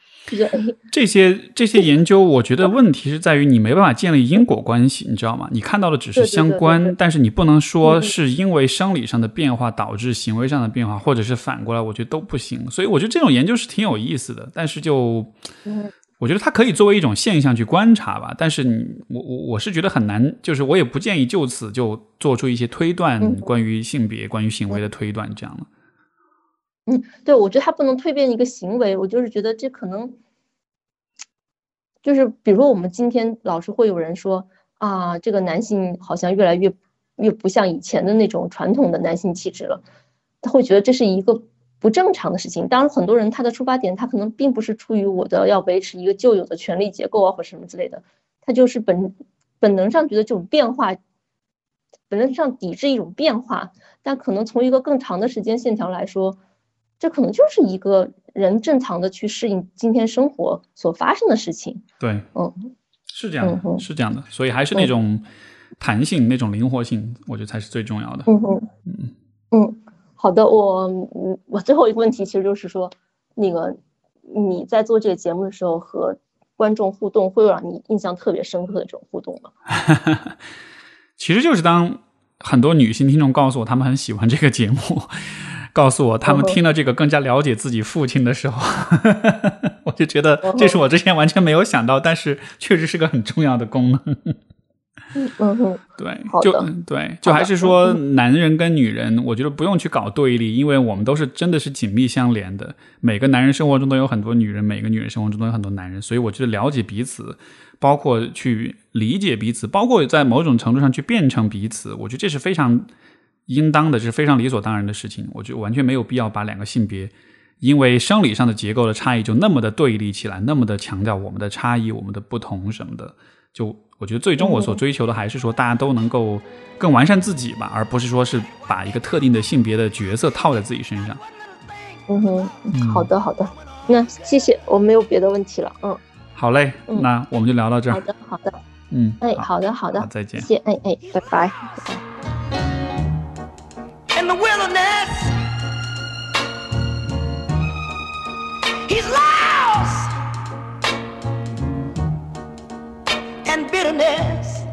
这些这些研究，我觉得问题是在于你没办法建立因果关系，你知道吗？你看到的只是相关，对但是你不能说是因为生理上的变化导致行为上的变化，或者是反过来，我觉得都不行。所以我觉得这种研究是挺有意思的，但是就嗯我觉得它可以作为一种现象去观察吧。但是你我我我是觉得很难，就是我也不建议就此就做出一些推断，嗯关于性别、关于行为的推断这样的。嗯，对，我觉得它不能蜕变一个行为，我就是觉得这可能，就是比如说我们今天老是会有人说啊，这个男性好像越来越越不像以前的那种传统的男性气质了，他会觉得这是一个不正常的事情。当然，很多人他的出发点他可能并不是出于我的要维持一个旧有的权力结构啊或什么之类的，他就是本本能上觉得这种变化，本能上抵制一种变化，但可能从一个更长的时间线条来说。这可能就是一个人正常的去适应今天生活所发生的事情。对，嗯，是这样的，嗯是这样的，所以还是那种弹性、那种灵活性，我觉得才是最重要的。嗯哼，嗯嗯，好的，我嗯我最后一个问题其实就是说，那个你在做这个节目的时候和观众互动，会有让你印象特别深刻的这种互动吗？其实就是当很多女性听众告诉我他们很喜欢这个节目，告诉我他们听了这个更加了解自己父亲的时候，我就觉得这是我之前完全没有想到，但是确实是个很重要的功能。嗯哼，对，就对，就还是说男人跟女人，我觉得不用去搞对立，因为我们都是真的是紧密相连的。每个男人生活中都有很多女人，每个女人生活中都有很多男人，所以我觉得了解彼此，包括去理解彼此，包括在某种程度上去变成彼此，我觉得这是非常应当的，是非常理所当然的事情。我觉得完全没有必要把两个性别。因为生理上的结构的差异就那么的对立起来，那么的强调我们的差异、我们的不同什么的，就我觉得最终我所追求的还是说大家都能够更完善自己吧，而不是说是把一个特定的性别的角色套在自己身上。嗯哼，嗯好的好的，那谢谢，我没有别的问题了。嗯，好嘞，嗯那我们就聊到这儿。好的好的，嗯，哎，好，好的好的好，再见谢。谢，哎哎，拜拜拜拜。In the wilderness. He's lost and bitterness.